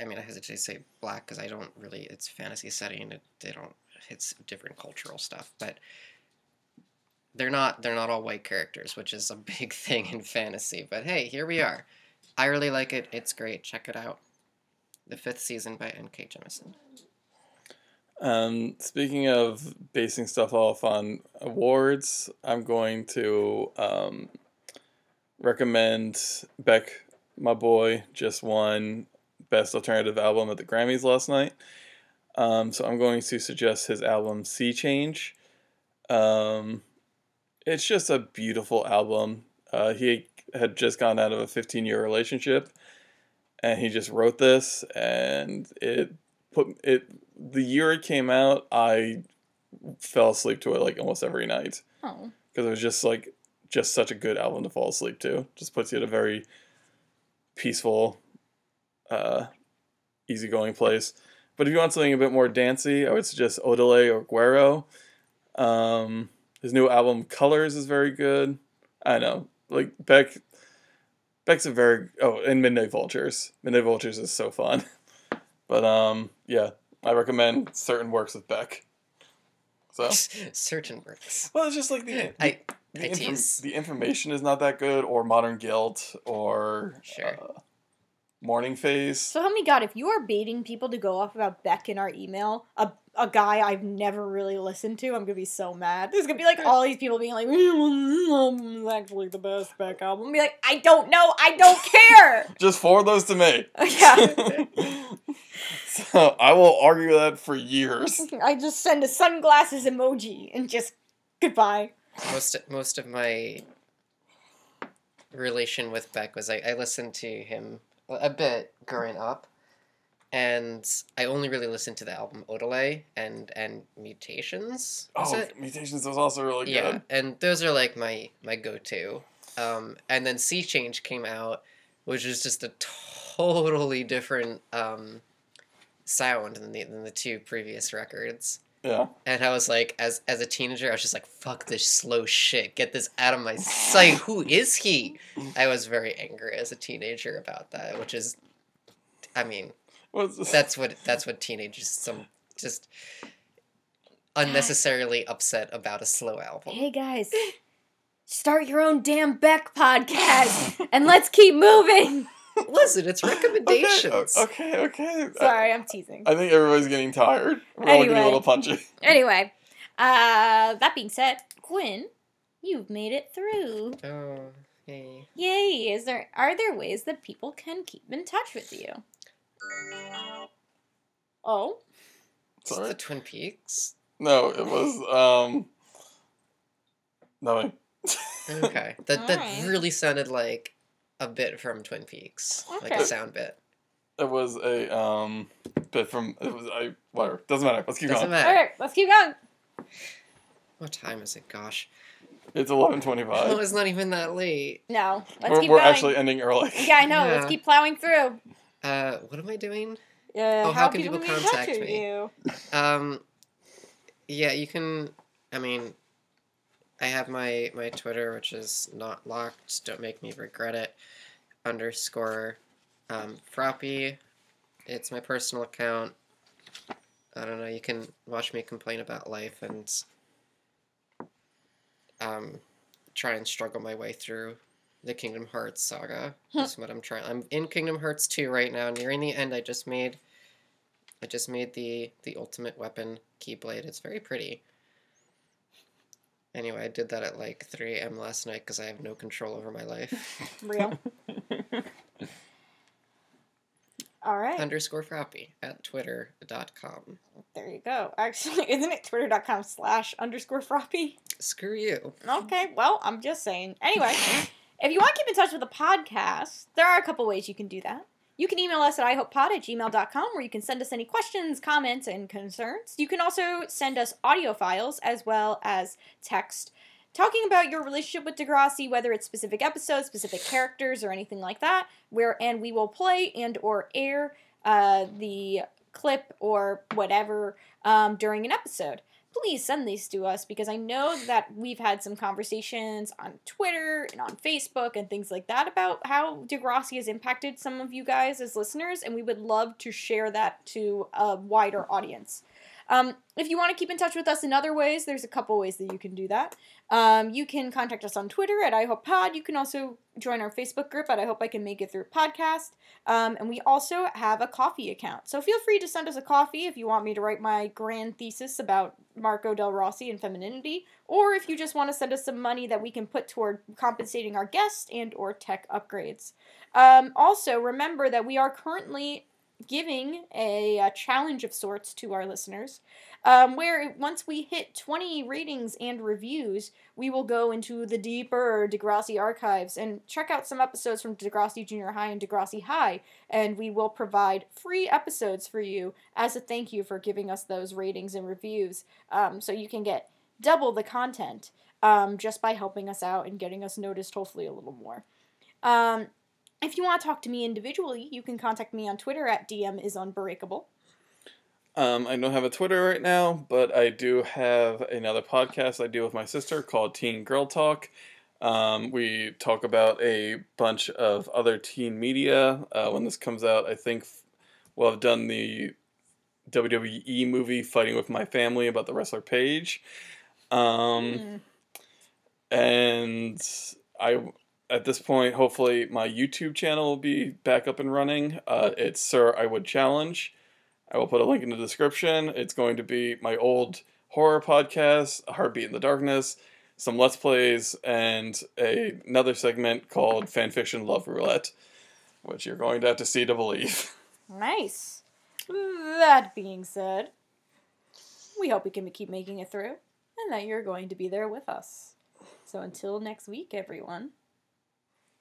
I mean, I hesitate to say black because I don't really. It's fantasy setting. It, they don't. It's different cultural stuff, but they're not. They're not all white characters, which is a big thing in fantasy. But hey, here we are. I really like it. It's great. Check it out. The fifth season by N.K. Jemisin. Um, speaking of basing stuff off on awards, I'm going to um, recommend Beck, my boy, just won Best Alternative Album at the Grammys last night. Um, so I'm going to suggest his album Sea Change. Um, it's just a beautiful album. Uh, he had just gone out of a 15 year relationship and he just wrote this and it put it the year it came out, I fell asleep to it like almost every night Oh. because it was just like just such a good album to fall asleep to. Just puts you at a very peaceful, uh, easygoing place. But if you want something a bit more dancey, I would suggest Odelay or Guero. Um, his new album Colors is very good. I know, like Beck. Beck's a very oh, and Midnight Vultures. Midnight Vultures is so fun. But um, yeah, I recommend certain works of Beck. So Certain works. well, it's just like the I the, I inform- tease. the information is not that good, or Modern Guilt, or Sure. uh, Morning Phase. So help me God, if you are baiting people to go off about Beck in our email, a, a guy I've never really listened to, I'm gonna be so mad. There's gonna be like all these people being like, "Mm, "It's actually the best Beck album." I'm be like, I don't know, I don't care. Just forward those to me. yeah, so I will argue that for years. I just send a sunglasses emoji and just goodbye. most most of my relation with Beck was I, I listened to him a bit growing up, and I only really listened to the album Odelay and and Mutations. Oh, it? Mutations was also really Yeah, good. Yeah, and those are like my my go to. Um, and then Sea Change came out, which is just a totally different um, sound than the than the two previous records. Yeah. And I was like, as as a teenager, I was just like, "Fuck this slow shit! Get this out of my sight! Who is he?" I was very angry as a teenager about that, which is, I mean? That's what that's what teenagers some just unnecessarily upset about a slow album. Hey guys, start your own damn Beck podcast and let's keep moving. Listen, it's recommendations. o- okay, okay. Sorry, I'm teasing. I think everybody's getting tired. We're all getting a little punchy. Anyway, uh, that being said, Quinn, you've made it through. Oh, hey. Yay! Is there are there ways that people can keep in touch with you? Oh, It's Sorry. the Twin Peaks. No, it was um. No. Okay, that that Alright. really sounded like a bit from Twin Peaks, like a sound bit. It was a um bit from it was I whatever doesn't matter. Let's keep Doesn't going. matter. Okay, let's keep going. What time is it? Gosh, It's eleven twenty-five. it's not even that late. No, let's We're, keep we're going. actually ending early. yeah, I know. Let's keep plowing through. Uh, what am I doing? Uh, Oh, how can people touch contact me? You? Um, yeah, you can. I mean, I have my my Twitter, which is not locked. Don't make me regret it. Underscore, um, Froppy. It's my personal account. I don't know. You can watch me complain about life and um, try and struggle my way through the Kingdom Hearts saga. That's what I'm trying. I'm in Kingdom Hearts 2 right now, nearing the end. I just made I just made the the ultimate weapon keyblade. It's very pretty. Anyway, I did that at like 3 a.m. last night because I have no control over my life. Real. All right. Underscore Frappy at twitter.com. There you go. Actually, isn't it twitter.com slash underscore froppy? Screw you. Okay, well, I'm just saying. Anyway, if you want to keep in touch with the podcast, there are a couple ways you can do that. You can email us at ihopepod at gmail.com where you can send us any questions, comments, and concerns. You can also send us audio files as well as text talking about your relationship with Degrassi, whether it's specific episodes, specific characters, or anything like that. Where and we will play and or air uh, the clip or whatever um, during an episode please send these to us because I know that we've had some conversations on Twitter and on Facebook and things like that about how Degrassi has impacted some of you guys as listeners, and we would love to share that to a wider audience. Um, if you want to keep in touch with us in other ways, there's a couple ways that you can do that. Um, you can contact us on Twitter at IHopePod. You can also join our Facebook group at I Hope I Can Make It Through Podcast. Um, and we also have a Ko-fi account. So feel free to send us a coffee if you want me to write my grand thesis about Marco Del Rossi and femininity, or if you just want to send us some money that we can put toward compensating our guests and or tech upgrades. Um, also, remember that we are currently giving a, uh challenge of sorts to our listeners, um, where once we hit 20 ratings and reviews, we will go into the deeper Degrassi archives and check out some episodes from Degrassi Junior High and Degrassi High, and we will provide free episodes for you as a thank you for giving us those ratings and reviews, um, so you can get double the content um, just by helping us out and getting us noticed, hopefully, a little more. If you want to talk to me individually, you can contact me on Twitter at DM is unbreakable. Um, I don't have a Twitter right now, but I do have another podcast I do with my sister called Teen Girl Talk. Um, we talk about a bunch of other teen media. Uh, when this comes out, I think f- we'll have done the WWE movie Fighting with My Family about the wrestler Paige. Um, and I at this point hopefully my youtube channel will be back up and running uh, it's sir i would challenge i will put a link in the description it's going to be my old horror podcast a heartbeat in the darkness some let's plays and a, another segment called fanfiction love roulette which you're going to have to see to believe Nice. That being said, we hope we can keep making it through and that you're going to be there with us. So until next week, everyone.